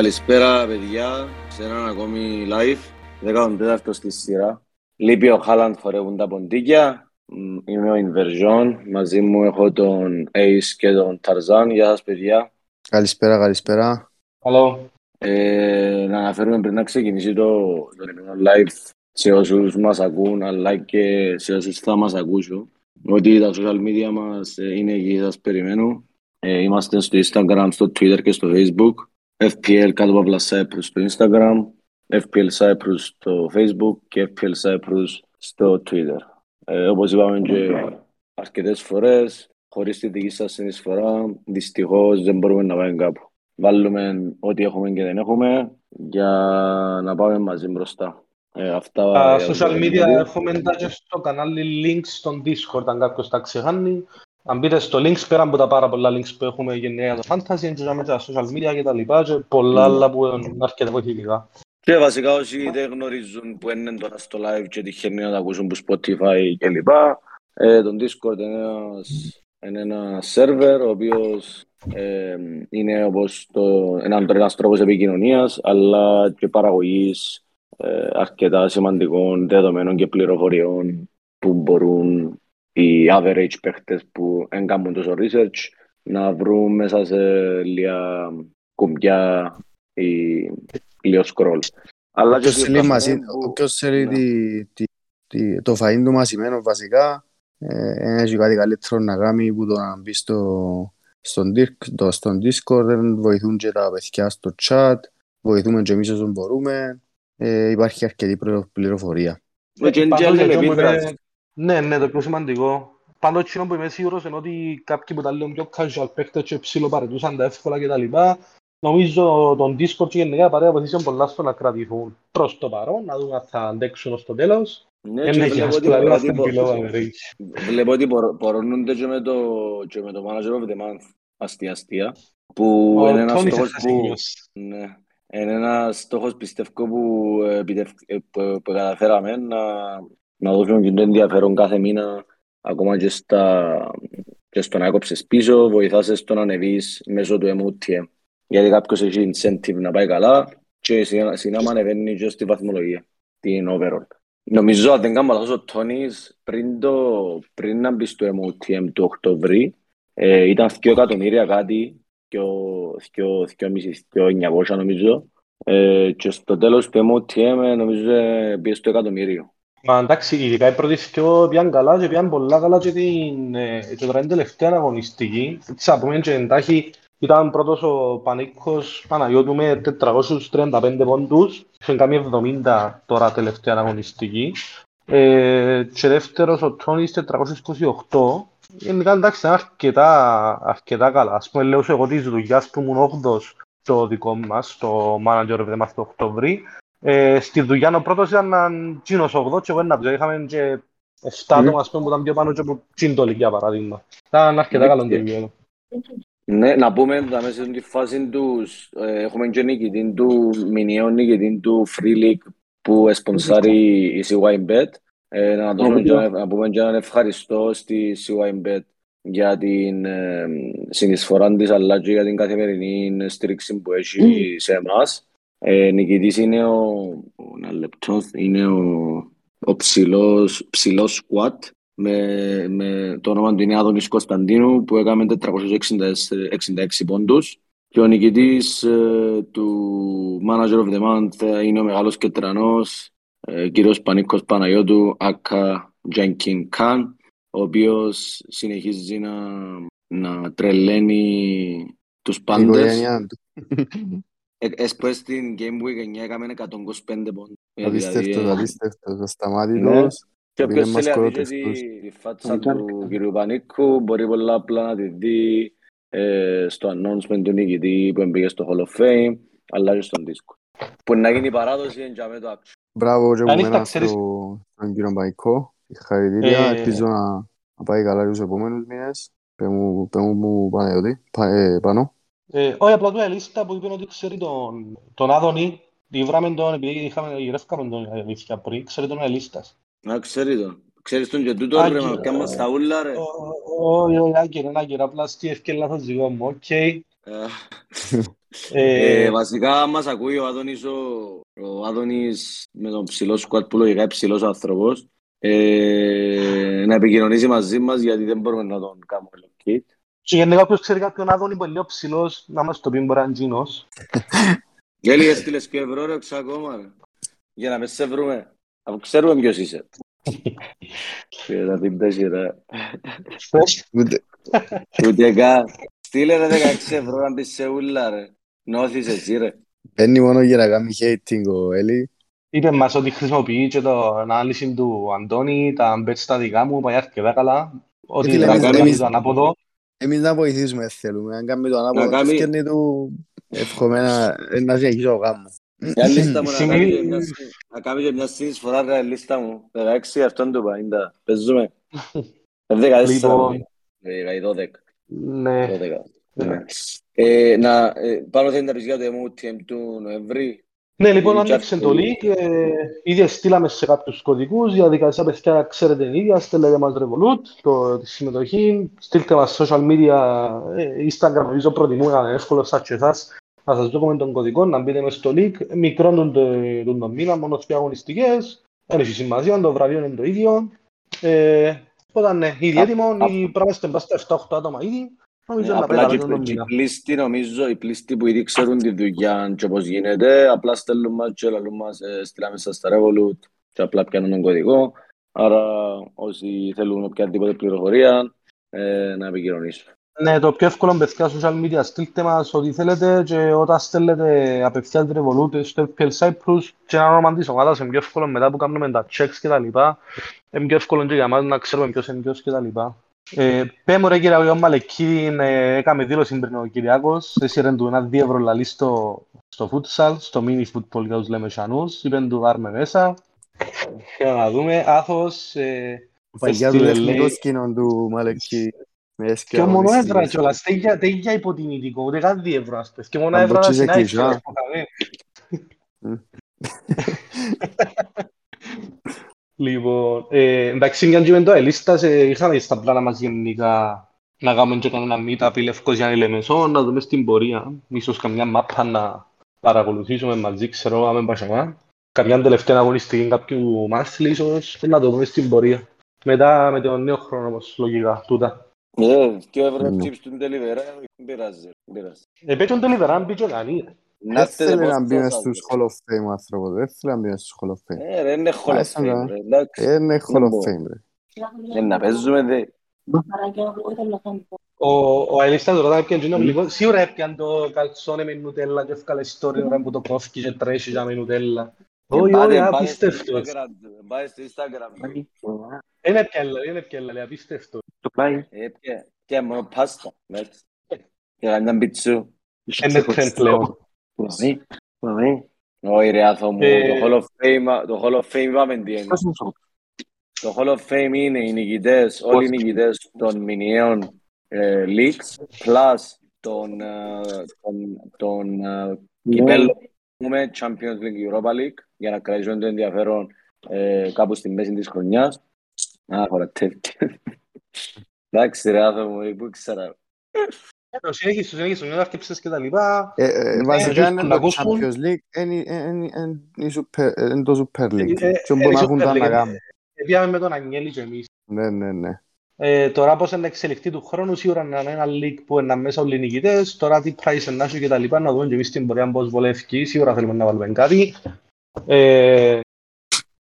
Καλησπέρα παιδιά, σε έναν ακόμη live, 14ο στη σειρά. Λείπει ο Χάλαντ, χορεύουν τα ποντίκια. Μ, Είμαι ο Inversion, μαζί μου έχω τον Ace και τον Tarzan. Γεια σας παιδιά. Καλησπέρα, καλησπέρα. Καλό. Ε, να αναφέρουμε πριν να ξεκινήσει το, το επόμενο live σε όσους μας ακούν, αλλά και σε όσους θα μας ακούσουν, ότι τα social media μας ε, είναι εκεί, σας περιμένω. Ε, είμαστε στο Instagram, στο Twitter και στο Facebook. FPL κάτω από Cyprus στο Instagram, FPL Cyprus στο Facebook και FPL Cyprus στο Twitter. Ε, όπως είπαμε και αρκετές φορές, χωρίς τη δική σας συνεισφορά, δυστυχώς δεν μπορούμε να πάμε κάπου. Βάλουμε ό,τι έχουμε και δεν έχουμε για να πάμε μαζί μπροστά. Ε, αυτά Τα για το social media επεισόδιο. έχουμε εντάξει στο κανάλι links στον Discord, αν κάποιος τα ξεχάνει. Αν μπείτε στο links, πέρα από τα πάρα πολλά links που έχουμε γενικά για το fantasy, εντζάμε τα social media και τα λοιπά και πολλά Μμ. άλλα που είναι αρκετά βοηθητικά. Και βασικά όσοι δεν γνωρίζουν που είναι τώρα στο live και τυχαίνει να τα ακούσουν από Spotify κλπ. Ε, το Discord είναι ένας, είναι ένα server ο οποίος ε, είναι όπως το, έναν, ένας τρόπος επικοινωνίας αλλά και παραγωγής ε, αρκετά σημαντικών δεδομένων και πληροφοριών που μπορούν οι average παίχτες που δεν κάνουν τόσο research να βρουν μέσα σε λίγα κουμπιά ή λίγο scroll. Αλλά και Όποιος τι θέλει, φτάσαμε μαζί, που- όποιος θέλει Ναι. τη, τη, τη, το φαΐν του μαζεμένο βασικά, ε, έχει κάτι καλύτερο να κάνει που το να μπει στο, στον, Dirk- το- στον Discord, δεν βοηθούν και τα παιδιά στο chat, βοηθούμε και εμείς όσο μπορούμε, ε, υπάρχει αρκετή πληρο- πληροφορία. Ε, και είναι και Πάντως, άλλη εκείνο που επίδραση. είμαι- Ναι, ναι, το πιο σημαντικό. Πάντως, εκείνο που είμαι σίγουρος είναι ότι κάποιοι που τα λέω πιο casual παίχτες και ψιλοπαρετούσαν τα εύκολα και τα λοιπά, νομίζω τον Discord και γενικά η παρέα βοηθήσαν πολλά στο να κρατηθούν προς το παρόν, να δούμε αν θα αντέξουν ως το τέλος. Ναι, Δεν και έχει βλέπω ας ότι- πούμε, ότι είμαστε μπο- below average. Βλέπω ότι μπορώ- μπορώνονται και με το, και με το Manager of the Month αστεία-αστεία που Ο είναι ένας Τόνις στόχος έφτασε που, γιος. ναι, είναι ένας στόχος πιστεύω που, επιτευ- ε, που, που καταφέραμε να, να δώσουμε και το ενδιαφέρον κάθε μήνα ακόμα και, στα, και στο να κόψεις πίσω, βοηθάς στο να ανεβείς μέσω του MOTM. Γιατί κάποιος έχει incentive να πάει καλά και σιγά σιγά ανεβαίνει και στη βαθμολογία, την overall. Νομίζω, αν δεν κάνω λάθος, ο Τόνις πριν, το, πριν να μπει στο MOTM του Οκτωβρί ε, ήταν 2 εκατομμύρια κάτι, 2.900 νομίζω ε, και στο τέλος του MOTM ε, νομίζω ε, πήγε στο εκατομμύριο. Μα εντάξει, ειδικά οι πρώτοι δυο πήγαν καλά και πήγαν πολλά καλά και την, ε, και τώρα είναι τελευταία αγωνιστική. Έτσι, να πούμε και εντάχει, ήταν πρώτος ο Πανίκος Παναγιώτου με 435 πόντους, είχε κάνει 70 τώρα τελευταία αγωνιστική. Ε, και δεύτερος ο Τόνις 428. Γενικά εντάξει, ήταν αρκετά, αρκετά καλά. Ας πούμε, λέω σου εγώ της δουλειάς που ήμουν 8ος στο δικό μας, στο Manager of the Month του Οκτωβρί. Ε, στη δουλειά ο πρώτος ήταν τσίνος 8 και εγώ ένα πιο. Είχαμε και 7 άτομα ας πούμε, που ήταν πιο πάνω και από τσίντολη για παράδειγμα. Ήταν αρκετά καλό το επίπεδο. Ναι, να πούμε ότι μέσα στη φάση τους ε, έχουμε και νικητή του μηνιαίου νικητή του Free League που εσπονσάρει η CYBet. Ε, να, δώσουμε και, ένα- να πούμε και έναν ευχαριστώ στη CYBet για την ε, συνεισφορά της αλλά και για την καθημερινή στήριξη που έχει σε εμάς. Ε, νικητής είναι ο, ο- ένα λεπτό, είναι ο, ο ψηλός, ψηλός squat με, με το όνομα του είναι Άδωνης Κωνσταντίνου που έκαμε 466 πόντους. Και ο νικητής ε, του Manager of the Month ε, είναι ο μεγάλος κετρανός ε, κύριος Πανίκος Παναγιώτου Ακα Τζένκιν Καν ο οποίος συνεχίζει να, να τρελαίνει τους Η πάντες οικογένεια του. ε, Έσπως στην Game Week 9 έκαμε 125 πόντους. Ε, Απίστευτος, δηλαδή, ε, απίστευτος, ασταμάτητος. και Είναι όποιος μας θέλει να δει και κορотευτούς. τη, τη φάτσα του κ. Πανίκου μπορεί πολλά απλά να τη δει ε, στο announcement του νικητή που μπήκε στο Hall of Fame αλλά και στον δίσκο. Που να γίνει η παράδοση είναι για με το action. Μπράβο και από Καλή μένα τα ξέρεις. στο- στον κύριο Μπαϊκό. Συγχαρητήρια. Ε, Ελπίζω να, να πάει καλά και τους επόμενους μήνες. Πες μου, πες μου που Παναγιώτη, πα, ε, πάνω. Ε, όχι, απλά του η λίστα που είπε ότι ξέρει τον, τον Άδωνη, τη βράμε τον, επειδή είχαμε, γυρεύκαμε τον η αλήθεια πριν, ξέρει τον Ελίστας. Να ξέρει τον. Ξέρεις τον και τούτο Άγγι, ρε, μα πιάμε στα ούλα ρε. Όχι, όχι, άγκυρα, άγκυρα, απλά στη ευκαιρία λάθος δικό μου, οκ. Ε, Ε, Ε, βασικά μας ακούει ο Άδωνης, ο, ο Άδωνης με τον ψηλό σκουάτ που λογικά είναι ψηλός άνθρωπος ε, να επικοινωνήσει μαζί μας γιατί δεν μπορούμε να τον κάνουμε locate. Και γενικά όποιος ξέρει κάποιον Άδωνη που είναι λίγο ψηλός, να μας το πει μπορεί να είναι τζίνος. Γέλη έστειλες και ευρώ ρε ξα ακόμα ρε. Για να μες σε βρούμε. Αφού ξέρουμε ποιος είσαι. Και θα πει τα σειρά. Ούτε- Ούτε καν. Στείλε ρε 16 ευρώ να μπεις σε ούλα ρε. Νόθεις εσύ ρε. Μπαίνει μόνο για να κάνει hating ο Έλλη. Είπε μας ότι χρησιμοποιεί και το ανάλυση του Αντώνη, τα bets τα δικά μου, πάει αρκετά καλά. Ότι φίλε, θα εμείς- κάνει εμείς- το ανάποδο. Εμείς να βοηθήσουμε θέλουμε. Αν κάνουμε το ανάποδο, Να κάνει- φτιάχνει του εύχομαι ε, να συνεχίσω ο γάμος. Για λίστα μου να Σημεί- κάνει και μια συ- να κάνει και μια συνεισφορά ρε λίστα μου. 16 αυτόν του παΐντα. Παίζουμε. Ε, 14. Λοιπόν. Ε, 12. Ναι. 12. Ναι. Ε, να, ε, πάνω θέλει να πεις για το MOTM του Νοεμβρή. Ναι, λοιπόν, Η άνοιξε chat- το link. Ε, ήδη στείλαμε σε κάποιους κωδικούς. Η διαδικασία, παιδιά, ξέρετε την ίδια. Στέλνετε μας Revolut, το, τη συμμετοχή. Στείλτε μας social media, ε, Instagram, νομίζω προτιμούμε να είναι εύκολο σας και εσάς. Να σας δούμε τον κωδικό, να μπείτε μες στο link. Μικρόν τον, το- τον, τον μήνα, μόνο δύο αγωνιστικές. Δεν έχει σημασία, το βραβείο είναι το ίδιο. Ε, οπότε ναι, ήδη Α- έτοιμο, α- ήδη πρέπει να είστε μπας στα 7-8 άτομα ήδη. Νομίζω να Απλά πέρα και τον οι- μήνα. οι πλήστοι νομίζω, οι πλήστοι που ήδη ξέρουν τη δουλειά και πώς γίνεται, απλά στέλνουν μας και λαλούν μας, ε, στείλαμε σας στα Revolut και απλά πιάνουν τον κωδικό. Άρα όσοι θέλουν οποιαδήποτε πληροφορία, ε, να επικοινωνήσουν. Ναι, το πιο εύκολο παιδιά social media, στείλτε μας ό,τι θέλετε και όταν στέλνετε απευθείας Revolut στο FPL Cyprus και ένα όνομα της ομάδας είναι πιο εύκολο μετά που κάνουμε τα checks και τα λοιπά. Είναι πιο εύκολο και για μας να ξέρουμε ποιος είναι ποιος και τα λοιπά. Ε, πέμω ρε κύριε Αγιώ Μαλεκίδη, ε, έκαμε δήλωση πριν ο Κυριάκος, έσυρε του ένα δύο ευρώ λαλί στο, στο futsal, στο mini football για τους λέμε σανούς, είπεν του άρμε μέσα. Για να δούμε, Άθος, ε, Παγιάς του έστειλε, εθνικό λέει, σκηνό του Μαλεκή. με Και έσκαια μόνο έδρα αγωνιστικές. κιόλας, τέγια, τέγια υποτιμητικό, ούτε καν δύο ευρώ ας πες. Και μόνο Αν έδρα να μποτσίζε συνάχει κλεισά. κιόλας που είχαμε. Μμ. Λοιπόν, ε, εντάξει, μιαν και με το ελίστας, ε, είχαμε στα πλάνα μας γενικά να κάνουμε και κανένα meetup η Λευκοσιάνη Λεμεσό, να δούμε στην πορεία. Ίσως καμιά μάπα να παρακολουθήσουμε μαζί, ξέρω, άμα πασαμά. Καμιά τελευταία αγωνιστική κάποιου μάθλη, ίσως, να το δούμε στην πορεία. Μετά με τον νέο χρόνο, όμως, λογικά, τούτα. Ε, και ευρώ Ναι. chips του Deliveroo, δεν πειράζει, δεν πειράζει. Ε, πέτυχαν τον Λιβεράν, μπήκε ο κανείς. Να Δεν έρθετε θέλει πώς να μπει μες θα στους σας. Hall of Fame ο άνθρωπος. Δεν θέλει να μπει μες στους Hall of Fame. Ε, ρε, είναι Hall of Άσε να. Fame, ρε, εντάξει. Ε, Είναι Hall Δεν of μπορώ. Fame, ρε. Ε, να παίζουμε, δε. Ο, ο Αελίστας ρωτά έπιαν τζίνο λίγο. Σίγουρα έπιαν το καλτσόνε με νουτέλα και έφκαλε ιστορία ώρα που το κόφηκε και τρέχει για με νουτέλα. Όχι, Πάτε- όχι, πάτε στο απίστευτος. Instagram του, Πάτε στο Instagram. του. Είναι έπιαν, είναι έπιαν, λέει, απίστευτος. Ε, πια- πια μόνο πάστα, εντάξει. Και κανένα μπιτσού. Είναι τρεν πλέον. Όχι ρε άθο μου, Ε, το Hall of Fame, το Hall of Fame είπαμε τι είναι. Το Hall of Fame είναι οι νικητές, όλοι οι νικητές των μηνιαίων ε, leagues, plus των, ε, των, των ε, κυπέλλων που έχουμε, Champions League, Europa League, για να κρατήσουμε το ενδιαφέρον ε, κάπου στη μέση της χρονιάς. Α, χωρατεύει. Εντάξει ρε άθο μου, πού ήξερα. Το συνέχισε, το συνέχισε, μην αρκεψες και τα λοιπά. Ε, ε, Βασικά ε, είναι να το ακούσουν. Champions League, είναι- είναι είναι η Super- είναι το Super League. Ε, ε, Και ε, μπορεί να η έχουν Super τα League. να κάνουν. Πήγαμε με τον Αγγέλη και εμείς. Ναι, ναι, ναι. Ε, τώρα πώς είναι να εξελιχθεί του χρόνου, σίγουρα να είναι ένα league που είναι μέσα όλοι οι νικητές, τώρα τι price να έχει και τα λοιπά, να δούμε και εμείς την πορεία πώς βολεύει, σίγουρα θέλουμε να βάλουμε κάτι. Ε,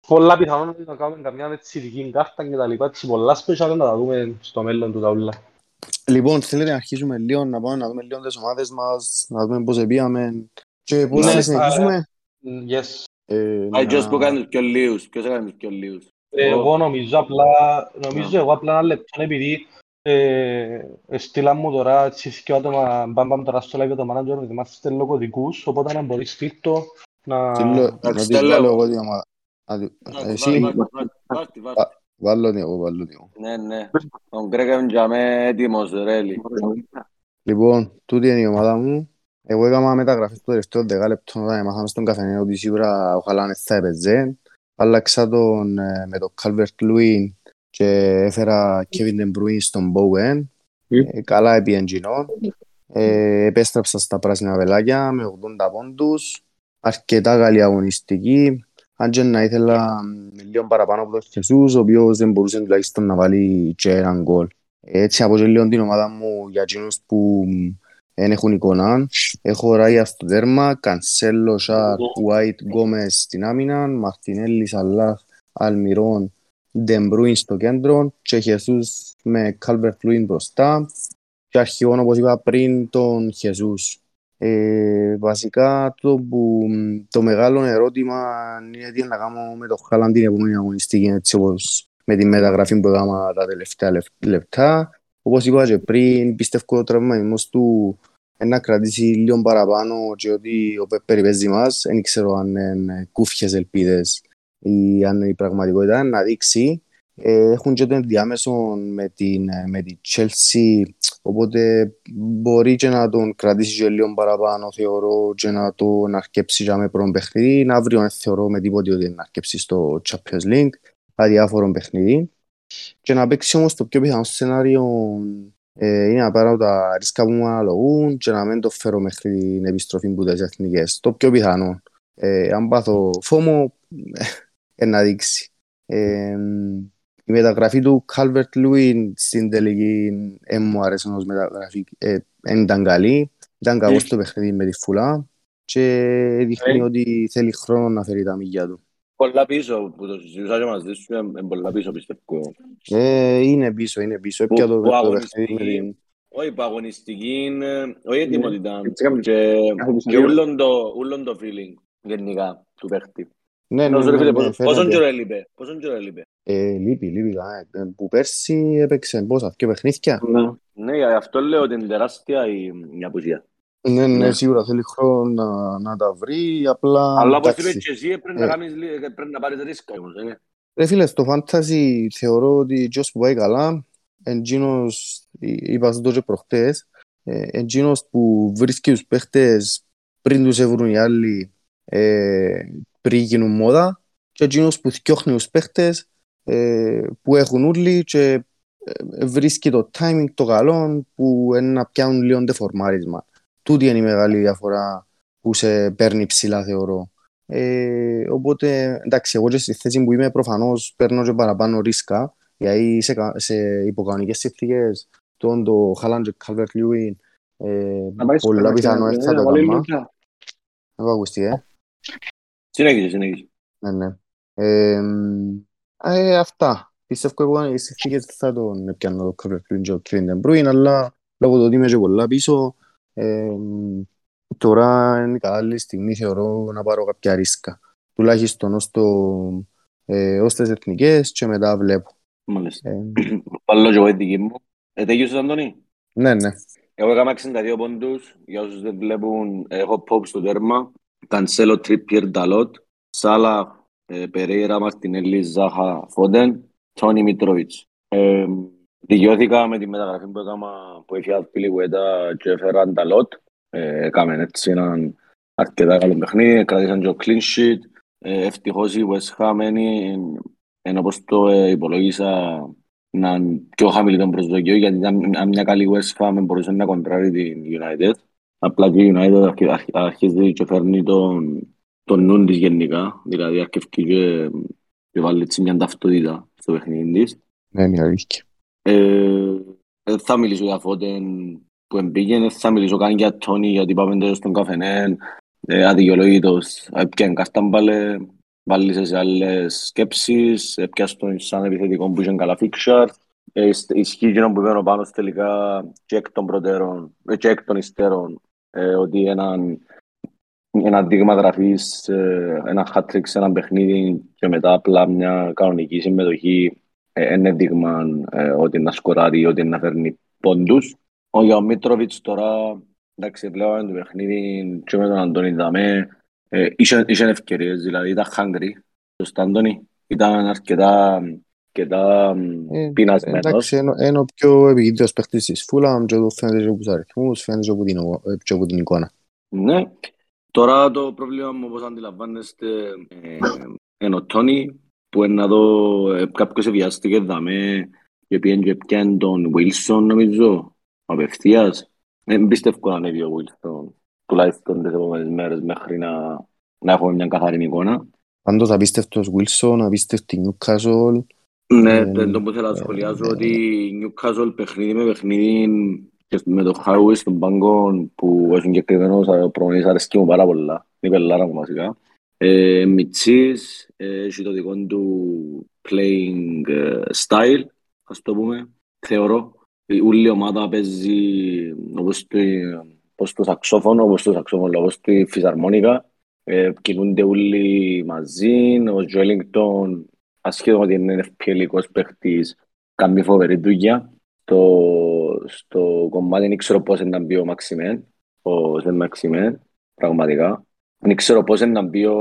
πολλά πιθανόν να κάνουμε καμιά έτσι ειδική κάρτα και τα λοιπά, έτσι πολλά special να τα δούμε στο μέλλον του τα όλα. Λοιπόν, θέλετε να αρχίσουμε λίγο, να πάμε να δούμε λίγο τις ομάδες μας, να δούμε πώς επίαμε και πώς Ναι, να συνεχίσουμε. Mm, Yes. Ε, Πάει ποιος να- που κάνει τους πιο λίγους, ποιος έκανε τους πιο λίγους. Εγώ νομίζω απλά, νομίζω εγώ απλά ένα λεπτό επειδή ε, στείλα μου τώρα έτσι και άτομα μπαμ μπαμ τώρα στο live το manager ότι μας στέλνω κωδικούς, οπότε να μπορείς στείλτο να... Τι λέω, να Εντάξει, τις τα βάλω λέω. εγώ την ομάδα. Να τη- Βάρ' Εσύ, βάρ' βάρ' βάρ' βάρ' βάλω την εγώ, βάλω την εγώ. Ναι, ναι. Ο Γκρέκα είναι για μέ έτοιμος, ρε, Έλλη. Λοιπόν, τούτη είναι η ομάδα μου. Εγώ έκανα μεταγραφές το τελευταίο δεκάλεπτο όταν μάθαμε στον καφενείο ότι σίγουρα ο Χαλάνες θα έπαιζε. Άλλαξα τον ε, με τον Calvert Lewin και έφερα Kevin De Bruyne στον Bowen. Μμ. Ε, καλά επί εντζινών. Ε, επέστρεψα στα πράσινα βελάκια με 80 πόντους, αρκετά καλή αγωνιστική. Αν και να ήθελα λίγο παραπάνω από τον Χεσούς, ο οποίος δεν μπορούσε τουλάχιστον να βάλει και έναν γκολ. Έτσι από και λίγο την ομάδα μου για εκείνους που δεν έχουν εικόνα. Έχω Ράια στο τέρμα, Κανσέλο, Σαρ, White, Γκόμες στην άμυνα, Μαρτινέλη, Σαλάχ, Αλμιρόν, Ντεμπρούιν στο κέντρο και Χεσούς με Κάλβερτ Λούιν μπροστά και αρχηγόν όπως είπα πριν τον Χεσούς. Ε, βασικά το, που, το μεγάλο ερώτημα είναι τι να κάνω με το Χάλαν την επόμενη αγωνιστική έτσι όπως με τη μεταγραφή που έκανα τα τελευταία λεπτά. Όπως είπα και πριν, πιστεύω ο τραυματισμός του να κρατήσει λίγο παραπάνω και ότι ο Πέπερ παίζει μας, δεν ξέρω αν είναι κούφιες ελπίδες ή αν η πραγματικότητα να δείξει. Ε, έχουν και το ενδιάμεσο με την, με την Chelsea, οπότε μπορεί και να τον κρατήσει και λίγο παραπάνω, θεωρώ, και να τον αρκέψει για με πρώτο παιχνίδι. Αύριο δεν θεωρώ με τίποτε ότι να αρκέψει στο Champions League, αδιάφορο παιχνίδι. Και να παίξει όμως το πιο πιθανό σενάριο ε, είναι να πάρω τα ρίσκα που μου αναλογούν και να μην το φέρω μέχρι την επιστροφή που τις εθνικές. Το πιο πιθανό. Ε, αν πάθω φόμο, ε, να δείξει. Ε, η μεταγραφή του Calvert Lewin στην τελική ε, μου άρεσε ως μεταγραφή. Ε, ήταν καλή. Ήταν καλό στο παιχνίδι με τη φουλά και δείχνει ε. ότι θέλει χρόνο να φέρει τα μηγιά του. Πολλά πίσω που το συζητούσα και μαζί σου είναι πολλά πίσω πιστεύω. Ε, είναι πίσω, είναι πίσω. Έπια το παιχνίδι όχι που αγωνιστική είναι, όχι ετοιμότητα και ούλον το feeling γενικά του παίχτη. Ναι, ναι, ναι, ναι, πόσον καιρό έλειπε, πόσον καιρό έλειπε; Ε, λείπει, λείπει, που πέρσι έπαιξε πόσα, και παιχνίδια. Ναι, γι' αυτό λέω ότι είναι τεράστια η απουσία. Ναι, ναι, ναι, σίγουρα θέλει χρόνο να, να τα βρει, απλά... Αλλά όπως είπες και εσύ πρέπει να, ε. κάνεις, πρέπει να πάρεις ρίσκα όμως, ε. Ρε φίλε, στο φάνταζι θεωρώ ότι ο που πάει καλά, εντζίνος, είπα στο και προχτές, εντζίνος που βρίσκει τους παίχτες πριν τους έβρουν οι άλλοι ε, πριν γίνουν μόδα και εντζίνος που θυκιώχνει τους παίχτες ε, που έχουν όλοι και ε, βρίσκει το timing το καλό που είναι να πιάνουν λίγο τεφορμάρισμα. Τούτη είναι η μεγάλη διαφορά που σε παίρνει ψηλά θεωρώ. Ε, οπότε, εντάξει, εγώ και στη θέση που είμαι προφανώς παίρνω και παραπάνω ρίσκα, γιατί σε, σε υποκανονικές συνθήκες τον το Χάλαντ και Καλβερτ Λιούιν πολλά πιθανό έρθει θα το κάνω. Δεν ακούστηκε, ε. Συνέχιζε, συνέχιζε. Ναι, ναι. Ε, ε, αυτά. Πιστεύω εγώ οι συνθήκες θα τον πιάνω το Καλβερτ Λιούιν και ο Κεβιν Μπρούιν, αλλά λόγω του ότι είμαι και πολλά πίσω, ε, τώρα είναι καλή στιγμή θεωρώ να πάρω κάποια ρίσκα. Τουλάχιστον ως, το, ε, ως τις εθνικές και μετά βλέπω. Μάλιστα. Ε, Πάλι και εγώ η δικής μου. Ε, τέλειωσες Αντώνη; Ναι, ναι. Εγώ έκανα 62 πόντους. Για όσους δεν βλέπουν, έχω pop στο τέρμα. Κανσέλο, Τρίπιερ, Νταλότ. Σάλα, Περέιρα, Μαρτινέλη, Ζάχα, Φόντεν. Τόνι Μιτρόιτς. Ε, Δικαιώθηκα με τη μεταγραφή που έκανα που είχε άθπιλη κουέτα και έφεραν τα λότ. Έκαμε έτσι έναν αρκετά καλό παιχνίδι, κράτησαν και ο clean sheet. Ε, ευτυχώς η West Ham είναι όπως το ε, υπολόγισα να είναι πιο χαμηλή τον προσδοκιό γιατί ήταν μια καλή West Ham μπορούσε να κοντράρει την United. Απλά και η United αρχίζει και φέρνει τον, τον νου της γενικά, δηλαδή αρκευκεί και, και βάλει μια ταυτότητα στο παιχνίδι της. Ναι, είναι αλήθεια. Ε, θα μιλήσω για Φώτεν που εμπήγαινε, θα μιλήσω καν για Τόνι γιατί πάμε τέλος στον καφενέ, ε, αδικαιολόγητος, έπιαν καστάμπαλε, βάλεις σε άλλες σκέψεις, έπιας τον σαν επιθετικό που είχε καλά φίξαρ, ε, ισχύει εκείνο που είπαν πάνω τελικά και εκ των προτέρων, και εκ των υστέρων, ε, ότι έναν ένα δείγμα γραφής, ένα hat-trick σε ένα παιχνίδι και μετά απλά μια κανονική συμμετοχή είναι δείγμα ε, ότι να σκοράρει, ότι να φέρνει πόντους. Ο Γιώμητροβιτς τώρα, εντάξει, πλέον το παιχνίδι και με τον Αντώνη Δαμέ, ε, είχε ευκαιρίες, δηλαδή ήταν hungry, σωστά Αντώνη, ήταν αρκετά, αρκετά ε, πεινασμένος. Εντάξει, είναι ο πιο επικίνδυνος παίχτης της Φούλαμ και φαίνεται και από τους αριθμούς, φαίνεται και από την εικόνα. Ναι, τώρα το πρόβλημα μου όπως αντιλαμβάνεστε είναι ο Τόνι, που είναι να δω ε, κάποιος βιάστηκε δαμε και πήγαινε και πιάνε τον Wilson νομίζω απευθείας Δεν πιστεύω να ανέβει ο Wilson, τουλάχιστον τις επόμενες μέρες μέχρι να, να έχουμε μια καθαρή εικόνα. Πάντως απίστευτος Wilson, απίστευτη Newcastle. Ναι, Ε, δεν το που θέλω να ε, σχολιάζω ε, ότι η Newcastle παιχνίδι με παιχνίδι και με το Χάουι στον πάγκο που ο συγκεκριμένος προπονητής αρέσκει μου πάρα πολλά. Είναι η πελάρα μου βασικά. Ε, Μιτσής, ε, έχει το δικό του playing ε, style, ας το πούμε. Θεωρώ. Η όλη η ομάδα παίζει όπως το, όπως το σαξόφωνο, όπως το σαξόφωνο, όπως τη φυσαρμόνικα. Ε, κινούνται όλοι μαζί. Ο Τζουέλιγκτον, ασχέτως ότι είναι ευκαιρικός παίχτης, κάνει φοβερή δουλειά. Το, στο κομμάτι δεν ξέρω πώς είναι να μπει ο Μαξιμέν, ο Ζεν Μαξιμέν, πραγματικά. Δεν ξέρω πώς είναι να μπει ο,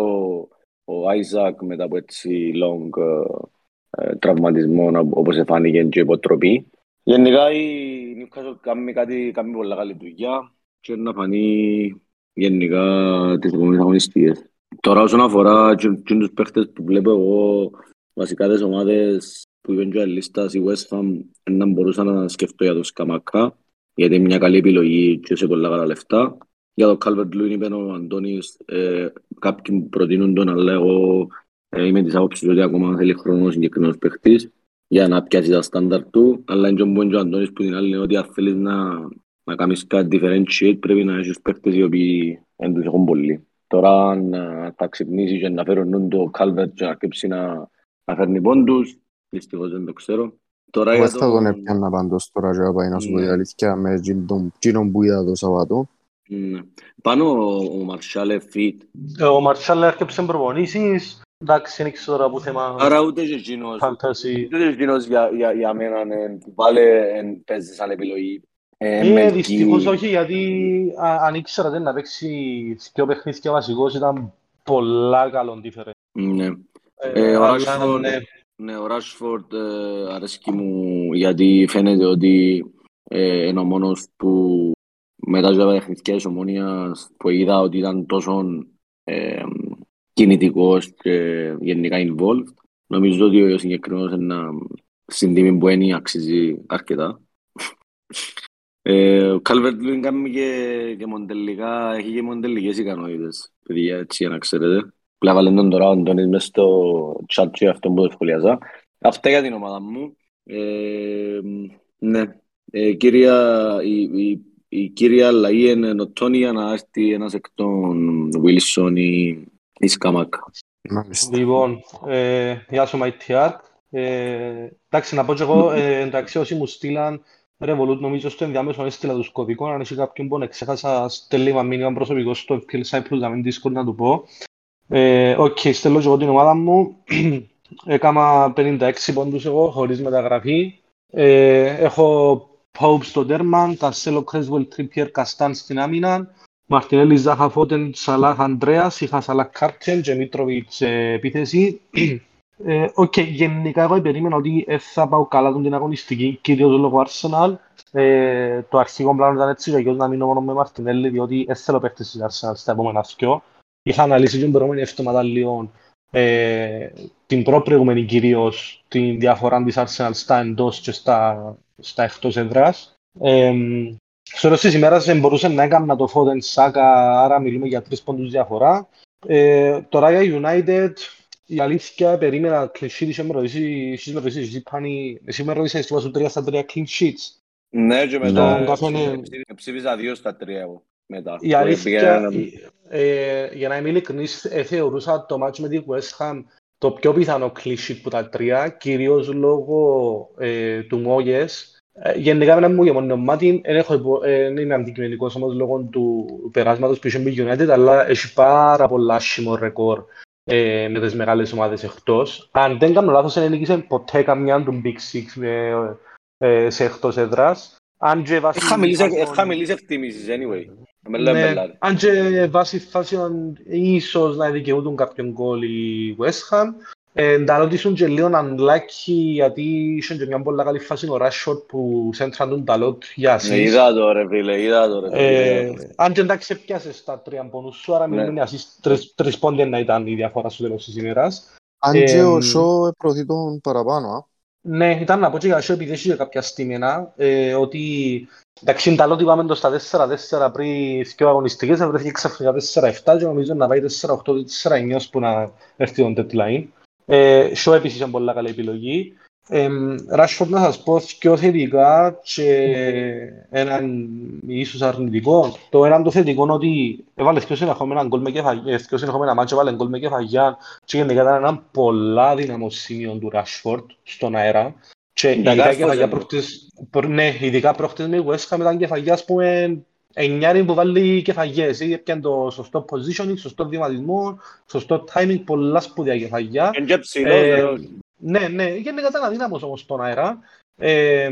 ο Άιζακ μετά από έτσι long ε, ε, τραυματισμό όπως εφάνηκε και υποτροπή. Γενικά η Newcastle κάνει κάτι, κάνει πολλά καλή δουλειά και να φανεί γενικά τις επόμενες αγωνιστικές. Τώρα όσον αφορά και, και τους παίχτες που βλέπω εγώ, βασικά τις ομάδες που είπαν και η λίστας, η West Ham, να μπορούσα να σκεφτώ για το Σκαμακά, γιατί είναι μια καλή επιλογή και σε πολλά καλά λεφτά. Για το Calvert Lewin είπε ο Αντώνης, ε, κάποιοι προτείνουν τον, αλλά εγώ ε, είμαι της άποψης ότι ακόμα θέλει χρόνο ο συγκεκριμένος παίχτης για να πιάσει τα στάνταρ του, αλλά είναι και ο Αντώνης που την άλλη είναι ότι αν θέλεις να, να κάνεις κάτι differentiate πρέπει να έχεις παίχτες οι οποίοι δεν τους έχουν πολύ. Τώρα να τα ξυπνήσεις και να φέρουν το Calvert και να αρκέψει να, να φέρνει πόντους, δυστυχώς δεν το ξέρω. Τώρα Εγώ για θα τον τον... έπιανα πάντως τώρα και να πάει να σου πω Ναι. την αλήθεια με εκείνον που είδα το Σαββατό. Ναι. Πάνω ο, ο Μαρσάλε fit. Ε, Ο Μαρσάλ έρχεψε προπονήσεις. Εντάξει, δεν ξέρω τώρα που θέμα Άρα ούτε και εκείνος, fantasy. ούτε και εκείνος για, για, για μένα ναι, πάλι εν παίζει σαν επιλογή. Ε, Ε, μελκή. δυστυχώς όχι, γιατί α, αν ήξερα ότι να παίξει πιο παιχνίδια βασικός ήταν πολλά καλό difference. Ναι. Ε, Ε, ο αλλά Rashford, ναι. ναι, ο Rashford ε, αρέσκει μου γιατί φαίνεται ότι ε, είναι ο μόνος που μετά τα παιχνίδια της Ομόνιας που είδα ότι ήταν τόσο ε, κινητικός και γενικά involved. Νομίζω ότι ο συγκεκριμένος είναι ένα στην τιμή που είναι αξίζει αρκετά. Ε, ο Calvert Lewin κάνει και, και μοντελικά, έχει και μοντελικές ικανότητες, παιδιά, έτσι για να ξέρετε. Απλά βάλε τον τώρα ο Αντώνης μες στο chat και αυτό που το σχολιάζα. Αυτά για την ομάδα μου. Ε, ναι. Ε, κύρια, η, η, η κύρια αλλαγή είναι νοτόνια να έρθει ένας εκ των Wilson ή, ή Σκαμάκα. Μάλιστα. Λοιπόν, ε, γεια σου MyTR. Ε, εντάξει, να πω και εγώ, ε, εντάξει, όσοι μου στείλαν Revolut, νομίζω στο ενδιάμεσο έστειλα τους κωδικών, αν έχει κάποιον που εξέχασα, στέλνει μα μήνυμα προσωπικό στο FPL Cyprus, να μην Discord να του πω. Ε, Οκ, στέλνω και εγώ την ομάδα μου. Έκανα 56 πόντους εγώ, χωρίς μεταγραφή. Ε, έχω Pope στο τέρμα, Κανσέλο, Κρέσβελ, Τρίπιερ, Καστάν στην άμυνα. Μαρτινέλη, Ζάχα, Φόντεν, Σαλάχ, Ανδρέας, είχα Σαλάχ, captain και Μίτροβιτς ε, επίθεση. Ε, Οκ, γενικά εγώ περίμενα ότι δεν θα πάω καλά τον την αγωνιστική, κυρίως λόγω Arsenal. Ε, το αρχικό πλάνο ήταν έτσι, για να μείνω μόνο με Μαρτινέλη, διότι δεν θέλω παίχτες της Arsenal στα επόμενα δυο. Είχα αναλύσει την προηγούμενη εβδομάδα λίγο ε, την προπροηγούμενη κυρίως την διαφορά της Arsenal στα εντός και στα, στα εκτός έδρας. Ε, στο τέλος της ημέρας δεν μπορούσε να έκανα το Foden Saka, άρα μιλούμε για τρεις πόντους διαφορά. Ε, τώρα για United, η αλήθεια περίμενα clean sheet, είχε με ρωτήσει, εσείς με ρωτήσεις, εσύ Πάνη, εσύ με ρωτήσεις, του βάζουν τρία στα τρία clean sheets. Ναι, και μετά, μετά ε, καθένα- ψήφιζα δύο στα τρία εγώ. Μετά. Η αλήθεια, Πήγαινα- ε, για να είμαι ειλικρινής, ε, θεωρούσα το match με τη West Ham το πιο πιθανό κλείσι που τα τρία, κυρίως λόγω ε, του Μόγες. Ε, γενικά με ένα μου γεμονομάτι, δεν έχω υπο- ε, δεν είμαι αντικειμενικός όμως λόγω του περάσματος που είχε με United, αλλά έχει πάρα πολλά άσχημο ρεκόρ ε, με τις μεγάλες ομάδες εκτός. Αν δεν κάνω λάθος, δεν νίκησε ποτέ καμιά του Big Six ε, ε, σε εκτός έδρας. Αν και βάσει Είχα μιλήσει- φάσεων- Είχα μιλήσει εκτίμησης, anyway. Με λέω ναι, μπελάρι. αν και βάσει φάσεων ίσως να δικαιούνται κάποιον γκολ η West Ham. Ε, τα ότι ήσουν και λίγο unlucky γιατί είχε και μια πολύ καλή φάση ο Rashford που σέντραν τον ταλότ για Ναι, assist. είδα το ρε φίλε, είδα το ρε Ε, φίλε. αν και εντάξει έπιασες τα τρία πόνους σου, άρα Ναι. μιλούμε για assist, τρεις, τρεις πόντια να ήταν η διαφορά στο τέλος της ημέρας. Αν και Ε, ο Σο προωθεί τον παραπάνω, α. Ναι, ήταν να πω και για επειδή έχει κάποια στήμενα, ε, ότι εντάξει, είναι καλό ότι πάμε το στα 4-4 πριν δύο αγωνιστικές, θα βρεθεί ξαφνικά 4-7 και νομίζω να πάει 4-8-4-9 που να έρθει το deadline. Ε, Σο επίσης είναι πολύ καλή επιλογή. Ράσφορντ να σας πω πιο θετικά και έναν ίσως αρνητικό. Το έναν το θετικό είναι ότι έβαλε δύο συνεχόμενα γκολ με κεφαγιά, δύο συνεχόμενα μάτια έβαλε γκολ με κεφαγιά και γενικά ήταν ένα πολλά δυναμό σημείο του Ράσφορντ στον αέρα. Και ειδικά κεφαγιά προχτές, ναι, ειδικά προχτές με West Ham ήταν κεφαγιά, ας πούμε, εννιάρι που βάλει κεφαγιές, ή έπιαν το σωστό positioning, σωστό βηματισμό, σωστό timing, πολλά σπουδαία κεφαγιά. Ε, ναι, ναι, γενικά ήταν αδύναμος όμως στον αέρα. Ε,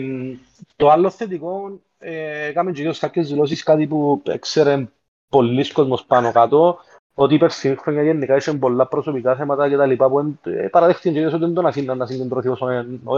το άλλο θετικό, ε, έκαμε και κάποιες δηλώσεις, κάτι που ξέρε πολλοί κόσμος πάνω κάτω, ότι η περσινή χρονιά γενικά είχε πολλά προσωπικά θέματα και τα λοιπά που ε, παραδέχτηκαν και ότι δεν τον αφήναν να συγκεντρωθεί όσο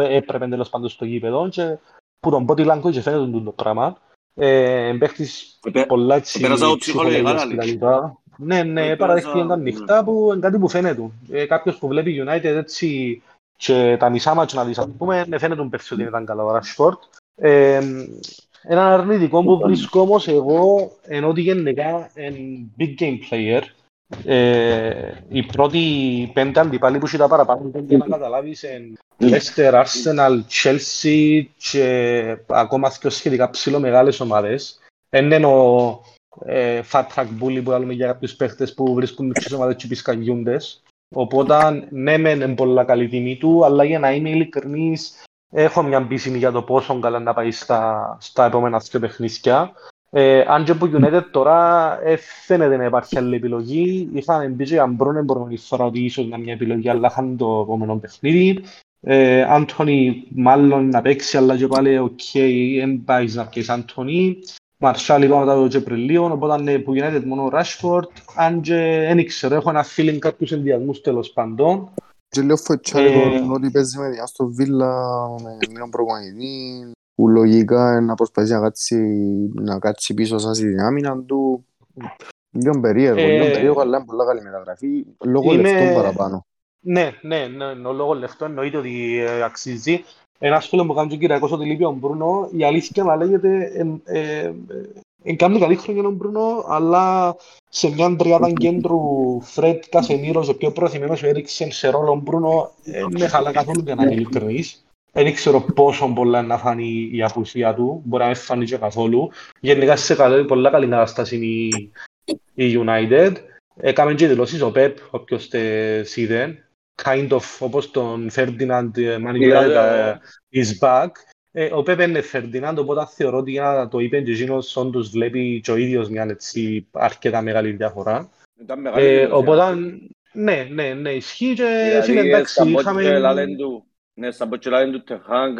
έπρεπε τέλος πάντων στο γήπεδο και που τον πότι λάγκο και φαίνεται το πράγμα. Ε, παίχτης πολλά έτσι ψυχολογίας και τα λοιπά. Ναι, ναι, παραδέχτηκαν τα νυχτά που είναι κάτι που φαίνεται. Ε, κάποιος που βλέπει United έτσι και τα μισά μάτια να δεις, ας πούμε, ναι, φαίνεται πέρσι ότι ήταν καλά ο Rashford. Ε, ένα αρνητικό που βρίσκω όμως εγώ, ενώ ότι γενικά είναι big game player, ε, οι πρώτοι πέντε αντιπάλοι που ήταν παραπάνω και να καταλάβεις είναι Leicester, Arsenal, Chelsea και ακόμα πιο σχετικά ψηλό μεγάλες ομάδες. Είναι ο ε, fat track bully που λέμε για κάποιους παίχτες που βρίσκουν μικρές ομάδες και πισκαγιούντες. Οπότε ναι μεν είναι πολλά καλή τιμή του, αλλά για να είμαι ειλικρινής έχω μια μπίσιμη για το πόσο καλά να πάει στα, στα επόμενα δύο παιχνίδια. Ε, αν και που United τώρα ε, φαίνεται να υπάρχει άλλη επιλογή. Είχαν μπει και αμπρούν μπορούμε να φορά ότι ίσως είναι μια επιλογή, αλλά είχαν το επόμενο παιχνίδι. Ε, Άντωνη μάλλον να παίξει, αλλά και πάλι οκ, δεν πάει να παίξει Άντωνη. Μαρσάλ είπαμε τα το Πριλίο, οπότε που United μόνο Rashford, αν και δεν ξέρω, έχω ένα feeling κάποιους ενδιασμούς τέλος πάντων. Και λέω φοητσάρι ότι παίζει με διάστο Βίλα, με νέο προπονητή, που λογικά να προσπαθήσει να κάτσει, να κάτσει πίσω σαν στη δυνάμινα του. Λίγο περίεργο, ε, λίγο περίεργο, αλλά είναι πολλά καλή μεταγραφή, λόγω είμαι... λεφτών παραπάνω. Ναι, ναι, ναι, ναι, λόγω λεφτών εννοείται ότι ε, αξίζει. Ένα φίλο μου κάνει τον Κυριακό ότι λείπει ο Μπρούνο, η αλήθεια να λέγεται είναι κάνει καλή χρονιά ο Μπρούνο, αλλά σε μια τριάδα κέντρου Φρέτ Κασεμίρος, ο πιο προθυμένος έριξε σε ρόλο Μπρούνο, δεν χαλά καθόλου για να είναι ειλικρινής. Δεν ξέρω πόσο πολλά να φανεί η απουσία του, μπορεί να μην φανεί και καθόλου. Γενικά σε καλή, πολλά καλή κατάσταση η, η United. Έκαμε και δηλώσεις ο Πεπ, όποιος τε είδε, kind of όπως τον Ferdinand Manipulated is back. Ε, ο Πεπ είναι Ferdinand, οπότε θεωρώ ότι για το είπε και εκείνος όντως βλέπει και ο ίδιος μια έτσι αρκετά μεγάλη διαφορά. Ε, οπότε, ναι, ναι, ναι, ισχύει και φίλε εντάξει, είχαμε... Ναι, στα μποτσελάρια του Τεχάγκ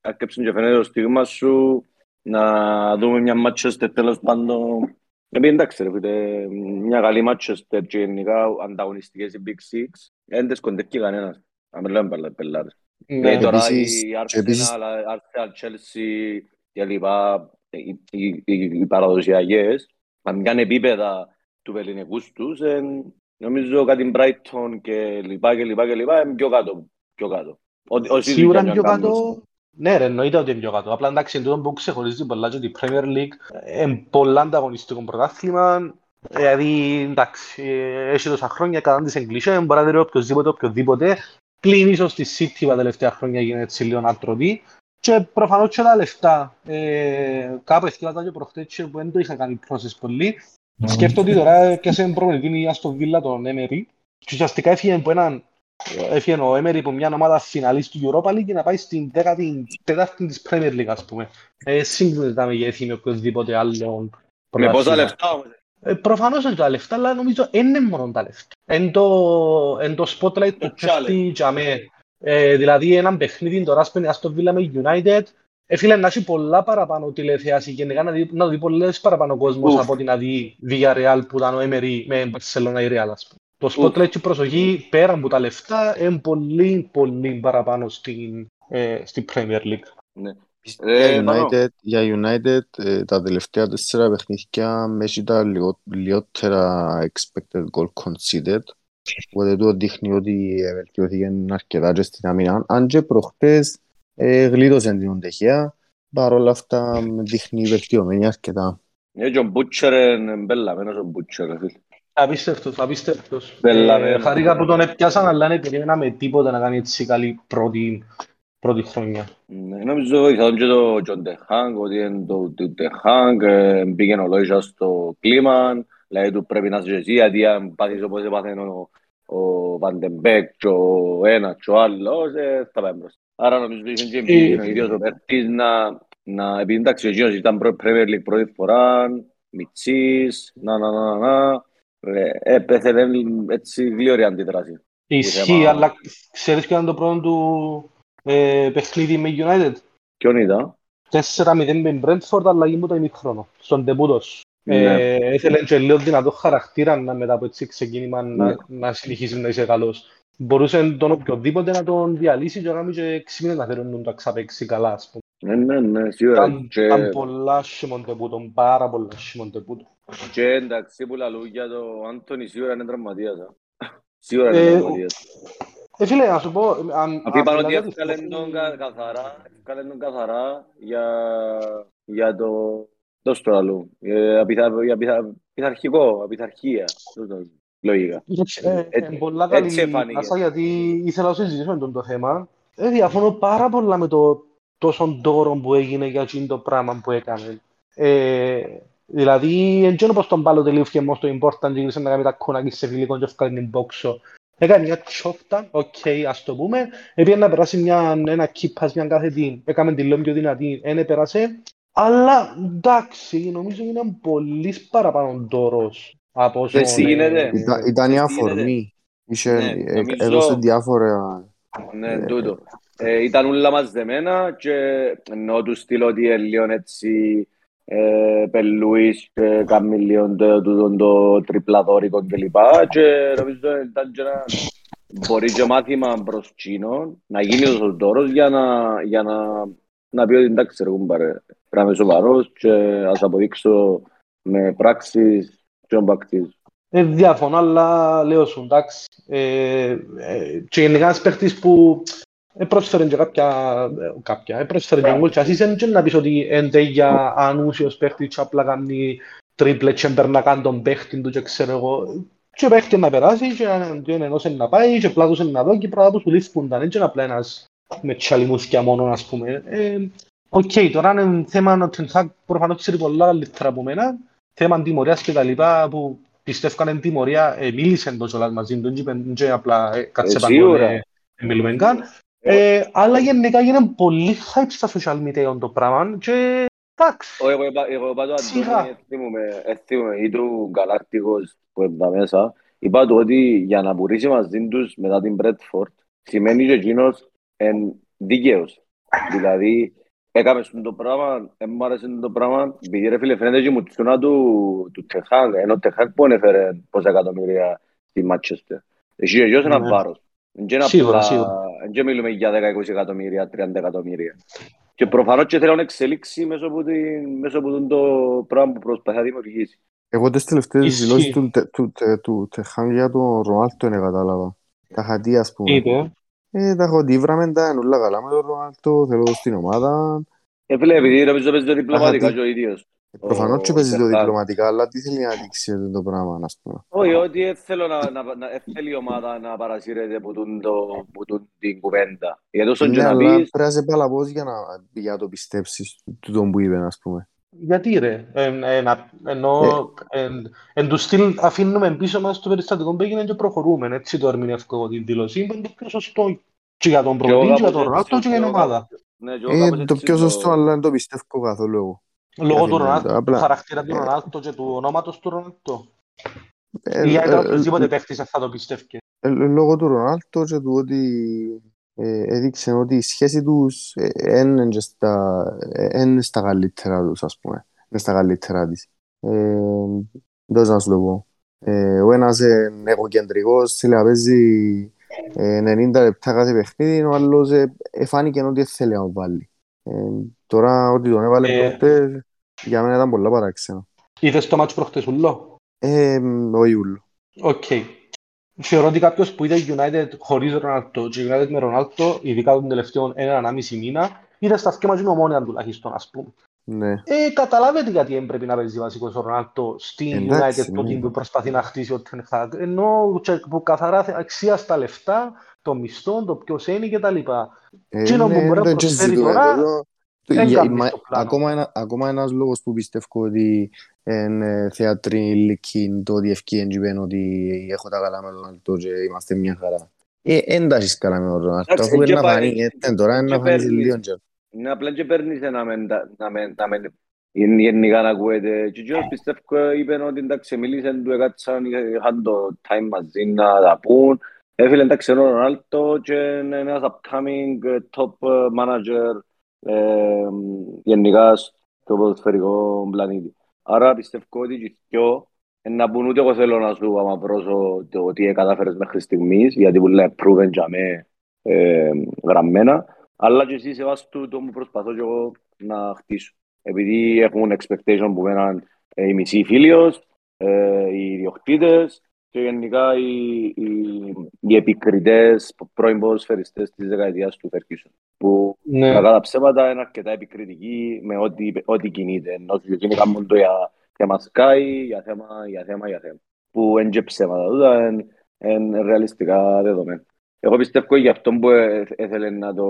αρκέψουν και φαίνεται το στίγμα σου να δούμε μια Manchester τέλος πάντων. Επειδή εντάξει ρε φίλε, μια καλή Manchester και γενικά ανταγωνιστικές οι Big Six δεν τις κοντεύει κανένας. Αν λέμε πελάτες. Ναι, τώρα η Arsenal, Arsenal, Chelsea και λοιπά, οι παραδοσιακές, αν κάνουν επίπεδα του ελληνικούς τους, νομίζω κάτι Brighton και λοιπά και λοιπά και λοιπά, είναι πιο κάτω. Πιο κάτω. Σίγουρα είναι πιο κάτω. Ναι, ρε, εννοείται ότι είναι πιο κάτω. Απλά εντάξει, εν τούτο που ξεχωρίζει πολλά και η Premier League είναι πολλά ανταγωνιστικό πρωτάθλημα. Δηλαδή, εντάξει, έχει τόσα χρόνια κατά τις εγκλήσεις, μπορεί να δει οποιοδήποτε, οποιοδήποτε. Πλην ίσως στη City τα τελευταία χρόνια γίνεται έτσι λίγο ατροπή. Και προφανώς και τα λεφτά. Ε, κάπου εθιάτα και προχτές που δεν το είχα κάνει πρόσες πολύ. Σκέφτομαι ότι τώρα και σε προπονητή στον Βίλα τον Έμερι. Και ουσιαστικά έφυγε από έναν έφυγε ο Έμερι από μια ομάδα φιναλής του Europa League να πάει στην 14η της Premier League, ας πούμε. Ε, σύγκρινε τα μεγέθη με οποιοδήποτε άλλο. Με πόσα λεφτά όμως. Ε, προφανώς είναι τα λεφτά, αλλά νομίζω δεν είναι μόνο τα λεφτά. Εν το, εν το spotlight που πέφτει για με. Ε, δηλαδή έναν παιχνίδι τώρα σπένει στο Villa με United, Έφυλε να έχει πολλά παραπάνω τηλεθεάση γενικά να δει, να δει πολλές παραπάνω κόσμος από ότι να δει Villarreal που ήταν ο Emery με Barcelona ή Real, ας πούμε. Το spotlight και η προσοχή πέρα από τα λεφτά είναι πολύ πολύ παραπάνω στην, ε, στην Premier League. Ναι. Ε, United, για United ε, τα τελευταία τέσσερα παιχνίδια μέσα τα λιγότερα expected goal conceded Οπότε το δείχνει ότι βελτιώθηκε αρκετά και στην άμυνα. Αν και προχτές ε, γλίτωσε την οντεχεία, παρόλα αυτά δείχνει βελτιωμένη αρκετά. Ε, και ο Μπούτσερ είναι μπελαμένος ο Μπούτσερ. φίλε. Απίστευτος, απίστευτος. Μπελαμένο. Ε, Χαρήκα που τον έπιασαν, αλλά δεν περιμέναμε τίποτα να κάνει έτσι καλή πρώτη, πρώτη χρονιά. Ναι, Νομίζω βοηθά και το Τζον Τεχάνγκ, ότι είναι το το Τεχάνγκ, ε, μπήκε ο Λόιζα στο κλίμα, δηλαδή του πρέπει να είσαι εσύ, γιατί αν πάθεις όπως έπαθε ο, ο Βαντεμπέκ και ο ένας και ο άλλος, ε, θα πάει μπροστά. Άρα νομίζω ότι είχε και εμπειρία ο ίδιος ο Πέρτης να, να, επειδή εντάξει ο Γίνος ήταν πρώτη Premier League πρώτη φορά, Μιτσής, να, να, να, να, να, ε, έπέθε έτσι γλύωρη αντίδραση. Ισχύει, θέμα- αλλά ξέρεις ποιο ήταν το πρώτο του ε, παιχνίδι με United; Ποιον είδα; 4-0 με Brentford, αλλαγή μου το ημίχρονο, στον τεπούτος. Ναι. Ε, ήθελε και λίγο δυνατό χαρακτήρα να μετά από έτσι ξεκίνημα Ναι. να, να συνεχίσει να είσαι καλός. Μπορούσε τον οποιοδήποτε να τον διαλύσει και να κάνει και 6 μήνες να θέλουν να το ξαπαίξει καλά, ας πούμε. Ναι, ναι, ναι, σίγουρα. Ήταν, Και, ήταν πολλά σιμον τεπούτο, πάρα πολλά σιμον τεπούτο. Και εντάξει που λαλούν για το Άντωνη σίγουρα είναι τραυματίας. α. Σίγουρα είναι Ε, τραυματίας. Ε, φίλε, να σου πω... Αν, Αφού είπαν ότι δηλαδή, έφκαλε τον κα- καθαρά, έφκαλε τον καθαρά για, για το... Δώσ' το αλλού. Για, πιθα, για πιθα, πειθαρχικό, απειθαρχία. Τούτο, Λογικά. Εντάξει, ε, Ε, ε, πολλά έτσι καλή εφάνηκε. πάσα, γιατί ήθελα να συζητήσουμε τον το θέμα. Ε, διαφωνώ πάρα πολλά με το τόσο δώρο που έγινε για εκείνο το πράγμα που έκανε. Ε, δηλαδή, εν τζένο πως τον πάλο τελείωσε μόνος το important και ήρθε να κάνει τα κονάκι σε φιλικό και έφκανε την μπόξο. Έκανε μια τσόφτα, οκ, ας το πούμε. Έπιανε να περάσει μια, ένα κύπας, μια κάθετη, έκαμε την λόγια πιο δυνατή, δεν πέρασε. Αλλά εντάξει, νομίζω είναι πολύ παραπάνω δώρος από όσο... Εσύ γίνεται. Ήταν, ήταν η Ε, τι γίνεται. αφορμή. Είχε, Ναι, ε, νομίζω- έδωσε διάφορα... Ναι, τούτο. Ε, ήταν όλα μαζεμένα και ενώ του στείλω ότι είναι λίγο έτσι ε, πελούις και κάνει λίγο το, το, το, το τριπλαδόρικο κλπ. Και νομίζω ήταν και ένα μπορεί και μάθημα προς Τσίνο να γίνει ο δώρος για να, για να, να πει ότι εντάξει ρε κουμπάρε, πρέπει να είμαι σοβαρός και ας αποδείξω με πράξεις και να μπακτήσω. Ε, διαφωνώ, αλλά λέω σου, εντάξει. Ε, ε, και γενικά ένας παίχτης που ε, πρόσφερε και κάποια, ε, κάποια, ε, πρόσφερε και γκολ και ασίστ, και να πεις ότι είναι για ανούσιος παίχτης και απλά κάνει τρίπλε και μπερνά κάνει τον παίχτη του και ξέρω εγώ. Και ο παίχτης να περάσει και να- και ενός να πάει και πλάτος να δω και πράγματα που σου λήφθηκαν. Έτσι είναι απλά ένας με τσαλιμούθκια μόνο, ας πούμε. Ε, Οκ, τώρα είναι θέμα ο Τεν Χαγκ προφανώς ξέρει πολλά καλύτερα από μένα. Θέμα τιμωρίας και τα λοιπά που πιστεύω είναι τιμωρία, ε, μίλησε το κιόλας μαζί του, δεν είπε απλά ε, κάτσε Ε, πάνω, σίγουρα. ε, ε, μιλούμε καν. Ε, αλλά γενικά γίνεται πολύ hype στα social media το πράγμα και εντάξει. Όχι, εγώ είπα- εγώ είπα το Σιγά. Αντώνη, εθίμουμε, εθίμουμε, ή του Γκαλάκτικος που είπα μέσα, είπα του ότι για να πουρήσει μαζί τους μετά την Μπρέντφορντ, σημαίνει και εκείνος εν δικαίος. Δηλαδή, έκαμε στον το πράγμα, δεν μου άρεσε το πράγμα, επειδή ρε φίλε φαίνεται και η μουτσούνα του, του Τεχάκ, ενώ ο Τεχάκ που έφερε πόσα εκατομμύρια στη Μάτσεστερ. Εσύ και γιος ένας Ναι. βάρος. Εν και είναι Σίγουρα, απλά- σίγουρα. Εν και μιλούμε για 10-20 εκατομμύρια, 30 εκατομμύρια. Και προφανώς και θέλω να εξελίξει μέσω από, την, μέσω από τον το πράγμα που προσπαθεί να δημιουργήσει. Εγώ τις τελευταίες Ισχύει. δηλώσεις του, τε- του, τε- του Τεχάν για τον Ρονάλτο είναι κατάλαβα. Τα χατή ας πούμε. Είπε. Ε, τα έχω δει βραμμέντα, είναι όλα καλά με τον Ρονάλτο, θέλω το στην ομάδα. Ε, φίλε, επειδή νομίζω παίζει το διπλωματικά Αχα, και ο ίδιος. Ε, Προφανώς και παίζεις το Τεχάν. διπλωματικά, αλλά τι θέλει να δείξει αυτό το πράγμα, ας πούμε. Όχι, ότι δεν θέλω να, να, να δεν θέλει η ομάδα να παρασύρεται από, τον, το, από τον, την κουβέντα. Γιατί όσον και Ναι, να αλλά πεις, πρέπει να σε παλαβός για να, για να το πιστέψεις του τον που είπε, ας πούμε. Γιατί ρε, εν, εν, ενώ εν, εν του στυλ αφήνουμε πίσω μας το περιστατικό που έγινε και προχωρούμε, έτσι το ερμηνεύω εγώ την δήλωση, είναι το πιο σωστό και για τον Και εγώ προπονητή, και για κάπως τον Ρονάλτο έτσι, και για την και εγώ ομάδα. ναι, και εγώ Ε, κάπως το έτσι πιο σωστό, αλλά δεν το πιστεύω καθόλου εγώ. Λόγω του Καθημερινά, Ρονάλτο, του απλά- χαρακτήρα του ε, Ρονάλτο και του ονόματος του Ρονάλτο. Ε, Ή αν ε, ήταν ε, οποιοδήποτε παίχτης θα το πιστεύει. ε, Λόγω του Ρονάλτο και του ότι ε, έδειξε ότι η σχέση τους ε, είναι και στα, ε, είναι στα καλύτερα τους, ας πούμε. Είναι στα καλύτερα της. Ε, δεν να σου το πω. Ε, ο ένας είναι εγωκεντρικός, θέλει να παίζει ε, 90 λεπτά κάθε παιχνίδι, ο άλλος ε, ε, φάνηκε ότι θέλει να το βάλει. Ε, τώρα ότι τον έβαλε Ε. προχτές, για μένα ήταν πολλά παράξενο. Είδες το ματς προχτές ούλο. Ε, όχι ούλο. Οκ. θεωρώ ότι κάποιος που είδε United χωρίς Ρονάλντο και United με Ρονάλτο, ειδικά τον τελευταίο ένα μισή μήνα, είδε στα θκέμα και ομόνια τουλάχιστον, ας πούμε. Ναι. Ε, καταλάβετε γιατί δεν πρέπει να παίζει βασικός ο Ρονάλτο στην Εντάξει, United το ναι. team που προσπαθεί να χτίσει ο Ten Hag. Ενώ και που καθαρά θε- αξία στα λεφτά, το μισθό, το ποιος είναι κτλ. Ε, Εκείνο που ναι, μπορεί να δεν προσφέρει συζητούμε τώρα, εδώ. δεν Για- κάνεις μα- στο πλάνο. Ακόμα, ένα, ακόμα ένας λόγος που πιστεύω ότι είναι θεατρή λυκή το ότι ευκαιρία είπαν ότι έχω τα καλά με τον Ρονάλτο και είμαστε μια χαρά. Ε, εν τα έχεις καλά με τον Ρονάλτο, Εντάξει, αφού είναι και να πάει- φανεί, ε, τώρα είναι και να φανείς σε παίρνεις. λίγο καιρό. Είναι απλά και παίρνεις ένα μεν, τα- να μεν, να μεν, είναι γενικά να ακούεται. Και εκείνος πιστεύω είπε ότι εντάξει, μίλησαν του, έκατσαν, είχαν το time μαζί να τα πούν. Έφυλε εντάξει είναι ο Ρονάλτο και είναι ένας upcoming ε, top ε, manager ε, γενικά στο ποδοσφαιρικό πλανήτη. Άρα πιστεύω ότι και οι δυο εν να πούν ούτε εγώ θέλω να σου αμαυρώσω το τι κατάφερες μέχρι στιγμής, γιατί που λέει proven για με ε, γραμμένα, αλλά και εσύ σεβάστου το που προσπαθώ και εγώ να χτίσω. Επειδή έχουν expectation που μέναν ε, οι μισοί φίλιος, ε, οι ιδιοκτήτες και γενικά οι, οι, οι επικριτές πρώην ποδοσφαιριστές της δεκαετίας του Ferguson. Που Ναι. κατά τα ψέματα είναι αρκετά επικριτικοί με ό,τι, ό,τι κινείται. Ενώ και εκείνοι κάνουν το για θέμα Sky, για θέμα, για θέμα, για θέμα. Που είναι και ψέματα. Τούτα είναι, είναι ρεαλιστικά δεδομένα. Εγώ πιστεύω για αυτό που ε- έθελε να το...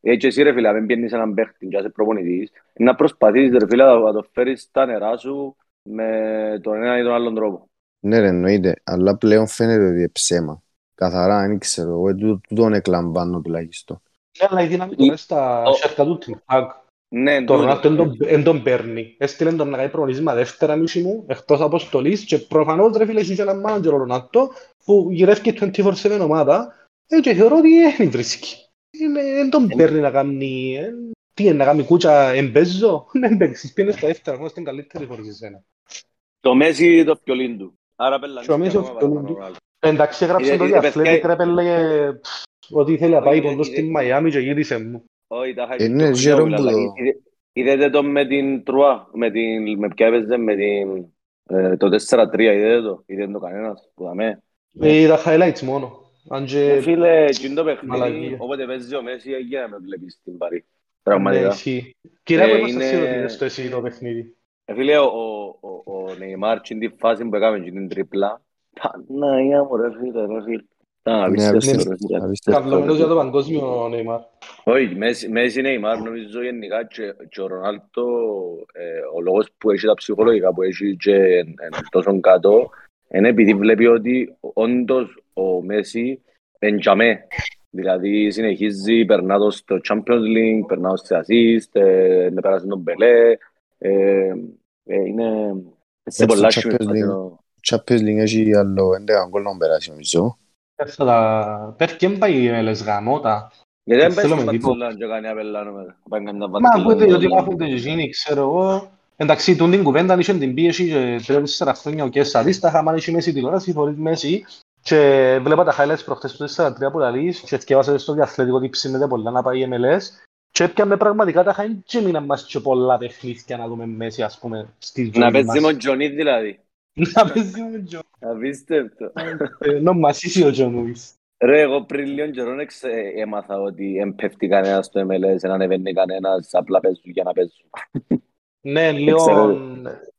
Έτσι εσύ ρε φίλε, αν πιένεις έναν παίχτη και είσαι προπονητής, να προσπαθείς ρε φίλε να το φέρεις στα νερά σου με τον ένα ή τον άλλον τρόπο. Ναι ρε εννοείται, αλλά πλέον φαίνεται ότι είναι ψέμα. Καθαρά, δεν ξέρω, εγώ τούτο- τούτον εκλαμβάνω τουλάχιστον. Ναι, αλλά η δύναμη τώρα στα Ο- σέρκα του Ten Hag. Ναι, Το τούτο. Ρονάλτο εν τον- εν τον παίρνει. Έστειλε τον να κάνει προγωνίσμα δεύτερα μισή μου, εκτός αποστολής και προφανώς ρε φίλε έχει και έναν μάνατζερ ο Ρονάλτο που γυρεύει 24-7 ομάδα ε, και θεωρώ ότι δεν βρίσκει. Δεν τον παίρνει να κάνει... ε, Τι είναι, να κάνει κούτσα εμπέζω. Δεν παίξεις, πήγαινε στα δεύτερα, ακόμα στην καλύτερη χωρίς εσένα. Το Μέση το πιολίν του. Άρα πελανείς Και ο Μέση ακόμα το πιολίν παραπάνω του. Ρονάλντο. Εντάξει, έγραψε Είδε- το είδε, διαθλέτικ παιδιά, ρε πέλε ότι θέλει να πάει Είδε- ποντός είδε- στην Μαϊάμι και γύρισε μου. Όχι, τα Ε, είχα ναι, και γέρον εγώ, που αλλά το- είδε- Είδετε το με την Τρουά, με την... Με ποια έπαιζε, με την... ε, Το 4-3, είδετε το. Είδε το κανένας, που δαμε. Ε, Είδα highlights μόνο. Αν Ε, και... Φίλε, εκείνο το παιχνίδι, Μαλακία. όποτε παίζει ο Μέση, για να με βλέπεις στην Παρή. Ναι, Πραγματικά. ισχύει. Κύριε, Ε, που είμαστε είναι- σίγουροι ότι είδες το εσύ το παιχνίδι; Ε, Φίλε, ο, ο, ο, ο Νεϊμάρ, στην τη φάση που έκαμε την τρίπλα, Παναγία μου ρε φίλε, ρε φίλε. Ήταν Ναι, απίστευτο, απίστευτο, ρε φίλε. απίστευτο. Καυλωμένος για το παγκόσμιο Νέιμαρ. Όχι, Μέση- Μέση Νεϊμάρ νομίζω γενικά και, και ο Ρονάλτο ε, ο λόγος που έχει τα ψυχολογικά που έχει και εν, εν τόσο κάτω είναι επειδή βλέπει ότι όντως ο Μέση εντιαμέ. Δηλαδή συνεχίζει, περνά το στο Champions League, περνά το σε assist, ε, με πέρασε τον Μπελέ. Ε, ε, είναι σε στο πολλά Champions σημεία. League. Champions League έχει άλλο 11 γκολ να περάσει νομίζω. Θα τα... Πέφτει και πάει με λες γαμώτα. Γιατί δεν Ε, πες θέλω στην με τίποτα. Μπαρτσελόνα και κάνει απελάνο μετά. Πάει κάνει τα Μα Μπαρτσελόνα. ακούτε ότι μάχονται και εκείνοι, ξέρω εγώ. Εντάξει, τούν την κουβέντα είχε την πίεση και τρία-τέσσερα χρόνια ο Κέσσα αντίσταχα, αν είχε μέση τηλεόραση χωρίς μέση και βλέπα τα highlights προχτές του 4-3 που λαλείς και θυκεύασα στο διαθλητικό ότι ψήνεται πολλά να πάει MLS και έπιαμε πραγματικά τα highlights και μείναν μας και πολλά παιχνίδια να δούμε μέση ας πούμε στη Να ζωή παίζει με μας. ο Τζονί δηλαδή. Να παίζει με τον Τζο. Απίστευτο. Ενώ μας είσαι ο Τζον Ουίς. Ρε, εγώ πριν λίγο καιρό εξ- ε, έμαθα ότι δεν πέφτει κανένας στο MLS, δεν ανεβαίνει κανένας, απλά παίζουν για να παίζουν. Ναι, λίγο...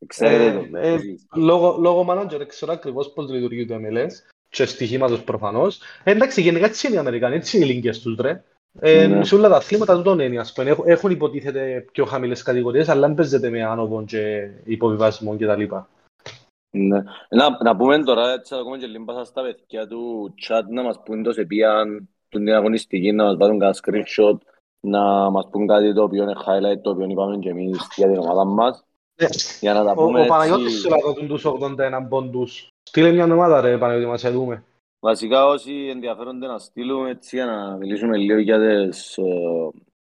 Ξέρετε Ε, το. ε, εσείς. Λόγω, λόγω manager ξέρω ακριβώς πώς λειτουργεί το MLS και στοιχήματος προφανώς. Ε, εντάξει, γενικά έτσι είναι οι Αμερικανοί, έτσι είναι οι λίγκες τους, ρε. Ε, Ναι. Σε όλα τα αθλήματα τούτον είναι, ας πούμε. Έχουν, έχουν υποτίθεται πιο χαμηλές κατηγορίες, αλλά δεν παίζεται με άνοβο και υποβιβασμό κτλ. Ναι. Να, να πούμε τώρα, έτσι θα ακούμε και λίγο πάσα στα παιδιά του chat να μας πούν το σε ποιαν την αγωνιστική, να μας βάλουν κανένα screenshot, να μας πούν κάτι το οποίο είναι highlight, το οποίο είπαμε και εμείς για την ομάδα μας, Ναι. για να τα Ο, πούμε ο Παναγιώτης έτσι. σε λαδοτούν τους 81 πόντους. Στείλε μια ομάδα ρε Παναγιώτη μας, σε δούμε. Βασικά όσοι ενδιαφέρονται να στείλουν έτσι για να μιλήσουμε λίγο για τις, ε,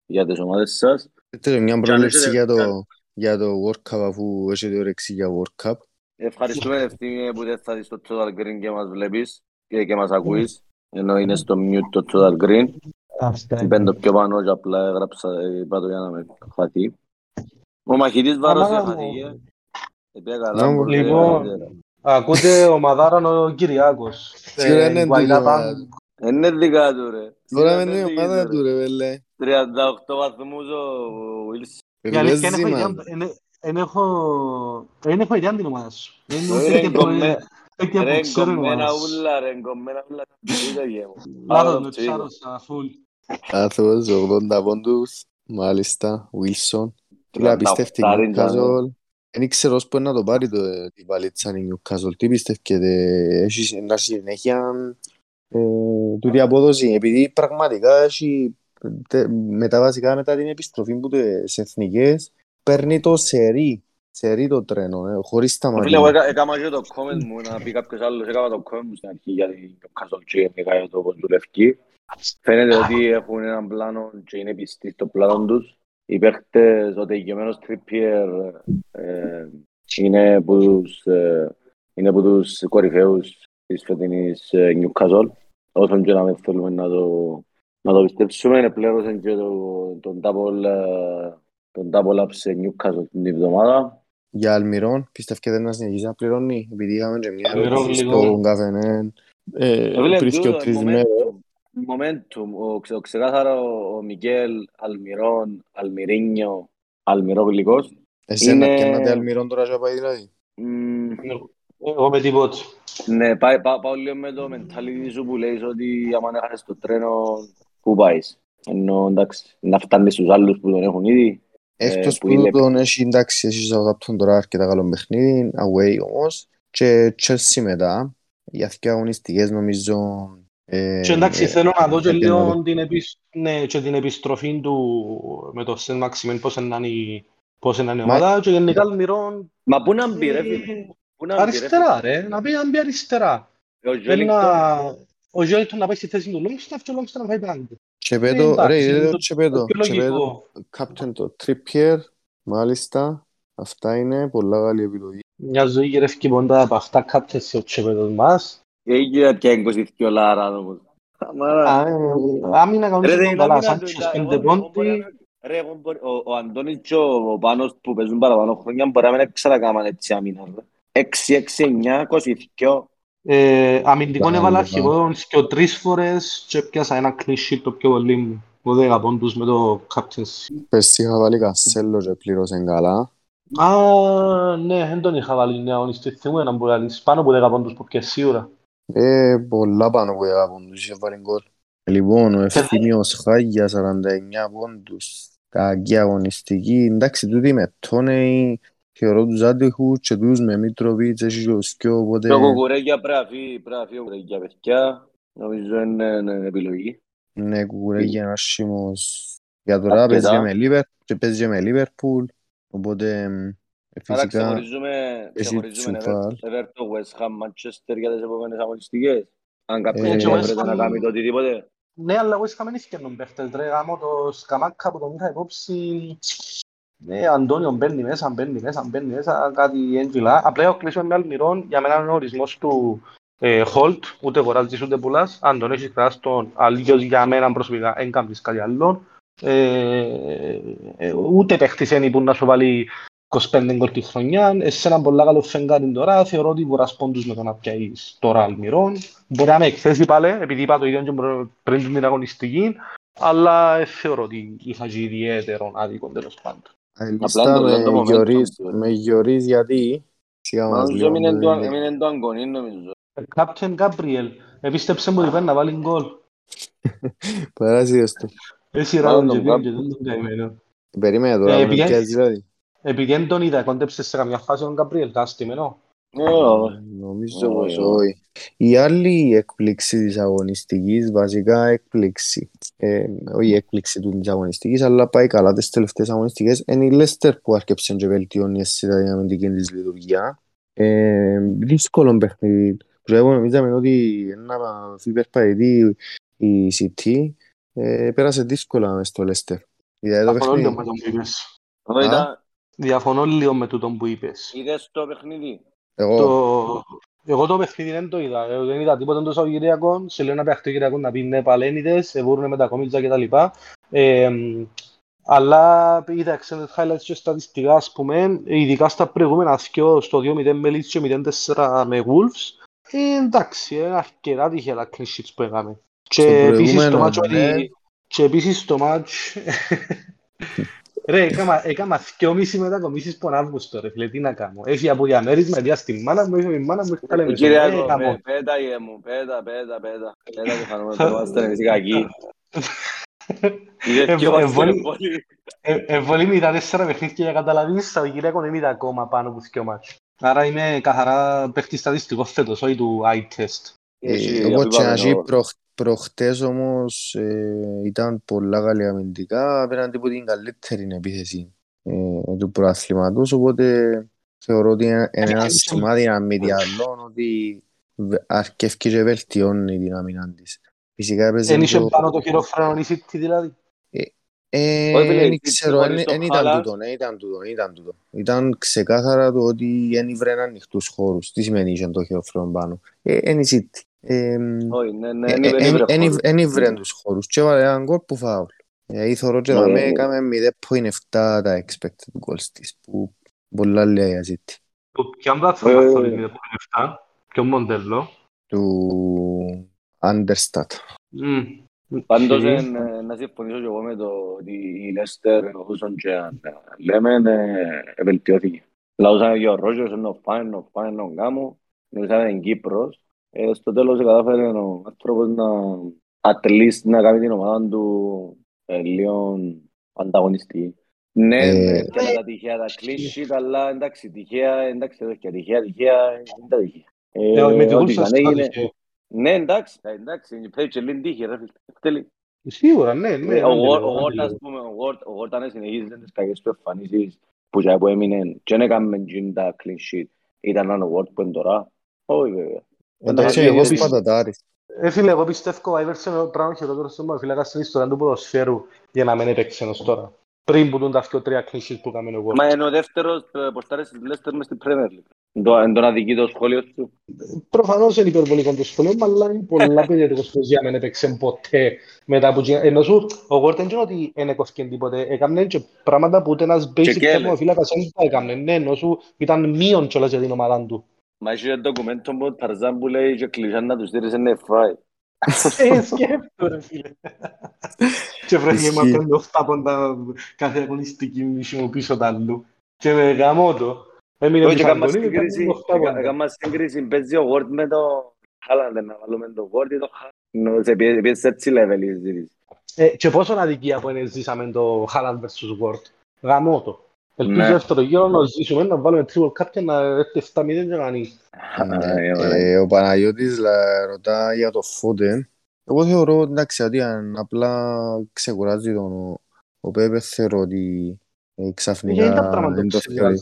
για τις ομάδες σας. Θέλω μια αν πρόληψη έχετε- για το, για το World Cup αφού έχετε όρεξη για World Cup. Ευχαριστούμε ευθύνη που δεν θα δεις το Total Green και μας βλέπεις και, και μας ακούεις, ενώ είναι στο mute το Total Green. Είπεν το πιο πάνω και απλά έγραψα, είπα το για να με χαθεί. Ο μαχητής βάρος Αμάνα μου. χαθήκε. Επία Να καλά. μου, μπορεί, λοιπόν, ε, Ακούτε ομαδάραν ο Κυριάκος. Σίγουρα Ε, είναι Guaidá τούτη η ομάδα Pan- του. Είναι δικά του ρε. Τώρα Είναι με την δική ομάδα του, του ρε. ρε βέλε. 38 βαθμούς ο Wilson. Η αλήθεια Παίζει, είναι έχω man. ιδέα- είναι- δεν έχω- δεν έχω ιδέα την ομάδα σου. Δεν είναι Ρε, ούτε και γκομμέ- προ- ούτε Ρε, που ξέρω την γκομμένα ομάδα σου. ούλα ρε, γκομμένα ούλα. Τούτα γε μου. Λάθος, Out of με table. τσάρωσα, full. Άθος, 80 πόντους. Μάλιστα, Wilson. Φίλε, 38 απίστευτη είναι, Newcastle. Δεν ξέρω πώς μπορεί να το πάρει το, ε, τη βαλίτσα η Newcastle. Τι πιστεύετε, έχει να συνέχεια ε, τούτη απόδοση. Επειδή πραγματικά έχει τε- μετά βασικά μετά την επιστροφή που τις εθνικές παίρνει το σερί, σερί το τρένο, ε, χωρίς Φίλε, εγώ σταματήμα. έκα- έκανα και το comment μου, να πει κάποιος άλλος, έκανα το comment μου στην αρχή για την Newcastle και γενικά για το πώς δουλεύει. Φαίνεται ότι έχουν έναν πλάνο και είναι πιστοί στο πλάνο τους. Οι παίχτες, ο τελειωμένος Trippier ε, είναι που τους, ε, είναι που τους κορυφαίους της φετινής ε, Newcastle. Όσον και να μην θέλουμε να το, να το πιστέψουμε, είναι πλήρωσαν και το, τον double, ε, τον double up σε Newcastle την εβδομάδα. Για Αλμυρών, πιστεύετε να συνεχίσει να πληρώνει, επειδή είχαμε και μια Αλμυρών ερώτηση λίγο. στον καφενέ ε, Ε, φίλε, πριν και τούτο, τρεις momentum, μέρες. Momentum, ο, ξε- ο ξεκάθαρο ο Μικέλ, Αλμυρών, Αλμυρίνιο, Αλμυρόγλυκος. Εσένα είναι- πιάνατε Αλμυρών τώρα και πάει δηλαδή. Μμ, Εγώ με τίποτα. Ναι, πάει, πά, πάω λίγο με το mentality σου που λέει ότι άμα έχασες το τρένο, πού πάεις. Ενώ εντάξει, να φτάνεις στους άλλους που τον έχουν ήδη. Εκτός που που είναι- τον έχει εντάξει, έχει Southampton τώρα αρκετά καλό παιχνίδι, away όμως, και Chelsea μετά, για δύο αγωνιστικές νομίζω. Ε, Και εντάξει, ε, θέλω να δω και ε, λίγο την, επισ... ναι, και την επιστροφή του με το Σεν Μαξιμέν, πώς είναι η, πώς είναι η Μα- ομάδα και γενικά Αλμυρών Μα πού να μπει ρε φίλε. Πού να μπει ρε αριστερά ρε, να πει να μπει αριστερά. φίλε. Ο Θέλει Joelinton, να... Ο Ζέλτον να πάει στη θέση του Longstaff και ο Longstaff να πάει πάλι. Και πέτω, εντάξει, ρε, είναι είδε το- το Τσεπέτο, πιο Τσεπέτο, λογικό. captain το Trippier, μάλιστα, αυτά είναι πολλά καλή επιλογή. Μια ζωή γυρεύει πόντα από αυτά κάποιες σε ο τσεπέτος μας. Έγινε και 22 λάρα όμως. Αμάρα. Α, ε, Άμυνα Ρε, κανονίζει δεν τον είναι καλά, άμυνα του, Σάντσες τα- πέντε εγώ- εγώ μπορεί πόντι. να- Ρε, εγώ μπορεί- ο- ο Αντώνης και ο Πάνος που παίζουν παραπάνω χρόνια μπορεί να μην ξανακάμαν έτσι άμυνα. ρε. 6, 6, 9, 22. Ε, αμυντικών Καλά, έβαλα καλά. αρχηγόν και τρεις φορές και πιάσα ένα clean sheet το πιο πολύ μου. Ο δέκα πόντους με το captaincy. Πες είχα βάλει Κασέλο και πλήρωσε καλά. Α, ναι, δεν τον είχα βάλει νέα αγωνιστή. Θυμούμαι να μπορεί να λύσει πάνω από δέκα πόντους που πιάσε σίγουρα. Ε, πολλά πάνω που είχα πόντους, είχε βάλει γκολ. Λοιπόν, ο Ευθύμιος Χάγια, 49 πόντους, κακή αγωνιστική. Εντάξει, τούτοι με Τόνεϊ, θεωρώ τους άτυχους και τους με Μήτροβιτς, έχει και ο Σκιό, οπότε... Και ο Κουκουρέγια πρέπει να φύγει, πρέπει να φύγει ο Κουκουρέγια, παιδιά. Νομίζω είναι είναι επιλογή. Ναι, κουκουρέγια είναι άσχημος. Για τώρα Αρκετά. παίζει και με Λίβερ, και παίζει και με Λίβερπουλ, οπότε ε, Άρα φυσικά ξεχωρίζουμε, έχει ξεχωρίζουμε τσουφάλ. Everton, Everton, West Ham, Manchester για τις επόμενες αγωνιστικές. Αν Ε, κάποιος και δεν West πρέπει να Ham- κάνει το οτιδήποτε. Ναι, αλλά εγώ είχαμε νύχκαινον παίχτες, ρε, γάμο το σκαμάκα που τον είχα υπόψη. Ναι, Αντώνιο μπαίνει μέσα, μπαίνει μέσα, μπαίνει μέσα, κάτι έντυλα. Απλά έχω κλείσει με Αλμυρών, για μένα είναι ο ορισμός του ε, Holt, ούτε αγοράζεις ούτε πουλάς. Αν τον έχεις κράσει τον αλλιώς για μένα προσωπικά, δεν κάνεις κάτι άλλο. Ε, ε, ούτε παίχτης είναι που να σου βάλει 25 γκολ τη χρονιά. Σε έναν πολλά καλό φεγγάρι τώρα, θεωρώ ότι μπορείς πόντους με το να πιάσεις τώρα Αλμυρών. Μπορεί να με εκθέσεις πάλι, επειδή είπα το ίδιο και προ- πριν την αγωνιστική, αλλά ε, θεωρώ ότι είχα και ιδιαίτερο άδικο τέλος πάντων. Ελίστα το- με το momentum Γιωρίς, του. με Γιωρίς γιατί... Σιγά μας Νομίζω λίγο, έμεινε το- ε, έμεινε το Αγκονί, νομίζω. Captain Gabriel, επίστεψε μου ότι πρέπει να βάλει γκολ. Παράσιτες του. Εσύ Μάλλον ράδον και τον πήγαινε και δεν τον καημένο. Περίμενε τώρα, Ε, με πηγαίνει- πιάσεις δηλαδή. Επειδή δεν τον είδα, κόντεψες σε καμιά φάση τον Gabriel, τα στημένο. Ε, Νομίζω Όχι, πως όχι. όχι. Η άλλη έκπληξη της αγωνιστικής, βασικά έκπληξη, ε, όχι έκπληξη του της αγωνιστικής, αλλά πάει καλά τις τελευταίες αγωνιστικές, είναι η Leicester που άρκεψε και βελτιώνει εσύ την αμυντική της λειτουργία. Ε, δύσκολο παιχνίδι. Που εγώ νομίζαμε ότι ένα υπερπαετή η City ε, πέρασε δύσκολα μες στο Leicester. Δηλαδή το Διαφωνώ λίγο παιχνίδι. με τον που είπες. Εγώ είδα- Διαφωνώ λίγο με τούτον που είπες. Είδες το παιχνίδι; Εγώ, Το... Εγώ το παιχνίδι δεν το είδα. Εγώ δεν είδα τίποτα το Σαββατοκύριακο. Σε λέω να παίχει το Κυριακό να πει ναι, παλένιδες, εβούρουν με τα κόμιτζα κτλ. Ε, Αλλά είδα extended highlights και στατιστικά, ας πούμε, ειδικά στα προηγούμενα δυο, στο 2-0 με Leeds και 0-4 με Wolves, ε, εντάξει, ε, αρκετά τυχαία τα clean sheets που έκαμε. Και επίσης το μάτσο ναι. και επίσης το μάτσο Ρε, έκαμα, έκαμα δυο μισή μετακομίσεις πον Αύγουστο, ρε φίλε, τι να κάνω. Έφυγε από διαμέρισμα, διά στη μάνα μου, έφυγε η μάνα μου, έφυγε Κυριάκο, πέτα γε μου, πέτα, πέτα, πέτα. Πέτα και χανούμε, είμαστε εμείς οι κακοί. Εβολή με τα τέσσερα παιχνίδια για καταλαβείς, ο Κυριακό δεν είδα ακόμα πάνω από δυο μάτσο. Άρα είμαι καθαρά παίχτη στατιστικός φέτος, όχι του eye test. Εγώ και να ζει προχτές όμως ε, ήταν πολλά καλή αμυντικά απέναντι από την καλύτερη επίθεση ε, του προαθλήματος οπότε θεωρώ ότι είναι ένα σημάδι να μην διαλώνω ότι αρκεύει και βελτιώνει την άμυνα της. Φυσικά έπαιζε... Εν είχε πάνω το χειροφρόνο η City δηλαδή. Δεν ξέρω, δεν ήταν τούτο, δεν ήταν τούτο, ήταν τούτο. Ήταν ξεκάθαρα το ότι δεν βρέν ανοιχτούς χώρους. Τι σημαίνει είχε το χειροφρόνο πάνω. Είναι η City. Εν ήβρεν τους χώρους και έβαλε έναν γκολ που φάουλ. Δηλαδή θωρώ και δαμε έκαμε 0.7 τα expected goals της που πολλά λέει για City. Ποιον πλατφόρμα θα είναι 0.7, ποιο μοντέλο. Του Understat. Πάντως να συμφωνήσω και εγώ με το ότι η Λέστερ όσον και αν λέμε βελτιώθηκε. Λαούσαμε και ο Ρόγιος είναι ο Φάιν, ο Φάιν, ο Γκάμου, μιλήσαμε εν Κύπρος ε, στο τέλος κατάφερε ο άνθρωπος να at least να κάνει την ομάδα του ε, λίγο ανταγωνιστική. Ναι, ε, και με τα τυχαία τα κλείσει, αλλά εντάξει, τυχαία, εντάξει, εδώ και τυχαία, τυχαία, είναι τα τυχαία. Ε, με την κούλσα Ναι, εντάξει, εντάξει, πρέπει και λίγο τύχη, ρε φίλε. Σίγουρα, ναι, ναι. Ο Γόρτ, ας πούμε, ο Γόρτ αν συνεχίζει τις κακές του εμφανίσεις που και που έμεινε και δεν έκαμε τα clean sheet, ήταν ένα Γόρτ που είναι τώρα. Όχι βέβαια. Εντάξει, εγώ πατατάρης. Ε, φίλε, εγώ πιστεύω ο Άιβερσον είναι ο πράγμα χειρότερο στο φυλάκα στην ιστορία του ποδοσφαίρου για να μην έπαιξε ως τώρα. Πριν που τον τα πιο τρία κλήσεις που έκαμε εγώ. Μα είναι ο δεύτερος ποστάρες της Λέστερ μες στην Premier League. Εν τον αδικεί το σχόλιο του. Προφανώς είναι υπερβολικό το σχόλιο, αλλά είναι πολλά περίεργος πως για να μην έπαιξε ποτέ μετά που Ενώ σου, ο Γόρτεν είναι ότι δεν έκοσκε τίποτε. Έκαμε και πράγματα που ούτε ένας basic τερμοφύλακας δεν τα έκαμε. Ναι, ενώ σου ήταν μείον κιόλας για την ομάδα του. Μα έχει ένα ντοκουμέντο μου Ταρζάν που λέει και κλεισάν να τους δίνεις ένα φράι. Ε, σκέφτω ρε φίλε. Και βρέχει με πέντε οχτά πόντα κάθε αγωνιστική μισή μου πίσω τα αλλού. Και με γαμώ το. Έμεινε με σαγκονί και έκανα σύγκριση. Παίζει ο Γόρτ με το Χάλαντ να βάλουμε το Γόρτ ή το Χάλαντ. Σε πιέζει έτσι level η συζήτηση. Και πόσο αδικία που είναι ζήσαμε το Χάλαντ vs Γόρτ. Γαμώ το. Ελπίζω ναι. δεύτερο γύρο να ζήσουμε, να βάλουμε triple κάποια να έρθει 7-0 και να ανοίγει. Ο Παναγιώτης ρωτά για το Φώτε. Εγώ θεωρώ εντάξει ότι αν απλά ξεκουράζει τον ο Πέπε θεωρώ ότι ξαφνικά δεν το θεωρεί.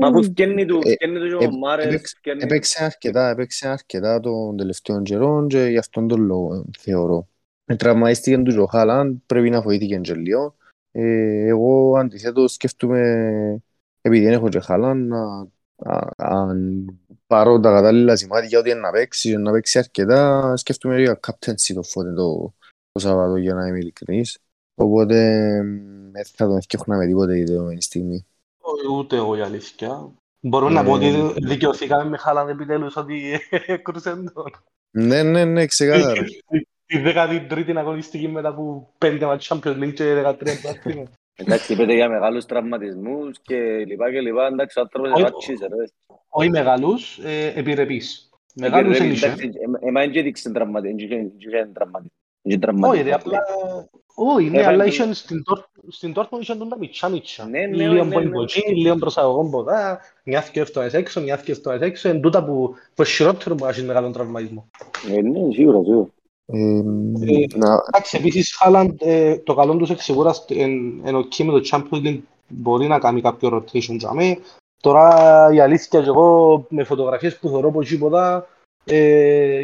Μα που φκένει του, φκένει τους και ο Μάρες. Έπαιξε αρκετά, έπαιξε αρκετά τον τελευταίο καιρό και γι' αυτόν τον λόγο θεωρώ. Τραυμαίστηκε του ο Χάλαντ, πρέπει να βοήθηκε και λίγο. Ε, εγώ αντιθέτως σκέφτομαι, επειδή δεν έχω και χαλά, να αν πάρω τα κατάλληλα σημάδια ότι είναι να παίξει, να παίξει αρκετά, σκέφτομαι για captaincy το φώτε το, το Σαββατό για να είμαι ειλικρινής. Οπότε δεν θα τον έφτιαχνα με τίποτε η δεδομένη στιγμή. Ούτε εγώ η αλήθεια. Μπορούμε να πω ότι ε, δικαιωθήκαμε με χάλαν επιτέλους ότι έκρουσαν τον. Ναι, ναι, ναι, ξεκάθαρα. Τη δέκατη τρίτη αγωνιστική μετά από πέντε μάτια Champions League και δεκατρία πράκτημα. Εντάξει, είπετε για μεγάλους τραυματισμούς και λοιπά και λοιπά, εντάξει, ο άνθρωπος είναι βάτσις, ρε. Όχι μεγάλους, ε, επιρρεπείς. Μεγάλους είναι είχε. Εμά δεν έδειξε τραυματισμούς, όχι, ρε, απλά... Όχι, ναι, αλλά στην Τόρκμον είχαν τα μητσά μητσά. Λίγο μποϊμποτζί, λίγο προσαγωγό ποδά, νιάθηκε αυτό έξω, νιάθηκε αυτό έξω, είναι τούτα που χειρότερο που έχει μεγάλο τραυματισμό. Ναι, σίγουρα, σίγουρα. Εντάξει, επίσης Χάλαντ, το καλό τους σίγουρα είναι οκ με το Champions League μπορεί να κάνει κάποιο rotation για μέ. Τώρα η αλήθεια και εγώ με φωτογραφίες που θεωρώ από εκεί ποδά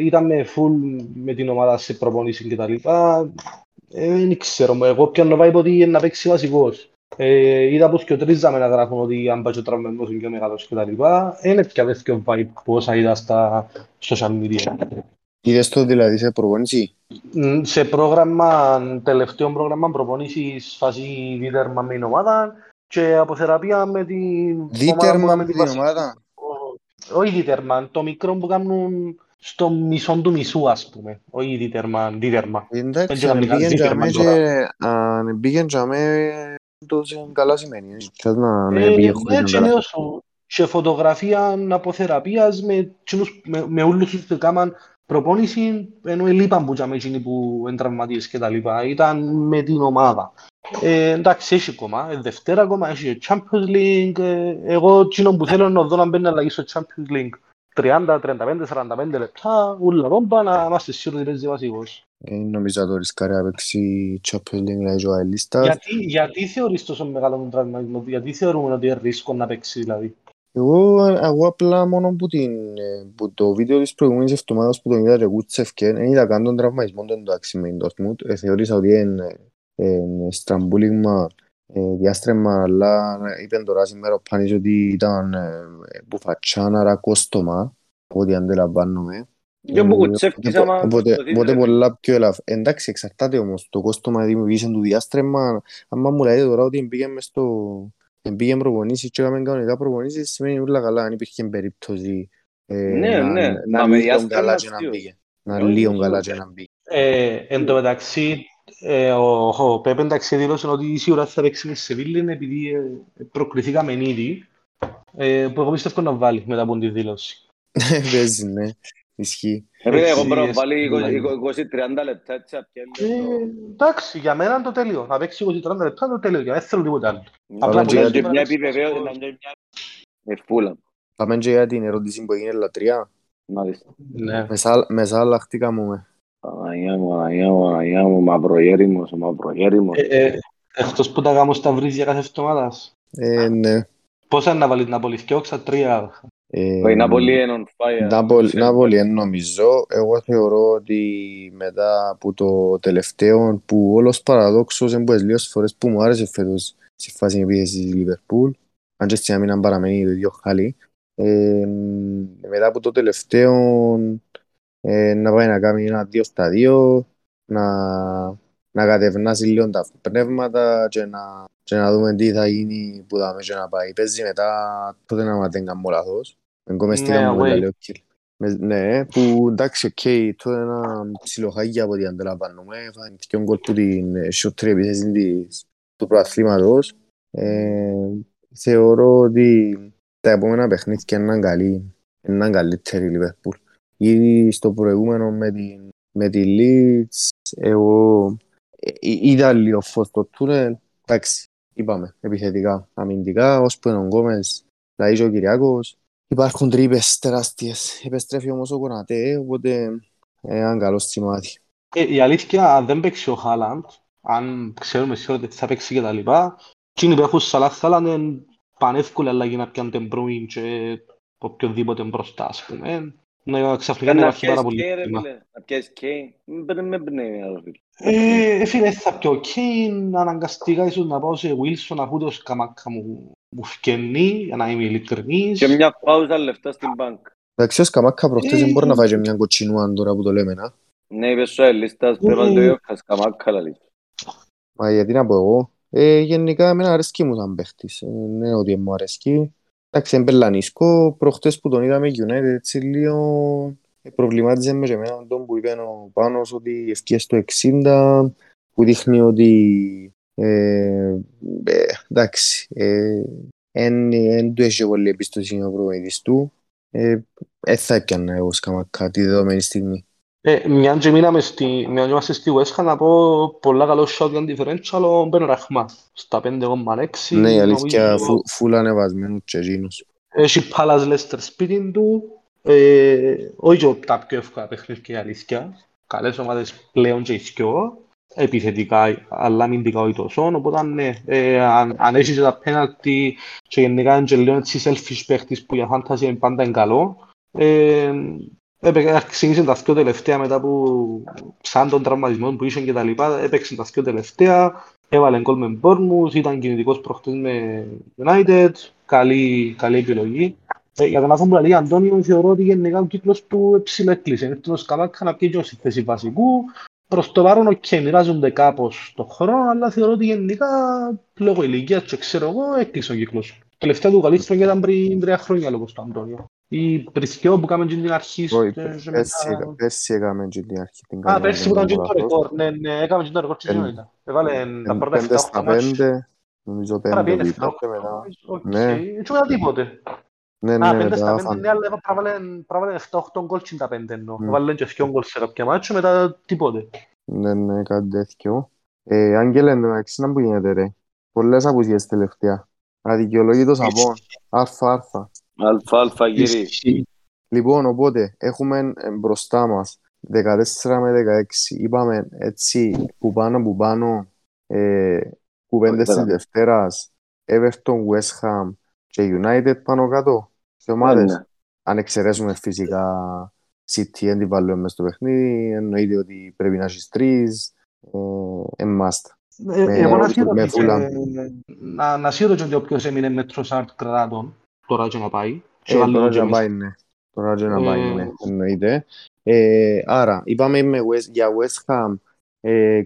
ήταν με full με την ομάδα σε προπονήσεις και τα λοιπά. Δεν ξέρω, εγώ πιάνω πάει ότι να παίξει βασικός. είδα πως και ο τρίζαμε να γράφουν ότι αν πάει ο τραυμένος είναι και ο μεγάλος και τα λοιπά. Είναι πια δεύτερο vibe που όσα είδα στα social media. Είδες το δηλαδή σε προπόνηση; Μ, Σε πρόγραμμα, τελευταίο πρόγραμμα προπόνησης φάση δίτερμα με την ομάδα και από θεραπεία με την ομάδα που Δίτερμα κάνουμε με την την βασική. ομάδα; Όχι δίτερμα, το μικρό που κάνουν στο μισό του μισού ας πούμε. Όχι δίτερμα, δίτερμα. Εντάξει, Δεν αν ξέρω, πήγαινε δίτερμα τζαμέ τώρα. και αν πήγαινε τζαμέ τόσο καλά σημαίνει. Θες να Ε, ναι, πήγε ναι, χωρίς να και καλά. λέω σου, και φωτογραφία από θεραπείας με, τσινούς- με, με όλους τους που έκαναν προπόνηση ενώ ελείπαν που τζάμε εκείνοι που είναι τραυματίες και τα λοιπά. Ήταν με την ομάδα. Ε, εντάξει, έχει ακόμα. Ε, Δευτέρα ακόμα έχει και Champions League. Ε, εγώ εκείνο που θέλω είναι να δω να μπαίνει αλλαγή στο Champions League. 30, 35, 45 λεπτά, ούλα ρόμπα, να είμαστε σίγουροι ότι παίζει βασικός. Ε, Νομίζω το ρισκάρει να παίξει Champions League δηλαδή ο Αελίστας. Γιατί, γιατί θεωρείς τόσο μεγάλο τον τραυματισμό, γιατί θεωρούμε ότι είναι ρίσκο να παίξει δηλαδή; Εγώ, εγώ απλά μόνο που, την, ε, που το βίντεο της προηγούμενης εβδομάδας που τον είδα και κούτσευκε, δεν είδα καν τον τραυματισμό του εντάξει με την Dortmund. Ε, θεώρησα ότι είναι ε, στραμπούλιγμα, ε, διάστρεμα, αλλά είπε τώρα σήμερα ο Πάνης ότι ήταν ε, μπουφατσάν, άρα κόστομα, από ό,τι αντιλαμβάνομαι. Και που Ε, κουτσεύκεις οπότε- άμα οπότε- το δεις, οπότε ρε. πολλά πιο ελαφ. Εντάξει, εξαρτάται όμως το κόστομα δημιουργήσε του διάστρεμα. άμα μου λέτε τώρα ότι πήγε μες στο... Πήγε προπονήσεις και έκαμε κανονικά προπονήσεις, σημαίνει όλα καλά, αν υπήρχε περίπτωση ε, Ναι, να, ναι, να μα με λίγο διάστρεμα καλά και να αστείο. πήγε. Να Όχι, λίγο όχι, καλά όχι. και να πήγε. Ε, εν τω μεταξύ, ε, ο, ο Πέπε εντάξει δήλωσε ότι σίγουρα θα παίξει με Σεβίλη επειδή ε, προκριθήκαμε ήδη, ε, που εγώ πιστεύω να βάλει μετά από τη δήλωση. Παίζει, ναι. Ισχύει. Επειδή εγώ Έτσι, μπορώ να έτσι, βάλει δηλαδή. 20-30 λεπτά έτσι απ' και Ε, λίγο. εντάξει, για μένα είναι το τέλειο. Να παίξει 20-30 λεπτά είναι το τέλειο. Για μένα δεν θέλω τίποτα άλλο. Απλά Πάμε που και ήταν για και την- μια επιβεβαίωση, ήταν και μια εφούλα. Πάμε και για την ερώτηση που έγινε λατρεία. Μάλιστα. Ναι. Μεσάλλαχτηκα μου. με. Παναγιά μου, Παναγιά μου, Παναγιά μου, μαυρογέριμος, ο μαυρογέριμος. Ε, ε, εκτός που τα γάμω στα βρίζια κάθε εβδομάδας. Ε, ναι. Πόσα να βάλεις την Απολή, φτιάξα τρία. Ε, Η Ναπολή είναι on fire. Νάπολ- Νάπολη εν νομίζω. Εγώ θεωρώ ότι μετά από το τελευταίο που όλος παραδόξος είναι πολλές λίγες φορές που μου άρεσε φέτος στη φάση επίθεσης της Λιβερπούλ αν και στην άμυνα παραμένει το ίδιο χάλι ε, μετά από το τελευταίο ε, να πάει να κάνει ένα δύο στα δύο να, να κατευνάσει λίγο τα πνεύματα και να, και να δούμε τι θα γίνει που θα και να πάει παίζει μετά τότε να μην κάνω λάθος εγκομεστήκα Ναι, μου away. πολύ ο Κιλ. Με- Ναι, που εντάξει, οκ, τότε ένα ψιλοχάγια από ό,τι αντιλαμβάνομαι. Φάνε και γκολ που την ε, σιωτρή επίθεση της- του προαθλήματος. Ε, θεωρώ ότι τα επόμενα παιχνίδια είναι καλή, είναι καλύτερη η Λιβερπούλ. Ήδη στο προηγούμενο με την, με τη Leeds, εγώ ε, ε, είδα λίγο φως στο τούνελ. Εντάξει, είπαμε, επιθετικά, αμυντικά, ώσπου είναι ο Γκόμες, δηλαδή και ο Κυριάκος. Υπάρχουν τρύπες τεράστιες. Επιστρέφει όμως ο Κονατέ, οπότε ε, ένα καλό σημάδι. Ε, η αλήθεια, αν δεν παίξει ο Χάλαντ, αν ξέρουμε σίγουρα ότι θα παίξει και τα λοιπά, εκείνοι που έχουν Σαλάχ Χάλαντ είναι πανεύκολη αλλαγή να πιάνουν τον Μπρούιν και οποιονδήποτε μπροστά, ας πούμε. Να ξαφνικά να Να υπάρχει πάρα πιέσεις πολύ Κέιν, ρε πρόβλημα. φίλε. Να πιέσεις Κέιν. Μην παίρνει- μην παίρνει, ρε φίλε. Ε, φίλε, θα πιω Κέιν, αναγκαστικά ίσως να πάω σε Wilson αφού το σκαμάκα μου μου φκαινεί, για να είμαι ειλικρινής. Και μια πάουζα λεφτά στην μπάνκ. Εντάξει, ο Σκαμάκα προχτές Ε, δεν μπορεί να φάει και μια κοτσινούα τώρα που το λέμε, να. Ναι, είπες σου ελίστας, πρέπει να το διώκας, καμάκα λαλείς. Μα γιατί να πω εγώ. Ε, γενικά εμένα αρέσκει μου σαν παίχτης. Ε, ναι, ότι μου αρέσκει. Εντάξει, είναι πελανίσκο. Προχτές που τον είδαμε United έτσι λίγο ε, προβλημάτιζε με και εμένα τον που είπε ο Πάνος ότι ευκαιρίες στο 60 που δείχνει ότι ε, ε, εντάξει ε, εν, εν του έχει πολύ εμπιστοσύνη ο προπονητής του ε, ε, θα έπιανα εγώ σκαμακά τη δεδομένη στιγμή. Ε, μια και μείναμε στη, μια και είμαστε στη West Ham, να πω πολλά καλό shotgun differential ο Μπεν Ραχμά. Στα 5,6. Ναι, η αλήθεια νομίζω. φου, φουλ ανεβασμένους και εκείνους. Έχει Palace Leicester σπίτι του. Ε, όχι και τα πιο εύκολα παιχνίδια η αλήθεια. Καλές ομάδες πλέον και οι δυο. Επιθετικά, αλλά αμυντικά όχι τόσο. Οπότε ναι, ε, αν, αν έχεις και τα πέναλτι και γενικά είναι και λίγο έτσι selfish παίχτης που για fantasy είναι πάντα είναι καλό. Ε, έπαι- ξεκίνησε τα δύο τελευταία μετά που σαν τον τραυματισμό που είχε και τα λοιπά, έπαιξε τα δύο τελευταία, έβαλε γκολ με Bournemouth, ήταν κινητικός προχτές με United, καλή, καλή επιλογή. Ε, για τον άνθρωπο που λέει Αντώνιο, θεωρώ ότι γενικά ο κύκλος του ψηλοέκλεισε. Είναι το Σκαμάκα να πιέζει στη θέση βασικού. Προς το παρόν, οκ, μοιράζονται κάπως το χρόνο, αλλά θεωρώ ότι γενικά, λόγω ηλικίας και ξέρω εγώ, έκλεισε ο κύκλος. Τελευταία του καλή χρονιά ήταν πριν τρία χρόνια λόγω του Αντώνιο. Η πρισκιό που κάναμε την αρχή... Όχι, και- και πέρσι μετά- έκα- πέρσι έκαμε και την αρχή την Α, καλή, πέρσι αν που ήταν δεν και το κάνω λάθος. ρεκόρ. Ναι, ναι, έκαμε και το ρεκόρ και Εν- εκείνο Έβαλε τα Εν- πρώτα πέντε 7-8 στα μάτς. πέντε, νομίζω Τώρα πέντε πήγαινε που είπατε 7-8. μετά. Οκ. Ναι. Έτσι μετά τίποτε. Ναι, Α, ναι, πέντε στα μετά πέντε, φαν- ναι, αλλά πρέπει να βάλει- πρέπει να βάλει 7-8 γκολ και τα πέντε εννοώ. Μμ. Βάλει και 2 γκολ σε κάποια μάτια, μετά τίποτε. Ναι, ναι, κάτι τέτοιο. Ε, Άγγελε, εντάξει, να που γίνεται ρε. Πολλές απουσίες τελευταία. Αδικαιολόγητος απόν. Αλφα, αλφα. Αλφα-αλφα γύρι. Λοιπόν, οπότε, έχουμε ε, μπροστά μας 14 με 16. Είπαμε έτσι, που πάνω που πάνω, ε, κουβέντες της Δεκατά. Δευτέρας, Everton, West Ham και United πάνω κάτω. Σε Ναι, ομάδες. ναι. Αν εξαιρέσουμε φυσικά City, δεν τη βάλουμε μες στο παιχνίδι, εννοείται ότι πρέπει να έχεις τρεις, ε, εν must. Ε, Με- Εγώ να με σύρω Fulham. να, να σύρω και όποιος έμεινε με Τροσάρτ κρατά τον, τώρα και να πάει. Και Ε, βάλει τώρα τον και να και μέσα. πάει, ναι. Τώρα και να πάει, Ε, ναι, εννοείται. Ε, άρα, είπαμε με West, για West Ham, ε,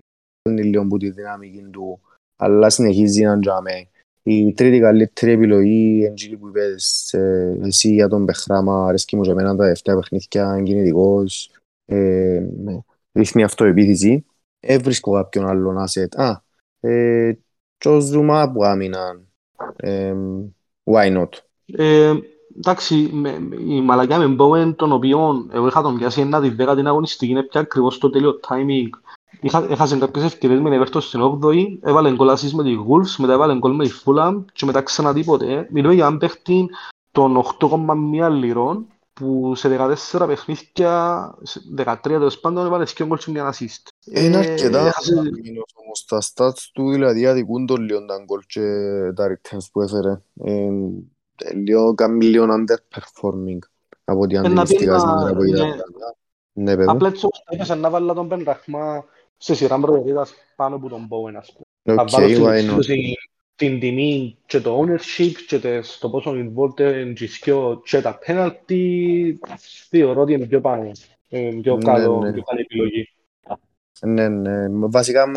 είναι λίγο που τη δυναμική του, αλλά συνεχίζει να τζάμε. Η τρίτη καλύτερη επιλογή, εντζήλη που είπες ε, εσύ για τον Μπεχράμα, αρέσκει μου και εμένα τα δεύτερα παιχνίδια, κινητικός, ε, ναι, ρίχνει αυτοεπίθεση. Ε, βρίσκω κάποιον άλλον asset. Α, ε, και ο Ζουμά που άμυναν, ε, why not; Ε, εντάξει, με, με- η μαλακιά με Bowen, τον οποίο εγώ είχα τον πιάσει ένα της δέκα την αγωνιστική, είναι πια ακριβώς το τέλειο timing. Είχα, έχασε κάποιες ευκαιρίες με την Everton στην 8η, έβαλε γκολ assist με τη Wolves, μετά έβαλε γκολ με τη Fulham και μετά ξανά τίποτε. Μιλούμε για έναν παίχτη των 8,1 λιρών που σε 14 παιχνίδια, σε 13 τέλος πάντων, έβαλε 2 γκολ και μια assist. Είναι Ε, αρκετά έχασε- χαμηλός όμως τα stats του, δηλαδή αδικούν τον λίγο τα γκολ και τα returns που έφερε. Ε, λίγο, κάνει λίγο underperforming από ό,τι να αντιληφθήκα πει στην να- ώρα που είδα. ναι. Ναι, παιδί. Απλά έτσι όπως τα είπες, να βάλω τον Μπεν Ραχμά σε σειρά προτεραιότητας πάνω από τον Bowen, ας πούμε. Θα Οκ, βάλω στην why not. εξίσωση την τιμή και το ownership και τε- το πόσο involved είναι και και τα penalty θεωρώ ότι είναι πιο πάνω. Ε, πιο, Ναι, καλό, ναι. πιο καλή επιλογή. Ναι, ναι. Βασικά,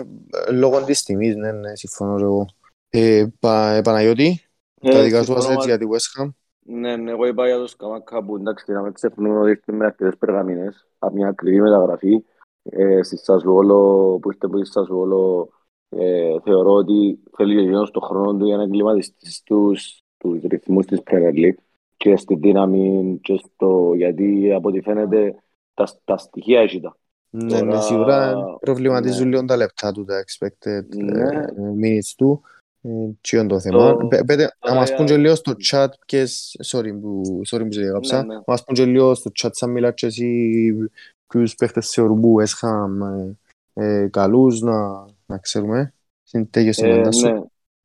ε, λόγω της τιμής, ναι, ναι, συμφωνώ και εγώ. Ε, Πα- Παναγιώτη, τα Ε, δικά σου συμφωνώ assets μαζί- για τη West Ham. Ναι, ναι, εγώ είπα για το Σκαμάκα που εντάξει να μην ξεχνούμε ότι ήρθε με αρκετές περγαμίνες από μια ακριβή μεταγραφή ε, στη Σασουόλο που ήρθε από τη Σασουόλο ε, θεωρώ ότι θέλει και εκείνος τον χρόνο του για να εγκληματιστείς στους, στους ρυθμούς της Premier League και στη δύναμη και στο γιατί από ό,τι φαίνεται τα, τα στοιχεία έχει τα. Ναι, ναι, Τώρα- σίγουρα προβληματίζουν ναι. λίγο τα λεπτά του, τα expected Ναι. ε, minutes του. Ε, Τι είναι το θέμα; Το- Πε- Πέτε, να μας πούν και για- λίγο στο chat ποιες, sorry που, sorry που σε διέγραψα, Ναι, ναι. να μας πούν και λίγο στο chat σαν μιλάς και εσύ ποιους παίχτες θεωρούν που West Ham ε, ε, καλούς να, να ξέρουμε. Συντέγιος Ε, εμένα σου.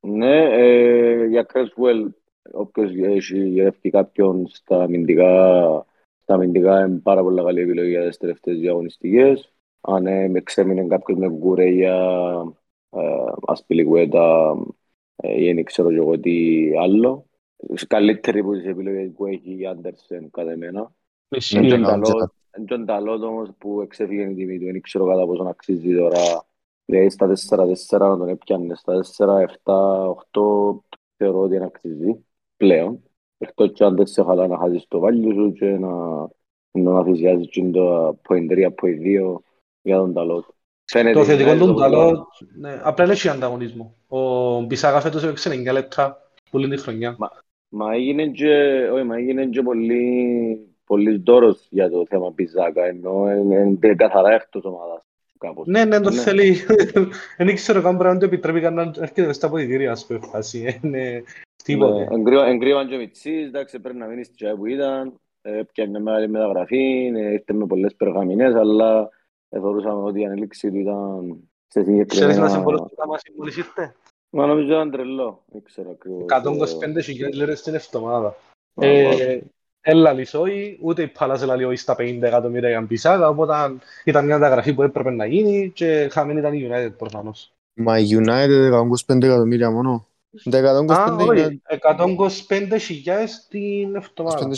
ναι, ναι ε, για Cresswell, όποιος έχει γεύει κάποιον στα αμυντικά, στα αμυντικά είναι πάρα πολύ καλή επιλογή για τις τελευταίες δύο αγωνιστικές. Αν ε, με ξέμεινε κάποιος με Γκουρέια, ε, Ασπιλικουέτα ε, ή δεν ξέρω και εγώ τι άλλο. Καλύτερη από τις επιλογές που έχει η Άντερσεν κατά εμένα. Ισχύει. Ναι, Εν ναι. ταλό- εν τον ταλό όμως που εξέφυγε η τιμή του, δεν ξέρω κατά πόσο αξίζει τώρα. Δηλαδή στα 4-4 να τον έπιανε, στα 4-7-8 θεωρώ ότι δεν αξίζει πλέον. Εκτός και αν δεν σε χαλά να χάσεις το βάλιο σου και να, να αφησιάζεις και το point 3, point 2 για τον ταλό του. Φαίνεται Το θετικό είναι του το ταλό, ναι, απλά δεν έχει ανταγωνισμό. Ο Μπισάκα φέτος έπαιξε 9 λεπτά, πολύ την χρονιά. Μα έγινε και, όχι, μα έγινε και πολύ, πολύ δώρος για το θέμα Πιζάκα, ενώ είναι είναι καθαρά εκτός ομάδας κάπως. Ναι, ναι, το Ναι. θέλει. Δεν ξέρω καν πρέπει να το επιτρέπει καν να έρχεται μες στα αποδητήρια, ας πούμε, φάση. Είναι τίποτε. Ναι, εγκρί- Εγκρίβαν και ο Μιτσής, εντάξει, πρέπει να μείνει στη τσάι που ήταν, ε, πιάνε μια μεγάλη μεταγραφή, ε, ήρθε με πολλές περγαμηνές, αλλά ε, θεωρούσαμε ότι η ανέλυξη του ήταν σε Ξέρεις να συγκεκριμένα... συμβολώσει τα μας μόλις ήρθε. Μα νομίζω ήταν τρελό, δεν ξέρω ακριβώς. 125.000 λίρες την εβδομάδα. Ε, Ε, Έλα λισόι, ούτε η Πάλας έλα λίγο στα 50 εκατομμύρια για Μπισάκα, οπότε ήταν μια μεταγραφή που έπρεπε να γίνει και χαμένη ήταν η United προφανώς. Μα η United 125 εκατομμύρια μόνο. Τα 125 Α, όχι, 125.000 την εβδομάδα.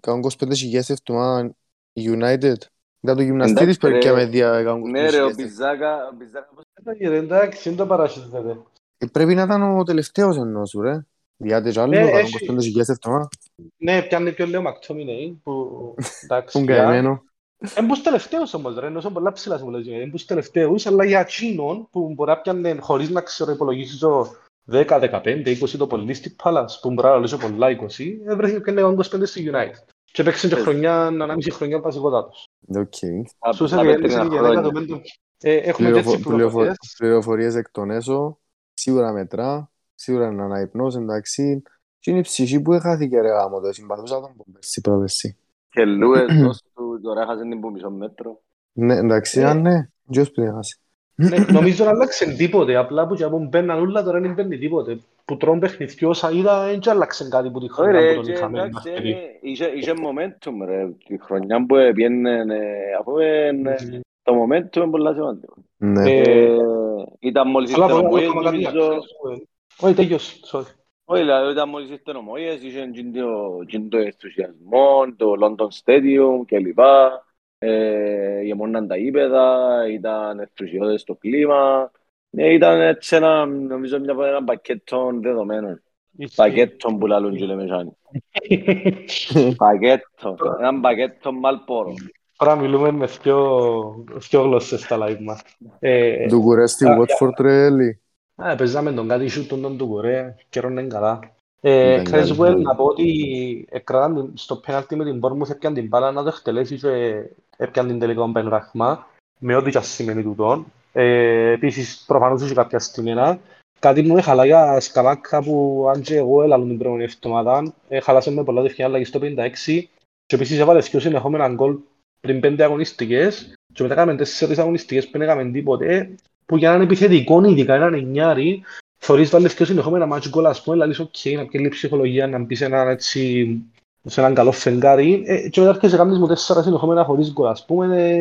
25.000 125.000 εβδομάδα United. Ήταν το γυμναστή Εντάξει, της περκιά ρε. με δια Ναι ρε, ο 125.000. Μπιζάκα, ο Μπιζάκα πώς- Εντάξει, εντάξει, δεν το παρασύρθετε. Ε, Πρέπει να ήταν ο τελευταίος εννοώ σου ρε. Διάτε κι άλλο Ναι, 125.000 εβδομάδα. Ναι, πιάνει πιο λίγο Μακτόμινεϊ, που εντάξει, Τον για- καημένο. Εν πούς τελευταίους όμως ρε, ενώ είναι πολλά ψηλά συμβολές. Εν πούς τελευταίους, αλλά για εκείνον που μπορεί να πιάνε χωρίς να ξέρω υπολογίζω 10, 15, 20 το πολύ στη Palace, που μπορεί να λύσω πολλά 20, έβρεθηκε και 25 στη United. Και παίξε και χρονιά, ανάμιση χρονιά βασικότατος. Οκ. από Στους τα ευέλιξε πέτρινα και χρόνια. 10 Ε, Έχουμε και έτσι Πληροφο- πληροφο- πληροφορίες. Πληροφορίες εκ των έσω. Σίγουρα μετρά. Σίγουρα είναι αναϊπνός εντάξει. Και είναι η ψυχή που έχαθηκε ρε γάμο το. Συμπαθούσα τον που πέρσι πρόπερσι. Και Λούες, δώσ' του, τώρα έχασες την που μισό μέτρο. Ναι, εντάξει, Ε. αν ναι. Ποιος που έχασε. Ναι, νομίζω να αλλάξε τίποτε, απλά που και από μπαίναν όλα τώρα δεν μπαίνει τίποτε. Που τρώνε παιχνιδιό όσα είδα, δεν και άλλαξε κάτι που τη Όχι χρονιά ρε, που τον και είχαμε. εντάξει, μπασκετή. είναι- είχε είχε momentum ρε, τη χρονιά που έπιανε, αφού είναι- το momentum είναι πολλά σημαντικό. Ναι. Ε, Ε, Ήταν μόλις Αλλά ήρθε ο μπορεί να Μωΐες, κάνουμε κάτι να νομίζω, ξέρουμε. Όχι, τέλειωσε, sorry. όχι, δηλαδή ήταν μόλις ήρθε ο Μωΐες, είχε εκείνο το- εκείνο το ενθουσιασμό, το London Stadium κλπ. Ε, γεμόναν τα ύπεδα, ήταν ενθουσιώδες το κλίμα. Ε, ήταν έτσι ένα, νομίζω, μια, ένα πακέτο δεδομένων. Πακέτο που λαλούν και λέμε σαν. Πακέτο. Ένα πακέτο μαλπόρο. Τώρα μιλούμε με δυο, δυο γλώσσες στα live μας. Ε, Του κουρέστη α, Watford ρε Έλλη. Α, παίζαμε τον κάτι σου τον του Κορέα, καιρό είναι καλά. Ε, Ήταν Cresswell, καλή. να πω ότι εκράταν την- στο πέναλτι με την Bournemouth έπιαν την μπάλα να το εκτελέσει και έπιαν την τελικά ο Μπεν Ραχμά, με ό,τι και ας σημαίνει τούτο. Ε, επίσης, προφανώς είχε κάποια στιγμένα. Κάτι που με χαλά για Σκαμάκα που αν και εγώ έλαλουν την προηγούμενη εβδομάδα, ε, χαλάσε με πολλά τευκαιρία αλλαγή στο 56 και επίσης έβαλε δυο συνεχόμενα γκολ πριν πέντε αγωνιστικές και μετά έκαμε τέσσερις αγωνιστικές που δεν έκαμε τίποτε που για να είναι επιθετικό, ειδικά έναν εννιάρι, θωρείς βάλε δυο συνεχόμενα ματς γκολ, ας πούμε, λαλείς οκ, να πιέλει ψυχολογία, να μπεις σε έναν έτσι, σε έναν καλό φεγγάρι, ε, και μετά έρχεσαι κάνεις μου τέσσερα συνεχόμενα χωρίς γκολ, ας πούμε,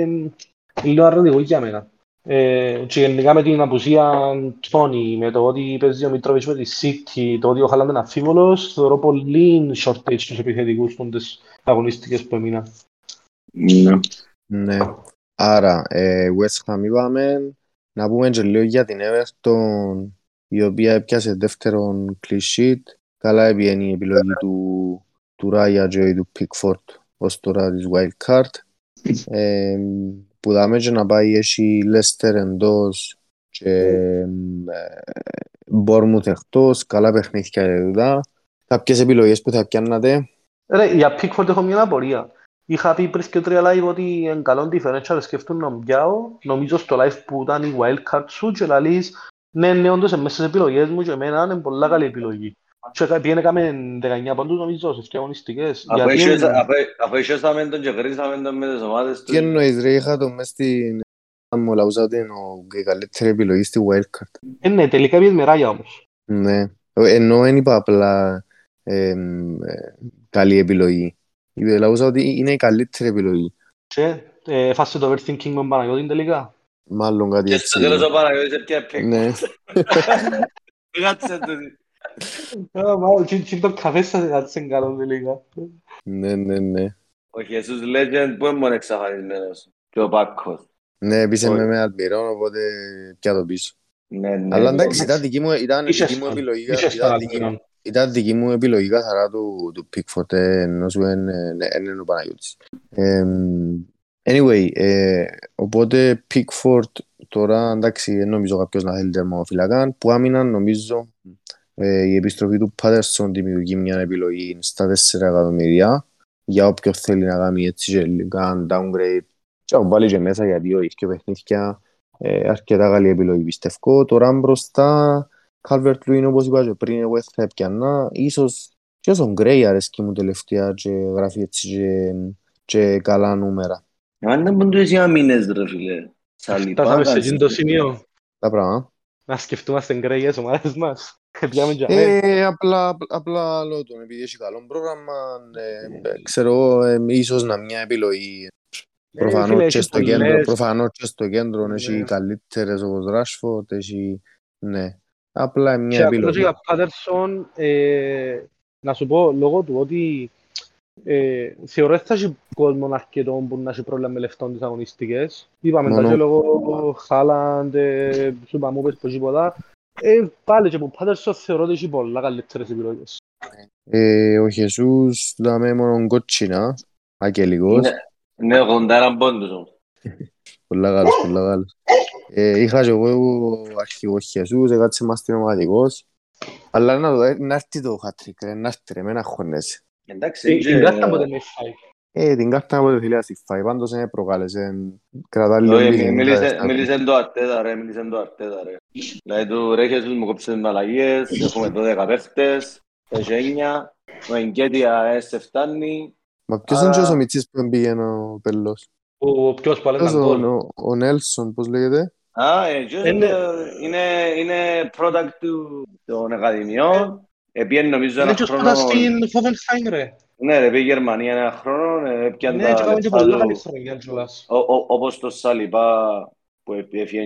ε, λίγο αρνητικό για μένα. Ε, και γενικά με την απουσία Τόνι, με το ότι παίζει ο Μητρόβιτς με τη City, το ότι ο Χαλάντ είναι αμφίβολος, θεωρώ πολύ shortage στους επιθετικούς στις αγωνιστικές που έμειναν. Ναι. Ναι. Άρα, ε, West Ham είπαμε. Να πούμε και λίγο για την Everton, η οποία έπιασε δεύτερον clean sheet. Καλά έπιανε η επιλογή του, του Raya και του Pickford ως τώρα της Wild Card. Ε, που δάμε και να πάει έχει Leicester εντός και ε, Bournemouth εκτός. Καλά παιχνίδια εδώ. Κάποιες επιλογές που θα πιάννατε. Ρε, για Pickford έχω μια απορία. Είχα πει πριν και τρία live ότι είναι καλό differential σκεφτούν να μπιάω. Νομίζω στο live που ήταν η wildcard σου και λαλείς ναι, ναι, όντως μέσα στις επιλογές μου και εμένα είναι πολλά καλή επιλογή. Και πήγαινε κάμε 19 πόντους νομίζω σε αυτές αγωνιστικές. Αφού Γιατί είχες- είναι- αφού- Αφού είχαμε τον και γρήσαμε τον με τις ομάδες Τι του. εννοείς ρε, είχα το μες στην... Μου λαούσα ότι είναι ο- η καλύτερη επιλογή στη wildcard; Ε, ναι, τελικά πήγες με ράγια όμως. Ναι. Ενώ δεν είπα απλά εμ, ε, καλή επιλογή. Είπε, Λαούσα ότι είναι η καλύτερη επιλογή. Και ε, φάσε το overthinking με τον Παναγιώτη τελικά. Μάλλον κάτι Και στο έτσι. τέλος ο Παναγιώτης έπιανε πικ. Ναι. Κάτσε τούτη. Α, μάλλον, τι- τι το καφέ σας κάτσε καλό τελικά. Ναι, ναι, ναι. Ο Jesus Legend που είναι μόνος εξαφανισμένος; Και ο Πάκος. Ναι, επίσης Όχι. είμαι με Αλμυρόν, οπότε πια το πίσω. Ναι, ναι. Αλλά εντάξει, ήταν δική μου, ήταν Είχες δική μου τον. επιλογή. Είχες ήταν τον δική- Αλμυρόν. Ήταν δική μου επιλογή καθαρά του, του Pickford, ε, ενώ σου είναι, ναι, είναι ο Παναγιώτης. Εμ, anyway, ε, οπότε Pickford τώρα, εντάξει, δεν νομίζω κάποιος να θέλει τερμοφυλακά. Που άμυναν, νομίζω, ε, η επιστροφή του Πάτερσον δημιουργεί μια επιλογή στα 4 εκατομμυρία για όποιον θέλει να κάνει έτσι και λίγα downgrade και να βάλει και μέσα γιατί όχι και παιχνίδια ε, αρκετά καλή επιλογή πιστεύω. Τώρα μπροστά Calvert Lewin όπως είπα και πριν εγώ θα έπιανα ίσως και όσον Gray αρέσκει μου τελευταία και γράφει έτσι και, και καλά νούμερα. Αν δεν μπορούν οι αμήνες ρε φίλε. Σαλιπά, Φτάσαμε σε κάτσε. εκείνο το σημείο Τα πράγματα. να σκεφτούμαστε γκρέγες ομάδες μας. Πιάμε για μένα. Ε, απλά, απλά λέω τον επειδή έχει καλό πρόγραμμα ε, ε, ξέρω εγώ ε, ίσως να μια επιλογή φίλε, Προφανώς και έχει στο κέντρο, πολλές. προφανώς και στο κέντρο Ναι. έχει καλύτερες όπως Rashford, έχει, ναι. Απλά Και μια ακόμα και επιλογή. για Πάτερσον, ε, να σου πω, λόγω του ότι ε, θεωρώ ότι θα έχει κόσμο αρκετό που να έχει πρόβλημα με λεφτών τις αγωνιστικές. Είπαμε τα Μόνο. και λόγω Χάλαντ, ε, σου είπαμε όπως πως τίποτα. Ε, πάλι και που Πάτερσον θεωρώ ότι έχει πολλά καλύτερες επιλογές. Ε, ο Χεσούς δάμε μόνο κότσινα, αγγελικός. Ναι, ναι, 81 πόντους όμως. Πολλά καλός, πολλά καλός. Ε, είχα και εγώ αρχηγό Χεσούς, έκατσε μας την ομαδικός. Αλλά να, δω, ε, να έρθει το χατρίκ, ε, να έρθει ρε, με να χωνέσει. Εντάξει, Ε, και- Την κάρτα ποτέ με φάει. Ε, την κάρτα από το θέλει να στη φάει, πάντως είναι προκάλεσε, κρατά λίγο Όχι, πίθη, μίλησε- δεν Μίλησε το Αρτέτα ρε, μίλησε το Αρτέτα ρε. Δηλαδή του ρε Χεσούς μου κόψε τις αλλαγές, έχουμε 12 παίχτες, έχει 9, ο Εγκέτια ες, σε φτάνει. Μα ποιος είναι Άρα- και ο Μιτσής που πήγαινε ο Πελός; Ο ποιος που Ποιος έλεγαν ο, γκολ; ο, ο Νέλσον, πώς λέγεται; Α, ε, και Είναι- είναι, είναι product του, των ακαδημιών. Επίεν νομίζω Είναι ένα και ο χρόνο... σπούδας στην Χόβενχάιμ ρε. Ναι, ρε, πήγε η Γερμανία ένα χρόνο, ε, έπιαν Ναι, τα και κάνουμε και λεφτά πολλά του. καλή χρονιά κιόλας. Ο- ο- όπως το Σαλιπά που έφυγε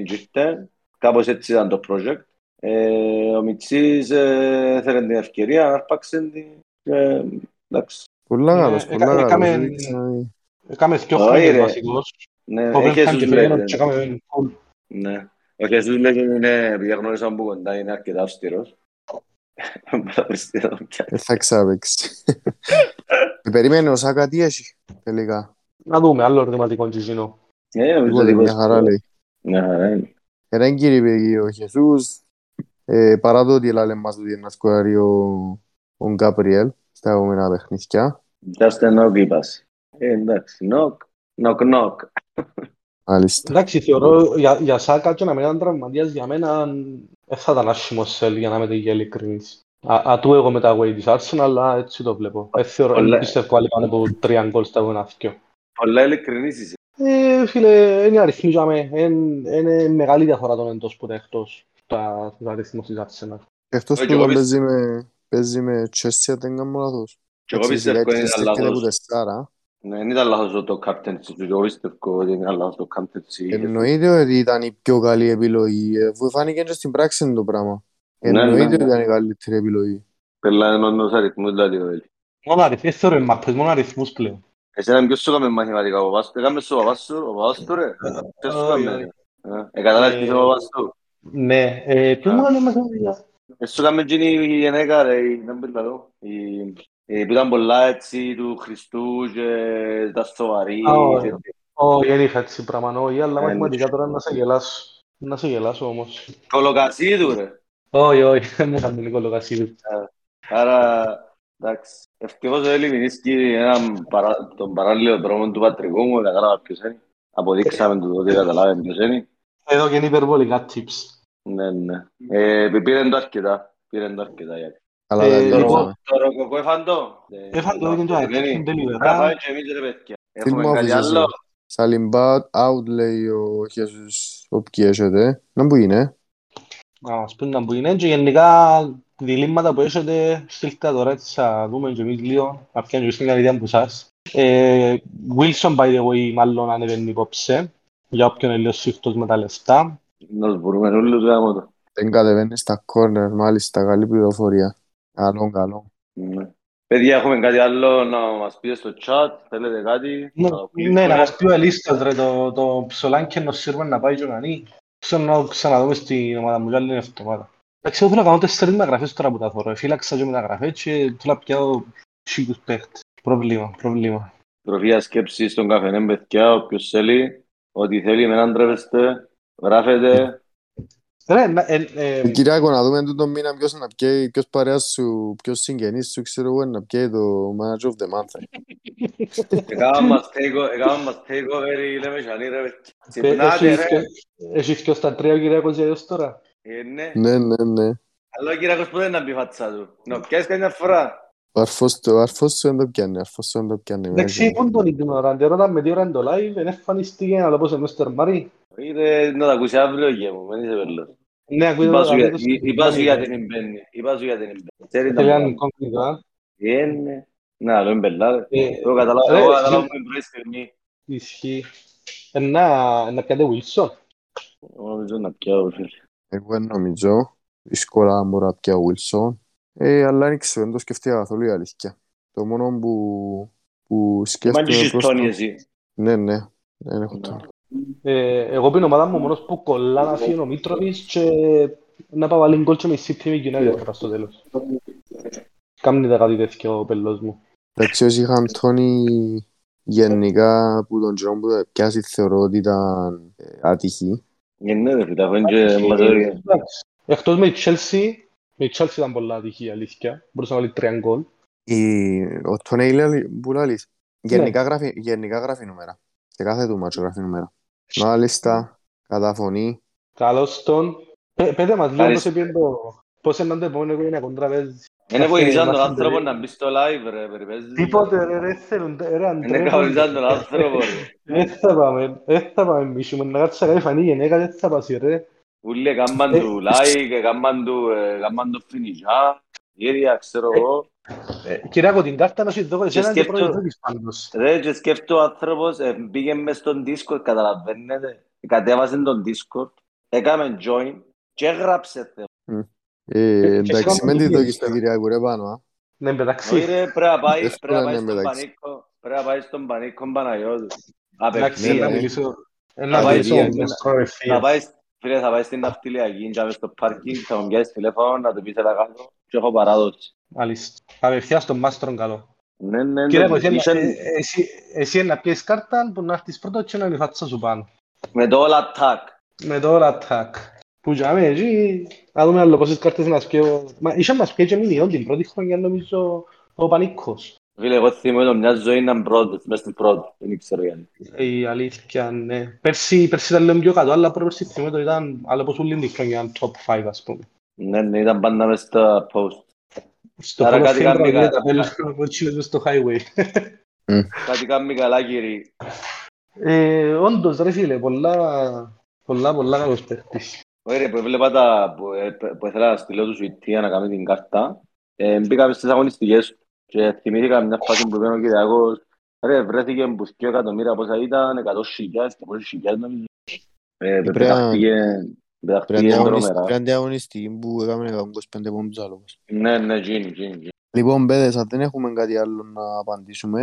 και ήρθε, κάπως έτσι ήταν το project. Ε, ο Μιτσής ε, θέλει την ευκαιρία να αρπάξει την... Ε, εντάξει. Πολλά Ναι, καλός, έκα- πολλά καλός. έκαμε- έδειξε να- Έκαμε δυο Όχι, χρόνια ρε. βασικός. Ναι, έχεις Χόβενχάιμ Χεσούς και πήγαινε λέγεται. και έκαμε γκολ. Ναι. Ο Χεσούς λέγεται είναι, επειδή γνώρισα από κοντά, είναι αρκετά αυστηρός. Μπράβο, αυστηρό, πια. Δεν θα ξάπαιξει. Ε, Περίμενε ο Σάκα τι έχει τελικά. Να δούμε, άλλο ερωτηματικό και εκείνο. Ε, νομίζω Τίποτε, ότι μια πως- χαρά λέει. Μια χαρά είναι. Έναν κύριε πήγε ο Χεσούς, ε, παρά το ότι λάλε μας ότι να σκοράρει ο, ο Γκάπριελ στα επόμενα παιχνίδια. Just a knock είπας. Ε, εντάξει, knock. Knock, knock. Μάλιστα. Εντάξει, θεωρώ για, για Σάκα και να μην ήταν τραυματίας για μένα δεν θα ήταν άσχημο σελ για να είμαι τελικά ειλικρινής. Α- Ατού εγώ με τα away της Arsenal, αλλά έτσι το βλέπω. Δεν θεωρώ, Πολλά- δεν πιστεύω άλλοι πάνε από τρία γκολ στα επόμενα δυο. Πολλά ειλικρινής είσαι. Ε, φίλε, είναι αριθμοί για μέ. Είναι μεγάλη διαφορά των εντός που είναι εκτός τα, τα αριθμούς της Arsenal. Εκτός Όχι, που εγώ τον πισ- παίζει με, παίζει με Chelsea, αν δεν κάνω λάθος. Και εγώ Έτσι, σιγά πιστεύω έτσι είναι στέκεται που λάθος. τεσσάρα. Ναι, δεν ήταν λάθος το captaincy του. Και εγώ πιστεύω ότι είναι λάθος το captaincy. Εννοείται ότι ήταν η πιο καλή επιλογή, ε, αφού φάνηκε και στην πράξη το πράγμα. Ναι, ναι, Εννοείται ναι. ότι ήταν η καλύτερη επιλογή. Πελάνε μόνο τους αριθμούς, δηλαδή, ο Έλλη. Μόνο αριθμοί, δεν θεωρώ μάπες, μόνο αριθμούς πλέον. Εσένα ποιος σου έκαμε μαθηματικά, ο παπάς του. Έκαμε σου ο παπάς σου, ο παπάς του, ρε. Ποιος σου Όχι, έκαμε. όχι. Ε, ε, καταλάβεις ποιος Ε, είναι ο παπάς του. Ναι, ε, ποιο μου έκανε μαθηματικά. Ε, σου έκαμε εκείνη η γυναίκα, ρε, η- δεν biết λαλό. Η- η που ήταν πολλά έτσι του Χριστού και τα σοβαρή. Α, όχι. και- Όχι, δεν είχα έτσι πράγμα, όχι, αλλά Ε, μαθηματικά τώρα να σε γελάσω. Να σε γελάσω όμως. Κολοκασίδου, ρε. Όχι, όχι, δεν μου έκανε Νικόλο Κασίδου. Άρα, εντάξει. Ευτυχώς ο Έλλη Μινίσκι έναν παρά, τον παράλληλο δρόμο του πατρικού μου, κατάλαβα ποιος είναι. Αποδείξαμε του ότι καταλάβει ποιος είναι. Εδώ και είναι υπερβολικά tips. Ναι, ναι. Ε, πήρε το αρκετά. Πήρε το αρκετά, γιατί. Αλλά Ε, τα Το λοιπόν, λύσαμε. ρο- το ροκοκό έφαν το. Ε, Έφαν το, έγινε το δεν είναι. ΑΕΚ, τελείως. Να φάμε και εμείς, ρε παιδιά. Τι Έχουμε μου κάτι άφησες, άλλο. ε; Σαλιμπάτ, out λέει ο Χέσους, όποιοι έχετε. Να που είναι. Να μας πούν να που είναι και γενικά διλήμματα που έχετε στείλτε τα τώρα έτσι θα δούμε και εμείς λίγο να πιάνουμε στην καλή ιδέα που σας. Ε, Wilson by the way μάλλον ανεβαίνει υπόψε για όποιον είναι λίγο σύχτος με τα λεφτά. Να τους μπορούμε όλους γάμο το. Δεν κατεβαίνεις στα corner, μάλιστα, καλή πληροφορία. Καλό, καλό. Ναι. Παιδιά, έχουμε κάτι άλλο να μας πείτε στο chat. Θέλετε κάτι; Ναι, Να το ναι, να κλείσουμε. μας πει ο Ελίστας ρε το, το ψολάνκι ενός σύρμα να πάει και ο Νανί. Ξέρω να το ξαναδούμε στην ομάδα μου για άλλη εβδομάδα. Εντάξει, εγώ θέλω να κάνω τέσσερις μεταγραφές τώρα που τα θωρώ. Φύλαξα και μεταγραφές και θέλω να πιάω σίγους παίχτες. Πρόβλημα, πρόβλημα. Τροφία σκέψης στον καφενέ, παιδιά. Όποιος θέλει, ό,τι θέλει, με έναν τρέπεστε, γράφετε. Ρε, να- ε, ε, Ε, Κυριάκο, να δούμε τον μήνα ποιος να πιέει, ποιος παρέας σου, ποιος συγγενής σου, ξέρω εγώ, να πιέει το manager of the month. Έκαναν μας take- έκαναν μας takeover οι Λεμεσανοί, ρε. ε, Ξυπνάτε, έχεις ρε. και- Έχεις και ως τα τρία ο Κυριακός για έως τώρα. Ε, ναι. Ναι, ναι, ναι. Αλλά ο Κυριακός ποτέ να μπει φάτσα του. Να πιάσεις καμιά φορά. Ο αρφός του, ο αρφός σου δεν το πιάνει, ο αρφός σου δεν το πιάνει. Εντάξει, πού τον ignorant, ερώταν με τι ώρα είναι το live, δεν εμφανίστηκε, αλλά πώς είναι Mr. Μάρι. Ήρθε να τα ακούσει αύριο γε μου, δεν είσαι βελός. Ναι, ακούει Είπα το σου για- το- εί- είπα σου γιατί την μπαίνει. Είπα σου γιατί την μπαίνει. Ξέρεις τα Θέλει πράγματα. incognito, α; Ε, ναι. Να, λέω μπελά, ρε. Ε, Εγώ καταλάβω, ρε, εγώ εσύ- καταλάβω την πρώτη στιγμή. Ισχύει. Ε, να, να πιάτε Wilson. Εγώ νομίζω να πιάω, φίλε. Εγώ δεν νομίζω. δύσκολα μπορεί να πιάσει ο Wilson. Ε, αλλά δεν ξέρω, δεν το σκέφτηκα καθόλου η αλήθεια. Το μόνο που, που Μαν σκέφτομαι και προς Τόνι το... εσύ. Ναι, ναι, δεν έχω τόνι. Ε, εγώ πίνω ομάδα μου μόνος που κολλά να φύγει ο Μίτροβιτς και να πάω βάλει γκολ και με η City με United κατά στο τέλος. Κάμνει τα κάτι τέτοιο ο πελός μου. Εντάξει, όσοι είχαν τόνι γενικά που τον καιρό που το πιάσει θεωρώ ότι ήταν ε, άτυχη. Ε, Ναι, ρε φίλε, αφού είναι και μας Ε, εντάξει. Εκτός με η Chelsea, με η Chelsea ήταν πολλά ατυχή η αλήθεια. Μπορούσε να βάλει τρία γκολ. Η... Ο Τόνι λέει που λαλείς, Ναι. γενικά γράφει, γενικά γράφει νούμερα. Σε κάθε του μάτσο γράφει νούμερα. Μάλιστα, καταφωνεί. Καλώς τον. Πέ- Πέτε μας λίγο πώς Ευχαριστώ. έπιεν το... Πώς είναι το επόμενο οικογενειακό τραπέζι. Είναι βοηθήσαν τον Μάθαμε, άνθρωπο ρε. να μπει στο live ρε περιπέζει. Τίποτε ρε, ρε θέλουν, ρε Είναι αντρέπονται. καβολizan τον άνθρωπο ρε. Δεν θα πάμε, δεν θα πάμε μίσουμε, να κάτσει να κάνει φανή γενέκα, δεν θα πάσει ρε. Ούλοι έκαναν Ε. του like, έκαναν του, ε, έκαναν του φινιζά. Γύρια, ξέρω εγώ. Ε, Κυριάκο, την κάρτα να σου δω εσένα και σκέφτω- πρώτη δόκης πάντως. Ρε, και σκέφτω ο άνθρωπος, ε, μπήκε μες στον Discord, καταλαβαίνετε. Κατέβασε τον Discord, έκαμε join και έγραψε θε. Ε, και εντάξει, σιγά μην τη μην δώκεις στον Κυριακό ρε πάνω, α. Ναι, Όχι μεταξύ. ρε, πρέπει να πάει, Εύκολα πρέπει να πάει είναι στον μεταξύ. Πανίκο, πρέπει να πάει στον Πανίκο Παναγιώτου. Εντάξει, Απευθείας. να ναι. μιλήσω. ε, Να Να πάει μιλήσω στην- με Θα σκορευθείας. πάει, φίλε, θα πάει στην ναυτιλιακή, και στο πάρκινγκ, θα μου πιάσεις τηλέφωνο, να του πεις έλα κάτω και έχω παράδοση. Μάλιστα. Απευθείας στον μάστρον καλό. Ναι, ναι, Κύριε ναι, εσύ, είχε- ε, εσύ- εσύ να πιέσεις κάρτα που να έρθεις πρώτο και να είναι η φάτσα σου πάνω. με το all attack. Με το all attack. Που για μένα εκεί, να δούμε άλλο πόσες κάρτες να σκέφω. Μα είχε μας πει και μηνιόν την πρώτη χρονιά νομίζω ο Πανίκος. Φίλε, εγώ θυμούμαι μια ζωή να είναι πρώτος, μες στην πρώτη, δεν ξέρω γιατί. Η αλήθεια, ναι. Πέρσι, πέρσι ήταν λίγο πιο κάτω, αλλά πρόπερσι θυμούμαι το ήταν άλλο πως ούλη την χρονιά ήταν top 5 ας πούμε. Ναι, ναι, ήταν πάντα μες στα post. Στο Άρα Hall of κάτι Fame κάνει τραγουδία καλά. τα πέλα που τσίλες στο highway. Κάτι κάνει καλά, κύριε. Ε, όντως ρε φίλε, πολλά, πολλά, πολλά καλός παίχτης. Όχι ρε, που έβλεπα τα που, ε, που ήθελα να στείλω τους Σουητία να κάνει την κάρτα. Ε, μπήκα στις αγωνιστικές του και θυμήθηκα μια φάση που είπε ο Κυριακός ρε, βρέθηκε που 2 εκατομμύρια πόσα ήταν, 100 χιλιάδες και πόσες χιλιάδες νομίζω. Ε, Πρέπει πετάχτηκε, Πρέπει πετάχτηκε να τρομερά. είναι αγωνιστική που έκαμε 125 πόντους άλογος. Ναι, ναι, γίνει, γίνει. γίνει. Λοιπόν, παιδες, αν δεν έχουμε κάτι άλλο να απαντήσουμε,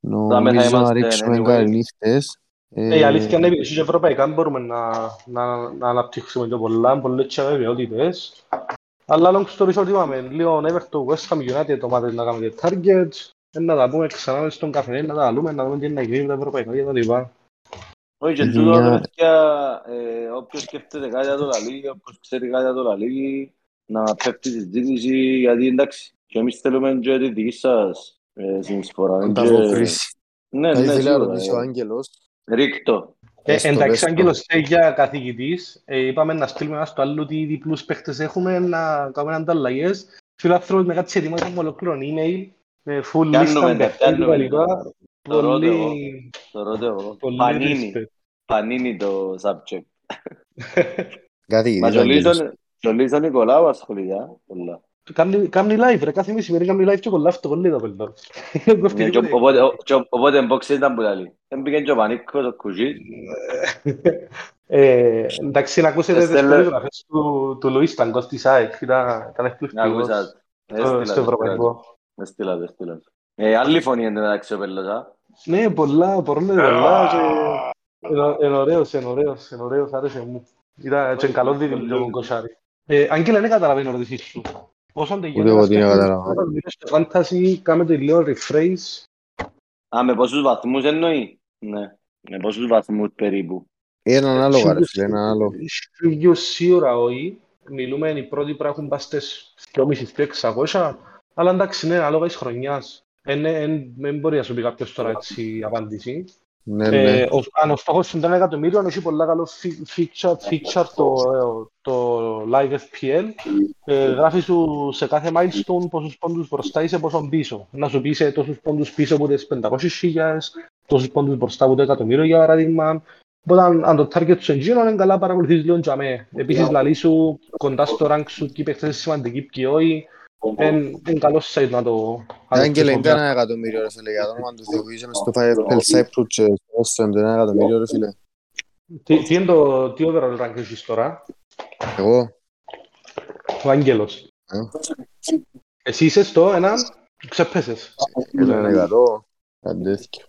θα νομίζω να είμαστε, ρίξουμε anyway. καληνύχτες. Ε, η αλήθεια είναι ότι και ευρωπαϊκά μπορούμε να, να, να αναπτύξουμε το πολλά, πολλές και αβεβαιότητες. Αλλά long story short είπαμε, λίγο Everton, West Ham United, ομάδες να κάνουμε και targets, ε, να τα πούμε ξανά μες στον καφενέ, να τα λούμε, να δούμε τι είναι να γίνει με τα ευρωπαϊκά και τα λοιπά. Όχι, και Η τούτο δουλειά- ρε παιδιά, ε, όποιος σκέφτεται κάτι για το λαλί, όποιος ξέρει κάτι για το λαλί, να πέφτει στη συζήτηση, γιατί εντάξει, και εμείς θέλουμε και τη δική σας ε, συνεισφορά. Και- Ανταποκρίση. Ναι, Κάτι ναι, θέλει να σίγουρα. ρωτήσει ο ε. Άγγελος. Ρίκτο. Ε, Έστω, εντάξει, έστω. Άγγελος για καθηγητής, ε, είπαμε να στείλουμε ένας στο άλλο τι διπλούς παίχτες έχουμε, να κάνουμε ανταλλαγές. Φιλάνθρωπος με κάτι ετοιμάσαμε ολόκληρο email, με full Πιάνουμε, list ναι, πιάνουμε, τα λοιπά. Το ρώτε εγώ. Πολύ, Το ρώτε εγώ. πολύ Πανίνι. respect. Πανίνι το subject. Καθηγητής Μα ο Άγγελος. και ο Λίζος ο Νικολάου ασχολείται, α, πολλά. Κάνει, κάνει live ρε, κάθε μισή μέρα κάνει live και κολλά αυτό κολλή το πελτό. Ναι, και Οπότε ο- και ο- οπότε boxing ήταν που λέει. Δεν πήγαινε και ο Πανίκος, ο Κουζής. Ε, εντάξει, να ακούσετε τις Στέλνε- περιγραφές του, του Λουίς Ταγκός της ΑΕΚ, ήταν, ήταν Να εκπληκτικός ακούσα. στο- Έστειλα, στο ευρωπαϊκό. Έστειλα, το, έστειλα. το. Ε, άλλη φωνή είναι μεταξύ ο Πέλος, α. Ναι, πολλά, πολλά, πολλά και είναι- είναι ωραίος, είναι ωραίος, είναι ωραίος, άρεσε μου. Ήταν και καλό δίδυμο το κοσάρι. Ε, Άγγελα, δεν καταλαβαίνω ερωτήσεις σου. Πόσο τελειώνει εγώ ένας τι να παιχνίδι, καταλάβω. όταν μιλάς στο fantasy, κάμε το λίγο rephrase. Α, με πόσους βαθμούς εννοεί; Ναι, με πόσους βαθμούς περίπου; Έναν ανάλογα ρε φίλε, έναν άλλο. Σίγιο σίγουρα όχι. Μιλούμε οι πρώτοι που έχουν πάει στις 2.500-600. Αλλά εντάξει, ναι, ανάλογα της χρονιάς. Δεν μπορεί να σου πει κάποιος τώρα έτσι απάντηση. Ναι, Ε, ναι. ο- Αν ο στόχος σου είναι ένα εκατομμύριο, έχει πολλά καλό fi- feature, feature το, ε, το Live FPL. Ε, γράφεις σου σε κάθε milestone πόσους πόντους μπροστά είσαι, πόσο πίσω. Να σου πεις σε τόσους πόντους πίσω από τις 500.000, τόσους πόντους μπροστά από το εκατομμύριο για παράδειγμα. Οπότε αν, αν το target σου εγγύνο είναι καλά παρακολουθείς λίγο για μέ. Επίσης λαλί σου κοντά στο rank σου και οι παίχτες είναι σημαντικοί ποιοι όχι. Είναι καλό site να το... να το Άγγελε, είναι χρησιμοποιήσεις. ένα εκατομμύριο ρε φίλε, για το όνομα του Θεού. Είσαι μες στο FPL Cyprus και στο Western, ένα εκατομμύριο ρε φίλε. Τι, τι είναι το τι overall rank έχεις τώρα; Εγώ, ο Άγγελος. Ε. Εσύ είσαι στο ένα, ξεπέσες. Ένα εκατό, αντέθηκε.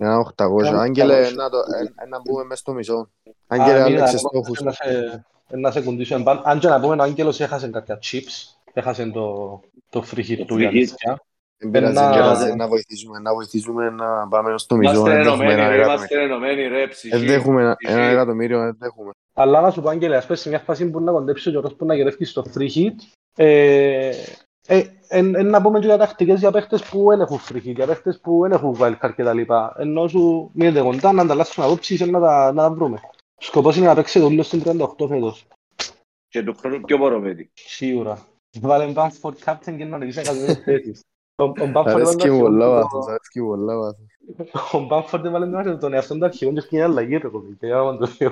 Ένα 800. Άγγελε, να, το, ε, να μπούμε μες στο μισό. Άγγελε, Α, μήνα, άλλαξε εγώ στόχους. να σε- Να σε κουντήσω εμπάν. Αν και να πούμε, ο Άγγελος έχασε κάποια chips. Έχασε το, το free hit Το του free η hit. αλήθεια. Δεν πειράζει, Ένα- δεν πειράζει, να βοηθήσουμε, να βοηθήσουμε να πάμε στο μισό. Είμαστε Δεν έχουμε ενωμένοι, ένα ρε, εκατομμύριο. είμαστε ενωμένοι, ρε, ψυχή. Δεν έχουμε ένα- ψυχή. ένα εκατομμύριο, δεν έχουμε. Αλλά να σου πω, Άγγελε, ας πούμε, σε μια φάση που να κοντέψει ο Γιώργος που να γυρεύει στο free hit, ε, ε, εν, εν, να πούμε και για τακτικές για παίχτες που δεν έχουν free hit, για παίχτες που δεν έχουν wildcard και τα λοιπά. Ενώ σου μείνετε κοντά να ανταλλάσσουν απόψεις και να τα, να τα βρούμε. Σκοπός είναι να παίξετε όλο στην 38 φέτος. Και του χρόνου πιο πορωμένοι. Σίγουρα. Βάλε Bamford captain και να οδηγήσει εκατομμύρια θέσεις. Ο- Ο Bamford Αρέσκει έβαλε μου πολλά το- βάθος, αρέσκει μου πολλά βάθος. ο Bamford έβαλε μέσα τον εαυτόν του αρχηγόν και έφυγε αλλαγή ρε κομπή. Και άμα το λέω.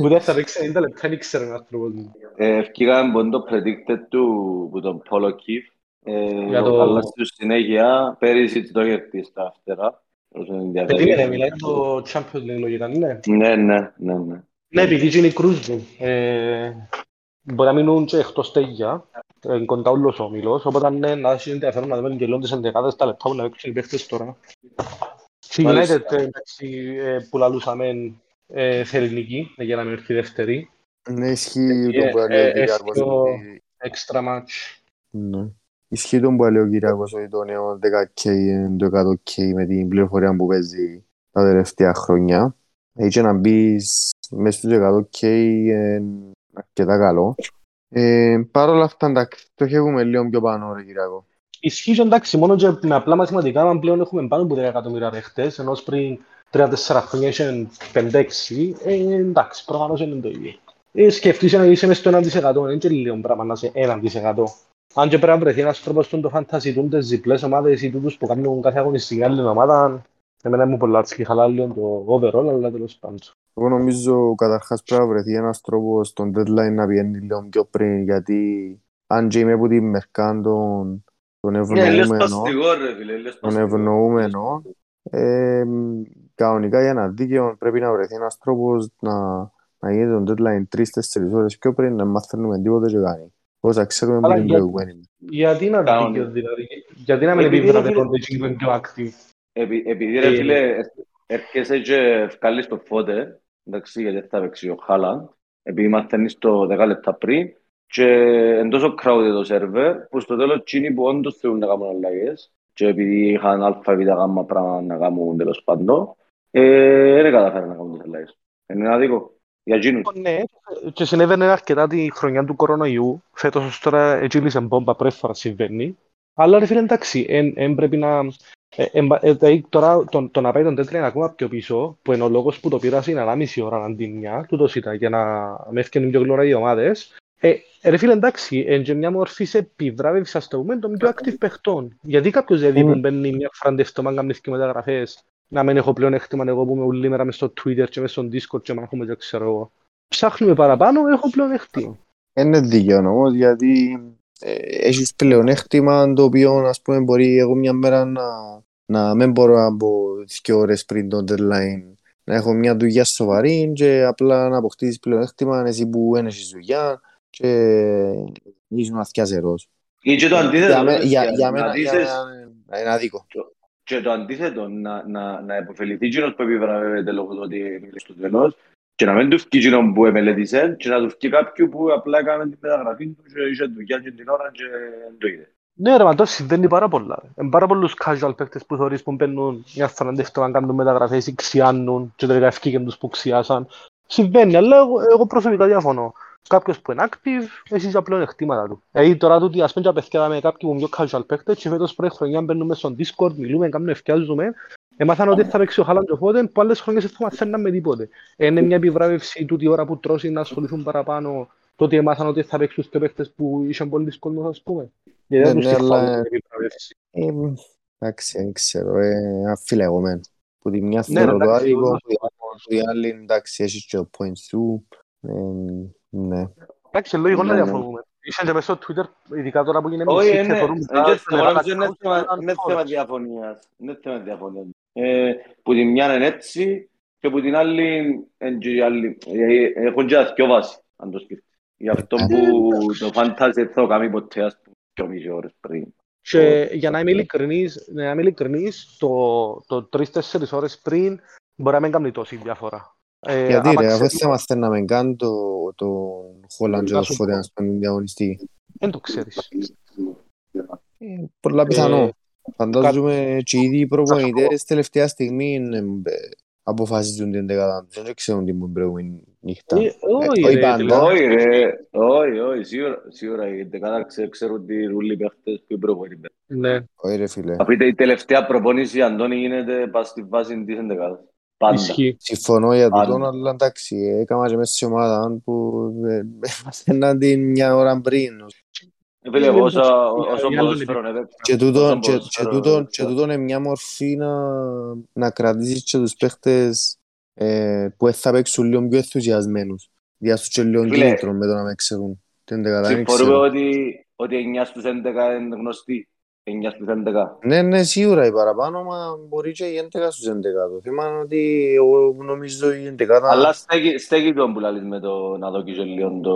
Ούτε θα παίξει 90 λεπτά, δεν ήξερε ο άνθρωπος μου. Ε, Ευκήγαμε από το predicted του που τον Πόλο Κιφ. Ε, Για ο το- Καλάς του συνέχεια, πέρυσι το κερδίσει στα φτερά. Όσο ενδιαφέρει. Περίμενε, μιλάει το Champions League λογικά, ναι. Ναι, ναι, ναι, ναι. Ναι, επειδή είναι η κρούζη. Ε, μπορεί να μείνουν και εκτός τέγια, ε, κοντά όλος ο όμιλος, οπότε ναι, να έχει ενδιαφέρον να δούμε και λόγω τις εντεκάδες τα λεπτά που να παίξουν οι παίχτες τώρα. Στη Μάλιστα. United, ε, εντάξει, ε, που λαλούσαμε, ε, θέλει νίκη, για να μην έρθει δεύτερη. Ναι, ισχύει Ε, το που ε, λέει ο ε, Κυριάκος. στο- ότι- Extra match. Ναι. Ισχύει το που λέει ο Κυριάκος ότι το νέο 10K είναι το 100K με την πληροφορία που παίζει τα τελευταία χρόνια. Έτσι να μπεις μέσα στους 100K είναι αρκετά καλό. Ε, Παρ' όλα αυτά, εντάξει, το έχουμε λίγο πιο πάνω, ρε Κυριάκο. Ισχύει και εντάξει, μόνο και με απλά μαθηματικά, αν πλέον έχουμε πάνω από 10 εκατομμύρια ρεχτές, ενώ πριν 3-4 χρόνια είχαν 5-6, ε, εντάξει, προφανώς είναι το ίδιο. Ε, σκεφτείς να είσαι μες στο 1%, είναι και λίγο πράγμα να είσαι 1%. Αν και πρέπει να βρεθεί ένας τρόπος στον το fantasy του, τις διπλές ομάδες ή τούτους που κάνουν κάθε αγωνιστική άλλη ομάδα, εμένα μου πολλά έτσι χαλά λίγο το overall, αλλά τέλος πάντων. Εγώ νομίζω καταρχάς πρέπει να βρεθεί ένας τρόπος στον deadline να πηγαίνει λίγο πιο πριν, γιατί αν και είμαι από τη Μερκάντο τον Ναι, λες ευνοούμενο, παστιγό, ρε φίλε, λες τον παστιγό. ευνοούμενο, ε, κανονικά για ένα δίκαιο πρέπει να βρεθεί ένας τρόπος να, να γίνει το deadline 3-4 ώρες πιο πριν να μαθαίνουμε τίποτα και κάνει. Όσα ξέρουμε Αλλά πριν για- προηγουμένη. Γιατί να Κάνουν. δίκαιο δηλαδή, γιατί να μην Επειδή, ρε, επιβραβεύονται και είναι πιο active; Επει- Επειδή ρε Ε, φίλε, έρχεσαι και βγάλεις το φώτε, εντάξει, γιατί θα παίξει ο Χάλαντ, επειδή μαθαίνεις το 10 λεπτά πριν και είναι τόσο crowded το σερβερ που στο τέλος εκείνοι που όντως θέλουν να κάνουν αλλαγές και επειδή είχαν αλφα, β, γ πράγμα να κάνουν τέλος πάντων, ε, δεν καταφέραν να κάνουν τις αλλαγές. Είναι ένα δίκο. Για εκείνους. Ναι, και συνέβαινε αρκετά τη χρονιά του κορονοϊού. Φέτος ως τώρα έτσι λύσε μπόμπα πρώτη φορά συμβαίνει. Αλλά ρε φίλε εντάξει, εν, εν πρέπει να... Ε, εν, ε, δηλαδή, τώρα το, το να πάει τον τέτοιο είναι ακόμα πιο πίσω, που είναι ο λόγος που το πήρασε είναι ανάμιση ώρα αντί μια, τούτος ήταν, για να με έφτιανουν πιο γλωρά οι ομάδες. Ε, ρε φίλε εντάξει, εν και μια μορφή σε επιβράβευσης ας το πούμε των πιο active παιχτών. Γιατί κάποιος δηλαδή που μπαίνει μια φορά τευτόμα να κάνεις και μεταγραφές, να μην έχω πλέον έκτημα εγώ που είμαι όλη μέρα μες στο Twitter και μες στο Discord και μάχομαι και ξέρω εγώ ψάχνουμε παραπάνω, έχω πλέον έκτημα. Είναι δίκαιο όμως γιατί ε, έχεις πλεονέκτημα το οποίο ας πούμε μπορεί εγώ μια μέρα να, να μην μπορώ να μπω δύο ώρες πριν το deadline να έχω μια δουλειά σοβαρή και απλά να αποκτήσεις πλεονέκτημα εσύ που δεν έχεις δουλειά και ήσουν αθιάζερος. Ή και το αντίθετο, Για, μέ- ρε, για, για για να μένα για δείξεις- μένα είναι άδικο. Και το αντίθετο, να, να, να υποφεληθεί εκείνος που επιβραβεύεται λόγω του ότι είναι στο τέλος και να μην τους βγει εκείνον που εμελετήσε και να τους βγει κάποιου που απλά έκανε την μεταγραφή τους και είχε δουλειά και την ώρα και δεν το είδε. Ναι, ρε, μα τώρα συμβαίνει πάρα πολλά. ρε. Είναι πάρα πολλούς casual παίκτες που θεωρείς που μπαίνουν μια φορά δεύτερο να κάνουν μεταγραφές ή ξιάνουν και τελικά ευκήγεν τους που ξιάσαν. Συμβαίνει, αλλά εγώ, εγώ προσωπικά διαφωνώ. Κάποιος που είναι active, εσύ για πλέον εκτίματα του. Δηλαδή τώρα τούτοι ας πούμε και απευθύναμε με κάποιοι που είναι πιο casual παίκτες και φέτος πρώτη χρονιά μπαίνουμε στον Discord, μιλούμε, κάνουμε ευκιάζουμε. Έμαθαν ότι θα παίξει ο Χάλαντ οπότε που άλλες χρονιές δεν θα μαθαίναν με τίποτε. Είναι μια επιβράβευση τούτη ώρα που τρώσει να ασχοληθούν παραπάνω το ότι έμαθαν ότι θα παίξουν και παίκτες που είχαν πολύ δύσκολος, ας πούμε. Γιατί δεν Ναι, τους ναι, τυχφάλουν αλλά- την επιβράβευση. Ε, εντάξει, δεν ξέρω, ε, αφιλεγωμένο. Που τη μια Ναι, θεωρώ το εντάξει, άδικο, όντως. που τη- που τη άλλη εντάξει, έχεις και το point σου. Ε, ναι. Εντάξει, λογικό να Ναι, ναι. διαφωνούμε. Είχαν και μέσα στο Twitter, ειδικά τώρα που είναι Όχι, μισή είναι, και θεωρούν είναι, μετά και στον θεωρώ Εβάκα ότι είναι Τσάουσι, θέμα- ήταν είναι φόρος. θέμα διαφωνίας. Είναι θέμα διαφωνίας. Ε, που τη μια είναι έτσι και που την άλλη, εν και η άλλη, ε, έχουν και δυο βάση, αν το σκεφτείς. Γι' αυτό που το fantasy δεν θα το κάνει ποτέ, ας πούμε, και μισή ώρες πριν. Και για να είμαι ειλικρινής, να είμαι ειλικρινής το, το 3-4 ώρες πριν μπορεί να μην κάνει τόση διαφορά. Ε, Γιατί ρε, αφού θα είμαστε να μην κάνει το, το Holland και το Φωτεάν στον διαγωνιστή. Δεν το ξέρεις. Ε, πολλά πιθανό. Φαντάζομαι και ήδη οι προπονητές τελευταία στιγμή αποφασίζουν την δεκάδα. Δεν ξέρουν την προηγούμενη νύχτα. Όχι ρε, όχι ρε, όχι, όχι, σίγουρα η δεκάδα ξέρουν τι ρούλοι παίχτες που είναι προπονητές. Ναι. Όχι ρε φίλε. Θα πείτε η τελευταία προπονήση, Αντώνη, γίνεται πας στη βάση της δεκάδας. Πάντα. Συμφωνώ για τούτο, αλλά εντάξει, έκανα και μέσα στη ομάδα που έμαθαιναν την μια ώρα πριν. Φίλε, όσο ποδοσφαίρο Και τούτο είναι μια μορφή να κρατήσεις και τους παίχτες που θα παίξουν λίγο πιο ενθουσιασμένους. Διάσου και λίγο κίνητρο με το να με ξέρουν. Συμφωνούμε ότι 9 στους 11 είναι γνωστοί. 9 στους 11. Ναι, ναι, σίγουρα η παραπάνω, μα μπορεί και η 11 στους 11. Το θέμα είναι ότι εγώ νομίζω η 11... Αλλά στέκει, στέκει τον που λαλείς με το να δω και λίγο το...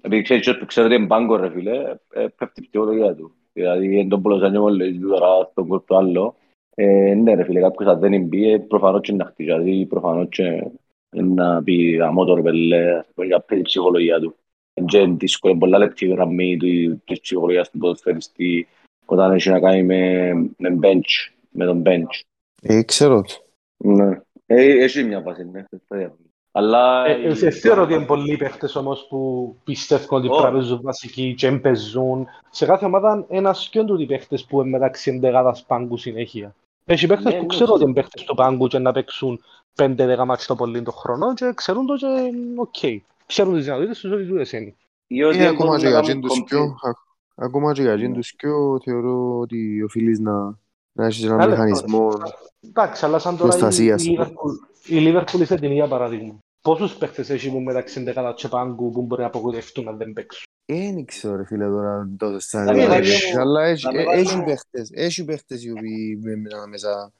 Επειδή ξέρεις ότι ξέρω ότι είναι μπάγκο ρε φίλε, ε, πέφτει η πτυχολογία του. Δηλαδή, είναι τον πολλοσανιό μόλις τώρα στον κόρτο άλλο. Ε, ναι ρε φίλε, κάποιος αν δεν είναι μπει, προφανώς και να χτίσει. Δηλαδή, προφανώς και να πει αμότο ρε πέλε, για πέντε ψυχολογία του. Είναι δύσκολο, πολλά λεπτή γραμμή της ψυχολογίας του ποδοσφαιριστή όταν έχει να κάνει με, με bench, με τον bench. Ε, ξέρω Ναι. Ε, έχει μια βάση, ναι. Αλλά... Ε, ε, θεωρώ ότι είναι πολλοί παίχτες όμως που πιστεύουν ότι πρέπει να παίζουν βασικοί και παίζουν. Σε κάθε ομάδα ένας και οι παίχτες που είναι μεταξύ εντεγάδας πάγκου συνέχεια. Έχει παίχτες ναι, που ναι, ξέρω ότι είναι παίχτες του πάγκου και να παίξουν πέντε δέκα ματς το πολύ το χρόνο και ξέρουν το και οκ. Ξέρουν τις δυνατότητες τους ότι τούτες είναι. Ή ακόμα και για τους πιο Ακόμα και για τους πιο θεωρώ ότι οφείλεις να, να έχεις έναν μηχανισμό Εντάξει, αλλά σαν τώρα η Λίβερπουλ είσαι την ίδια παράδειγμα. Πόσους παίχτες έχει που μεταξύ δεκάτα και πάγκου που μπορεί να απογοητευτούν αν δεν παίξουν; Δεν ξέρω ρε φίλε τώρα τόσο σαν αλλά έχει παίχτες, έχει παίχτες οι οποίοι μένουν μέσα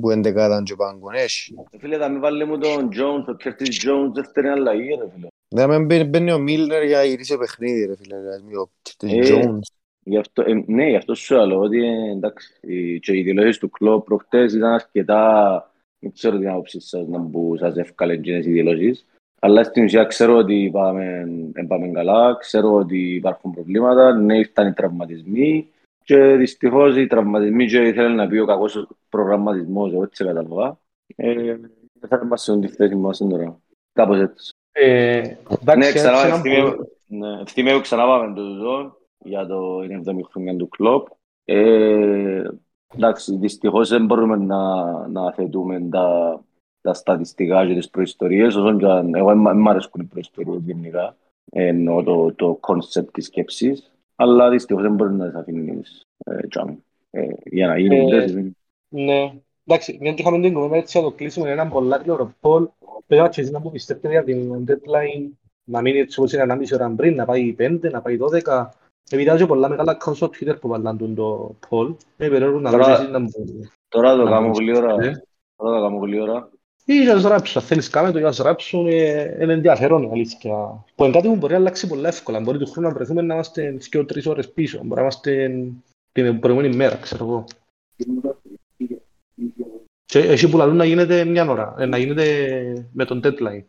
που είναι δεκάτα και πάγκου, έχει. Φίλε, θα μην βάλει μου τον Jones, ο Curtis Jones δεύτερη αλλαγή ρε φίλε. Δεν με μπαίνει ο Μίλνερ για γυρίσει παιχνίδι, ρε φίλε. Ο Jones. Γι αυτό, ε, ναι, γι' αυτό σου λέω ότι εντάξει, και οι δηλώσεις του κλόπ προχτές ήταν αρκετά, δεν ξέρω την άποψη σας να που σας εύκαλε εκείνες οι δηλώσεις, αλλά στην ουσία ξέρω ότι πάμε, πάμε καλά, ξέρω ότι υπάρχουν προβλήματα, ναι, ήρθαν οι τραυματισμοί και δυστυχώς οι τραυματισμοί και ήθελε να πει ο κακός προγραμματισμός, έτσι κατάλαβα. Ε, θα είμαστε στη θέση μας τώρα. Κάπως έτσι. Ε, ναι, ξανά, ευθύμιο ξανά πάμε το ζω για το 7η χρονιά του κλόπ. Ε, εντάξει, δυστυχώς δεν μπορούμε να, να θέτουμε τα, τα στατιστικά και τις προϊστορίες, όσον και αν εγώ δεν μ' αρέσκουν οι προϊστορίες γενικά, εννοώ το, το concept της σκέψης, αλλά δυστυχώς δεν μπορεί να τις αφήνεις ε, ε, για να γίνει. Ε, ναι, εντάξει, μια και είχαμε την κομμένα έτσι θα το κλείσουμε έναν πολλά γλυόρο πόλ, Πέρα και εσείς να μου πιστεύετε για την deadline να μείνει έτσι όπως είναι ανάμιση ώρα πριν, να πάει 5, να πάει 12. Επειδή και πολλά μεγάλα accounts στο Twitter που βάλαν το poll. Ε, περίπου να δω εσείς να μου... Τώρα το κάνω πολύ ώρα. Τώρα το κάνω πολύ ώρα. Ή για τους ράψουν, αν θέλεις κάμε το για τους ράψουν, είναι ενδιαφέρον η αλήθεια. Που είναι κάτι που μπορεί να αλλάξει πολύ εύκολα. Μπορεί του χρόνου να βρεθούμε να είμαστε 2-3 ώρες πίσω. Μπορεί να είμαστε την προηγούμενη μέρα, ξέρω εγώ. Και εσύ που λαλούν να γίνεται μια ώρα, ε, να γίνεται με τον deadline.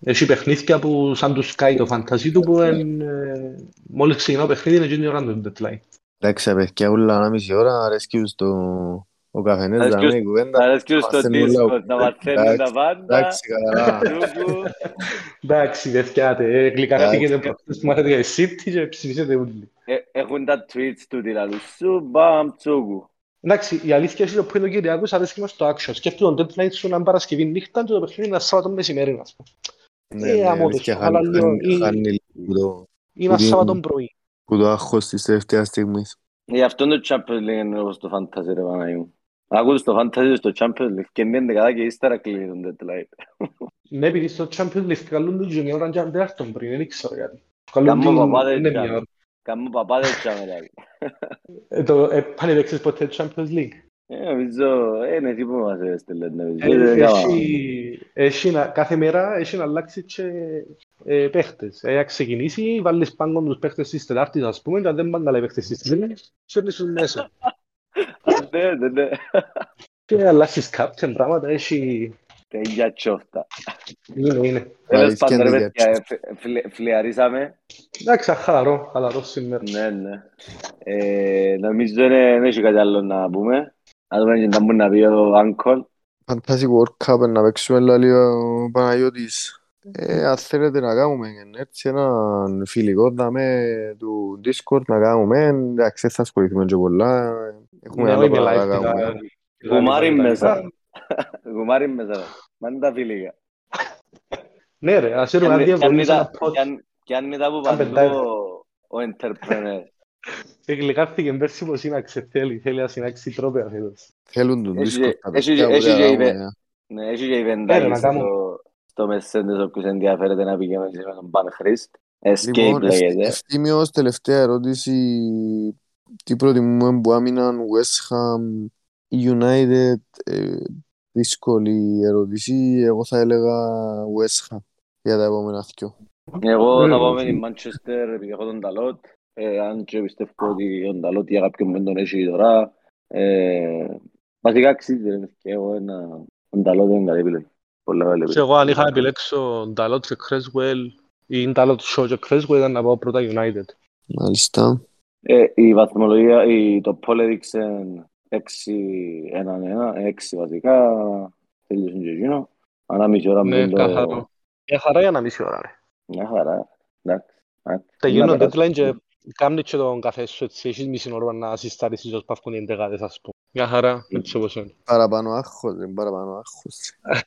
Έχει παιχνίδια που σαν του σκάει το φαντασί του που εν, ε, μόλις ξεκινά το παιχνίδι είναι γίνει ώρα του deadline. Εντάξει, παιδιά, ούλα ένα μισή ώρα αρέσκει στο ο καφενές να μην κουβέντα. Αρέσκει στο Discord, να μαθαίνουν τα πάντα. Εντάξει, καλά. Εντάξει, παιδιά, γλυκαθήκετε πρώτος που μάθετε για City και ψηφίσετε όλοι. Έχουν τα tweets του δηλαδή, σου μπαμ τσούγου. Εντάξει, η αλήθεια είναι που είναι ο Κυριακός αρέσκει μας το action. Σκέφτομαι τον deadline σου να είναι Παρασκευή νύχτα και το παιχνίδι είναι Σάββατο μεσημέρι, ας πούμε. Ναι, ναι, αλήθεια, χάνει λίγο. Ή ένα Σάββατο πρωί. Που το άγχος της τελευταίας στιγμής. Γι' αυτό το Champions League είναι όπως το Fantasy, ρε Παναγιού. Άκουσες το Fantasy στο Champions League και μείνετε κατά και ύστερα κλείνει τον deadline. Ναι, επειδή στο Champions League καλούν το μια ώρα και αν δεν έρθουν πριν, δεν ξέρω γιατί. Κάμω παπάδες Κάμω παπάδες και δηλαδή. Πάνε παίξεις ποτέ Champions League. Ε, νομίζω, είναι εσύ που μας έστειλε. Έχει, κάθε μέρα έχει να αλλάξει και ε, παίχτες. Ε, ξεκινήσει, βάλεις πάνω τους παίχτες της Τετάρτης, ας πούμε, και αν δεν πάνε να λέει παίχτες της Τρίτης, σέρνεις τους μέσα. Ναι, ναι, ναι. Και αλλάσεις captain, πράγματα, έχει... Τέλεια τσόφτα. Είναι, είναι. Τέλος Αλήθεια πάντων, ρε είναι παιδιά, ε, φλε- φλε- φλιαρίσαμε. Εντάξει, χαλαρό, χαλαρό σήμερα. Ναι, ναι. Ε, νομίζω δεν δεν έχει κάτι άλλο να πούμε. Να δούμε και να μπορεί να πει ο Άγκολ. Fantasy World Cup να παίξουμε λέει ο Παναγιώτης. Ε, αν θέλετε να κάνουμε έτσι έναν φιλικό δάμε του Discord να κάνουμε, εντάξει δεν θα ασχοληθούμε και πολλά, έχουμε Ναι, άλλο όχι πράγμα να live, κάνουμε. τα- Γουμάρι τα- μέσα. Γουμάρι μέσα. Μα είναι τα φιλικά. Ναι ρε, ας έρουμε Κι αν- να κι αν διαβολείς ήταν- ένα pod. κι αν- Κι αν ήταν που Σαν παντού πεντάρι. ο- ο entrepreneur. Εγκλικάρθηκε πέρσι πως σύναξε, θέλει, θέλει να συνάξει τρόπαια φέτος. Θέλουν τον Έχει Discord και- τα έχει παιδιά, και- έχει ωραία και κάνουμε, είπε- ε. Ναι, έχει και Έλα, eventάκι να κάνουμε. στο- στο Mercedes όποιος ενδιαφέρεται να πηγαίνει μαζί με τον Παν Χρήστ. Escape Λοιπόν, λέγεται. ευθύμιος, τελευταία ερώτηση. Τι προτιμούμε που άμυναν West Ham United ε, δύσκολη ερώτηση. Εγώ θα έλεγα West Ham για τα επόμενα δυο. Εγώ θα Mm. πάω με την Manchester επειδή έχω τον Ταλότ. Ε, αν και πιστεύω ότι τον Ταλότ για κάποιον δεν τον έχει τώρα. Ε, βασικά αξίζει ρε, και εγώ ένα τον Ταλότ είναι καλή επιλογή. Πολλά καλή Και επιλογή. εγώ αν είχα να επιλέξω Νταλότ και Cresswell ή Νταλότ Shaw και Cresswell ήταν να πάω πρώτα United. Μάλιστα. Ε, η βαθμολογία, η, το poll έδειξε 6-1-1, 6 βασικά. Τέλειωσε και εκείνο. Ανά μισή ώρα Ναι, πριν το... καθαρό. Μια χαρά για να μισή ώρα ρε. Μια χαρά. Εντάξει. εντάξει. Τελειώνει Να το περάσει. deadline και κάνεις και τον καφέ σου έτσι, έχεις μισή ώρα να συστάρισεις ως παύκουν οι εντεγάδες ας πούμε. Μια χαρά, έτσι όπως είναι. Παραπάνω άγχος, δεν παραπάνω άγχος.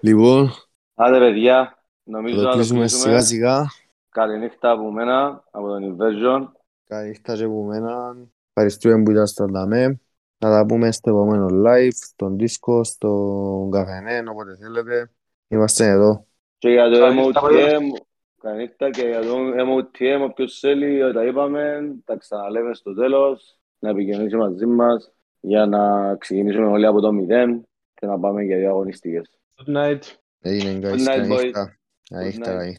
Λοιπόν, Άντε παιδιά, θα νομίζω το να το κλείσουμε κλείσουμε. σιγά σιγά. Καληνύχτα από μένα, από τον Inversion. Καλή νύχτα και από μένα. Ευχαριστούμε που ήταν δαμέ. Να τα πούμε στο επόμενο live, στον Discord, στον καφενέ, όποτε θέλετε. Είμαστε εδώ. Και για το Καληνύχτα, MOTM, καληνύχτα και για το MOTM, όποιος θέλει, τα είπαμε, τα ξαναλέμε στο τέλος, να επικοινωνήσει μαζί μας για να ξεκινήσουμε όλοι από το μηδέν και να πάμε για δύο αγωνιστικές. Good night. Έγινε Good καλή night, boys. νύχτα. Καλή